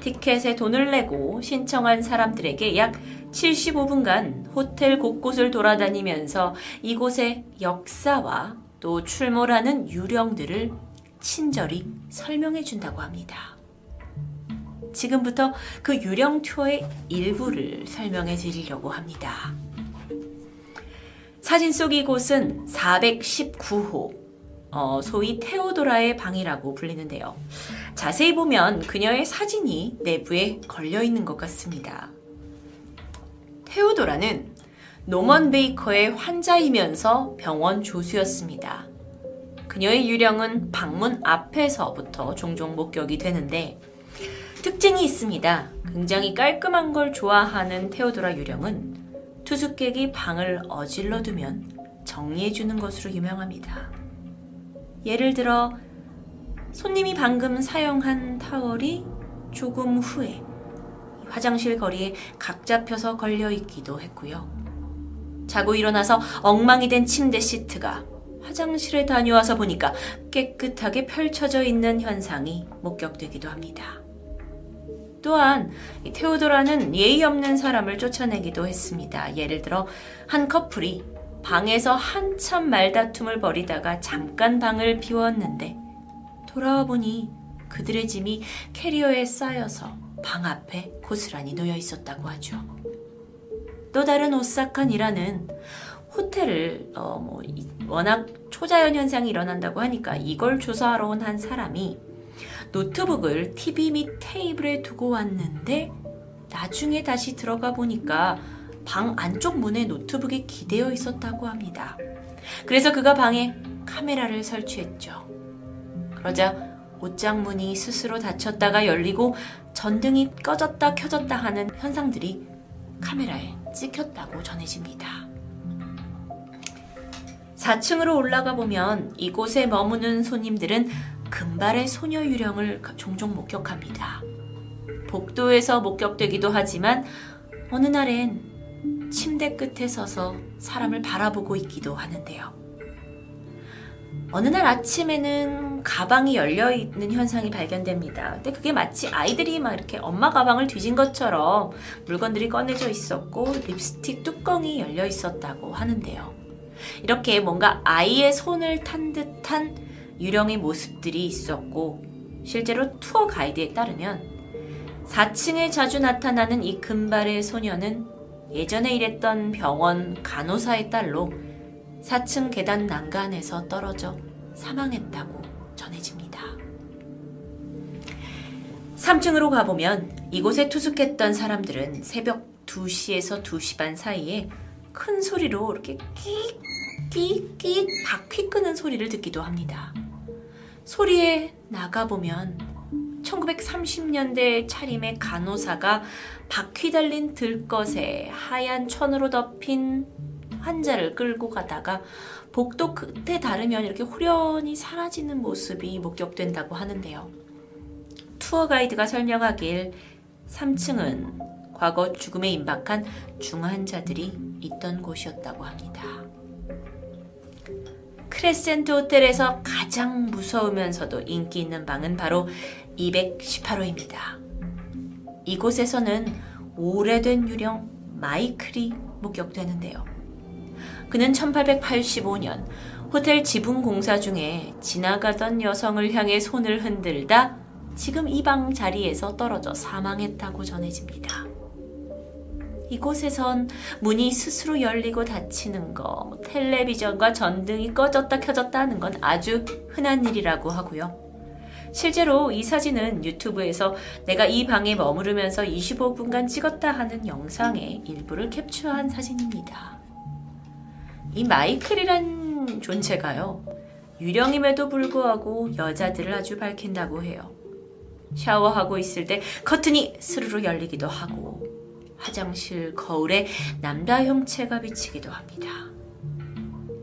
티켓에 돈을 내고 신청한 사람들에게 약 75분간 호텔 곳곳을 돌아다니면서 이곳의 역사와 또 출몰하는 유령들을 친절히 설명해 준다고 합니다. 지금부터 그 유령 투어의 일부를 설명해 드리려고 합니다. 사진 속 이곳은 419호, 어, 소위 테오도라의 방이라고 불리는데요. 자세히 보면 그녀의 사진이 내부에 걸려 있는 것 같습니다. 테오도라는 노먼 베이커의 환자이면서 병원 조수였습니다. 그녀의 유령은 방문 앞에서부터 종종 목격이 되는데 특징이 있습니다. 굉장히 깔끔한 걸 좋아하는 테오도라 유령은 투숙객이 방을 어질러 두면 정리해 주는 것으로 유명합니다. 예를 들어 손님이 방금 사용한 타월이 조금 후에 화장실 거리에 각 잡혀서 걸려 있기도 했고요. 자고 일어나서 엉망이 된 침대 시트가 화장실에 다녀와서 보니까 깨끗하게 펼쳐져 있는 현상이 목격되기도 합니다. 또한 테오도라는 예의 없는 사람을 쫓아내기도 했습니다. 예를 들어 한 커플이 방에서 한참 말다툼을 벌이다가 잠깐 방을 비웠는데 돌아와 보니 그들의 짐이 캐리어에 쌓여서 방 앞에 고스란히 놓여 있었다고 하죠. 또 다른 오사칸이라는 호텔을 어, 뭐 워낙 초자연 현상이 일어난다고 하니까 이걸 조사하러 온 한 사람이 노트북을 TV 밑 테이블에 두고 왔는데 나중에 다시 들어가 보니까 방 안쪽 문에 노트북이 기대어 있었다고 합니다. 그래서 그가 방에 카메라를 설치했죠. 그러자 옷장 문이 스스로 닫혔다가 열리고 전등이 꺼졌다 켜졌다 하는 현상들이 카메라에 찍혔다고 전해집니다. 4층으로 올라가 보면 이곳에 머무는 손님들은 금발의 소녀 유령을 종종 목격합니다. 복도에서 목격되기도 하지만 어느 날엔 침대 끝에 서서 사람을 바라보고 있기도 하는데요. 어느 날 아침에는 가방이 열려 있는 현상이 발견됩니다. 근데 그게 마치 아이들이 막 이렇게 엄마 가방을 뒤진 것처럼 물건들이 꺼내져 있었고 립스틱 뚜껑이 열려 있었다고 하는데요. 이렇게 뭔가 아이의 손을 탄 듯한 유령의 모습들이 있었고 실제로 투어 가이드에 따르면 4층에 자주 나타나는 이 금발의 소녀는 예전에 일했던 병원 간호사의 딸로 4층 계단 난간에서 떨어져 사망했다고 전해집니다. 3층으로 가보면 이곳에 투숙했던 사람들은 새벽 2시에서 2시 반 사이에 큰 소리로 이렇게 끽끽끽 바퀴 끄는 소리를 듣기도 합니다. 소리에 나가보면 1930년대 차림의 간호사가 바퀴 달린 들것에 하얀 천으로 덮인 환자를 끌고 가다가 복도 끝에 다르면 이렇게 후련히 사라지는 모습이 목격된다고 하는데요. 투어 가이드가 설명하길 3층은 과거 죽음에 임박한 중환자들이 있던 곳이었다고 합니다. 크레센트 호텔에서 가장 무서우면서도 인기 있는 방은 바로 218호입니다. 이곳에서는 오래된 유령 마이클이 목격되는데요. 그는 1885년 호텔 지붕 공사 중에 지나가던 여성을 향해 손을 흔들다 지금 이 방 자리에서 떨어져 사망했다고 전해집니다. 이곳에선 문이 스스로 열리고 닫히는 거, 뭐 텔레비전과 전등이 꺼졌다 켜졌다 하는 건 아주 흔한 일이라고 하고요. 실제로 이 사진은 유튜브에서 내가 이 방에 머무르면서 25분간 찍었다 하는 영상의 일부를 캡처한 사진입니다. 이 마이클이란 존재가요, 유령임에도 불구하고 여자들을 아주 밝힌다고 해요. 샤워하고 있을 때 커튼이 스르르 열리기도 하고, 화장실 거울에 남자 형체가 비치기도 합니다.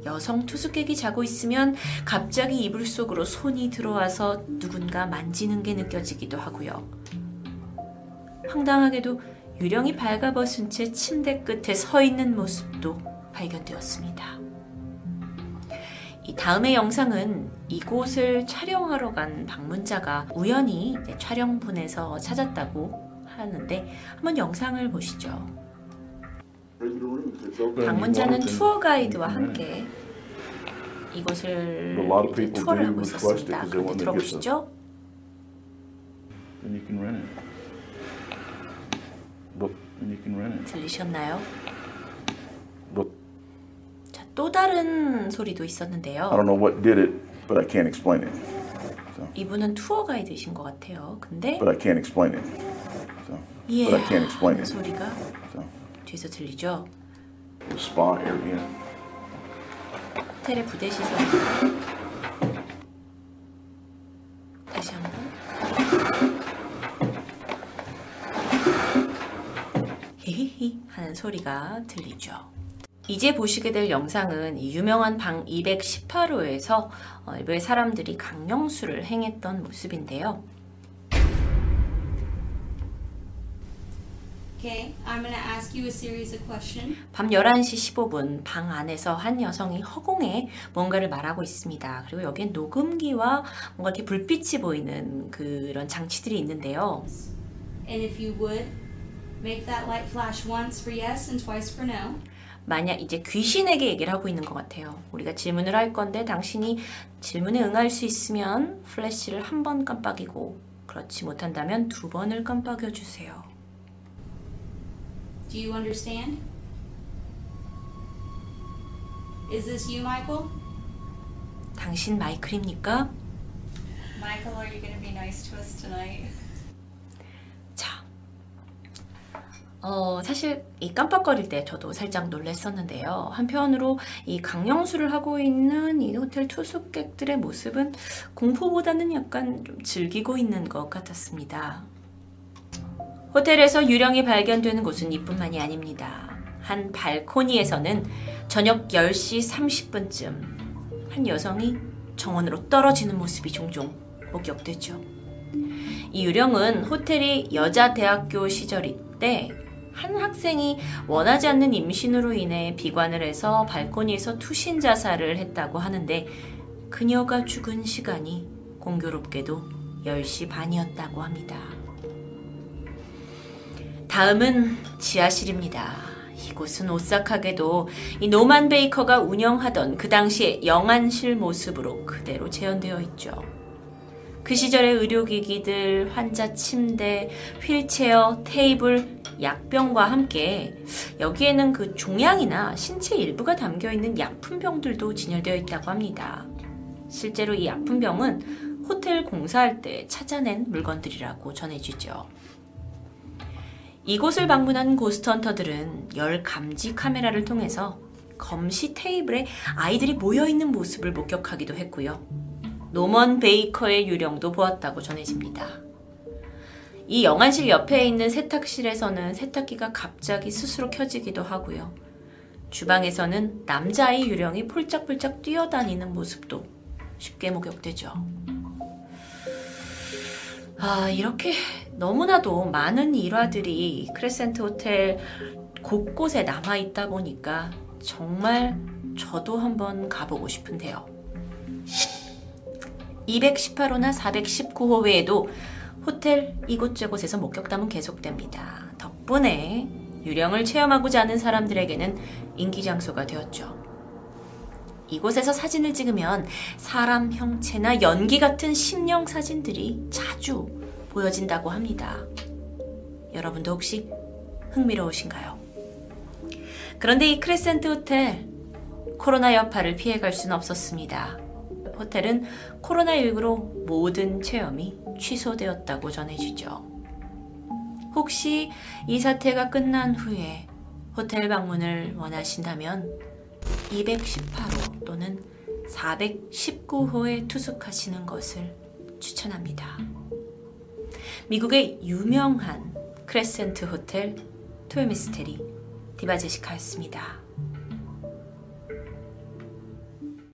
여성 투숙객이 자고 있으면 갑자기 이불 속으로 손이 들어와서 누군가 만지는 게 느껴지기도 하고요. 황당하게도 유령이 발가벗은 채 침대 끝에 서 있는 모습도 발견되었습니다. 이 다음의 영상은 이곳을 촬영하러 간 방문자가 우연히 촬영분에서 찾았다고 하는데 한번 영상을 보시죠. 방문자는 투어 가이드와 함께 이곳을 투어를 하고 있었습니다. 그런데 들어보시죠. then you can rent it. Look, and you can rent it. 들리셨나요? 자, 또 다른 소리도 I 있었는데요. don't know what did it, but I can't explain it. So, 이분은 투어 가이드이신 것 같아요. 근데 So, 예, but I can't explain it. 소리가 So, 뒤에서 들리죠. the spa area. 호텔의 부대 시설. 다시 한 번. 히히히 하는 소리가 들리죠. 이제 보시게 될 영상은 이 유명한 방 218호에서 어, 일부의 사람들이 강령수를 행했던 모습인데요. Okay, I'm going to ask you a series of questions. 밤 11시 15분 방 안에서 한 여성이 허공에 뭔가를 말하고 있습니다. 그리고 여기엔 녹음기와 뭔가 이렇게 불빛이 보이는 그런 장치들이 있는데요. And if you would, make that light flash once for yes and twice for no. 만약 이제 귀신에게 얘기를 하고 있는 것 같아요. 우리가 질문을 할 건데 당신이 질문에 응할 수 있으면 플래시를 한 번 깜빡이고 그렇지 못한다면 두 번을 깜빡여 주세요. Do you understand? Is this you, Michael? 당신 마이클입니까? Michael, are you going to be nice to us tonight? 자, 어, 사실 이 깜빡거릴 때 저도 살짝 놀랐었는데요. 한편으로 이 강령수를 하고 있는 이 호텔 투숙객들의 모습은 공포보다는 약간 좀 즐기고 있는 것 같았습니다. 호텔에서 유령이 발견되는 곳은 이뿐만이 아닙니다. 한 발코니에서는 저녁 10시 30분쯤 한 여성이 정원으로 떨어지는 모습이 종종 목격되죠. 이 유령은 호텔이 여자 대학교 시절일 때 한 학생이 원하지 않는 임신으로 인해 비관을 해서 발코니에서 투신 자살을 했다고 하는데 그녀가 죽은 시간이 공교롭게도 10시 반이었다고 합니다. 다음은 지하실입니다. 이곳은 오싹하게도 이 노만 베이커가 운영하던 그 당시의 영안실 모습으로 그대로 재현되어 있죠. 그 시절의 의료기기들, 환자 침대, 휠체어, 테이블, 약병과 함께 여기에는 그 종양이나 신체 일부가 담겨 있는 약품병들도 진열되어 있다고 합니다. 실제로 이 약품병은 호텔 공사할 때 찾아낸 물건들이라고 전해지죠. 이곳을 방문한 고스트헌터들은 열 감지 카메라를 통해서 검시 테이블에 아이들이 모여 있는 모습을 목격하기도 했고요. 노먼 베이커의 유령도 보았다고 전해집니다. 이 영안실 옆에 있는 세탁실에서는 세탁기가 갑자기 스스로 켜지기도 하고요. 주방에서는 남자아이 유령이 폴짝폴짝 뛰어다니는 모습도 쉽게 목격되죠. 아, 이렇게 너무나도 많은 일화들이 크레센트 호텔 곳곳에 남아 있다 보니까 정말 저도 한번 가보고 싶은데요. 218호나 419호 외에도 호텔 이곳저곳에서 목격담은 계속됩니다. 덕분에 유령을 체험하고자 하는 사람들에게는 인기 장소가 되었죠. 이곳에서 사진을 찍으면 사람 형체나 연기 같은 심령 사진들이 자주 보여진다고 합니다. 여러분도 혹시 흥미로우신가요? 그런데 이 크레센트 호텔 코로나 여파를 피해갈 수는 없었습니다. 호텔은 코로나19로 모든 체험이 취소되었다고 전해지죠. 혹시 이 사태가 끝난 후에 호텔 방문을 원하신다면 218호 또는 419호에 투숙하시는 것을 추천합니다. 미국의 유명한 크레센트 호텔 토요미스테리 디바제시카였습니다.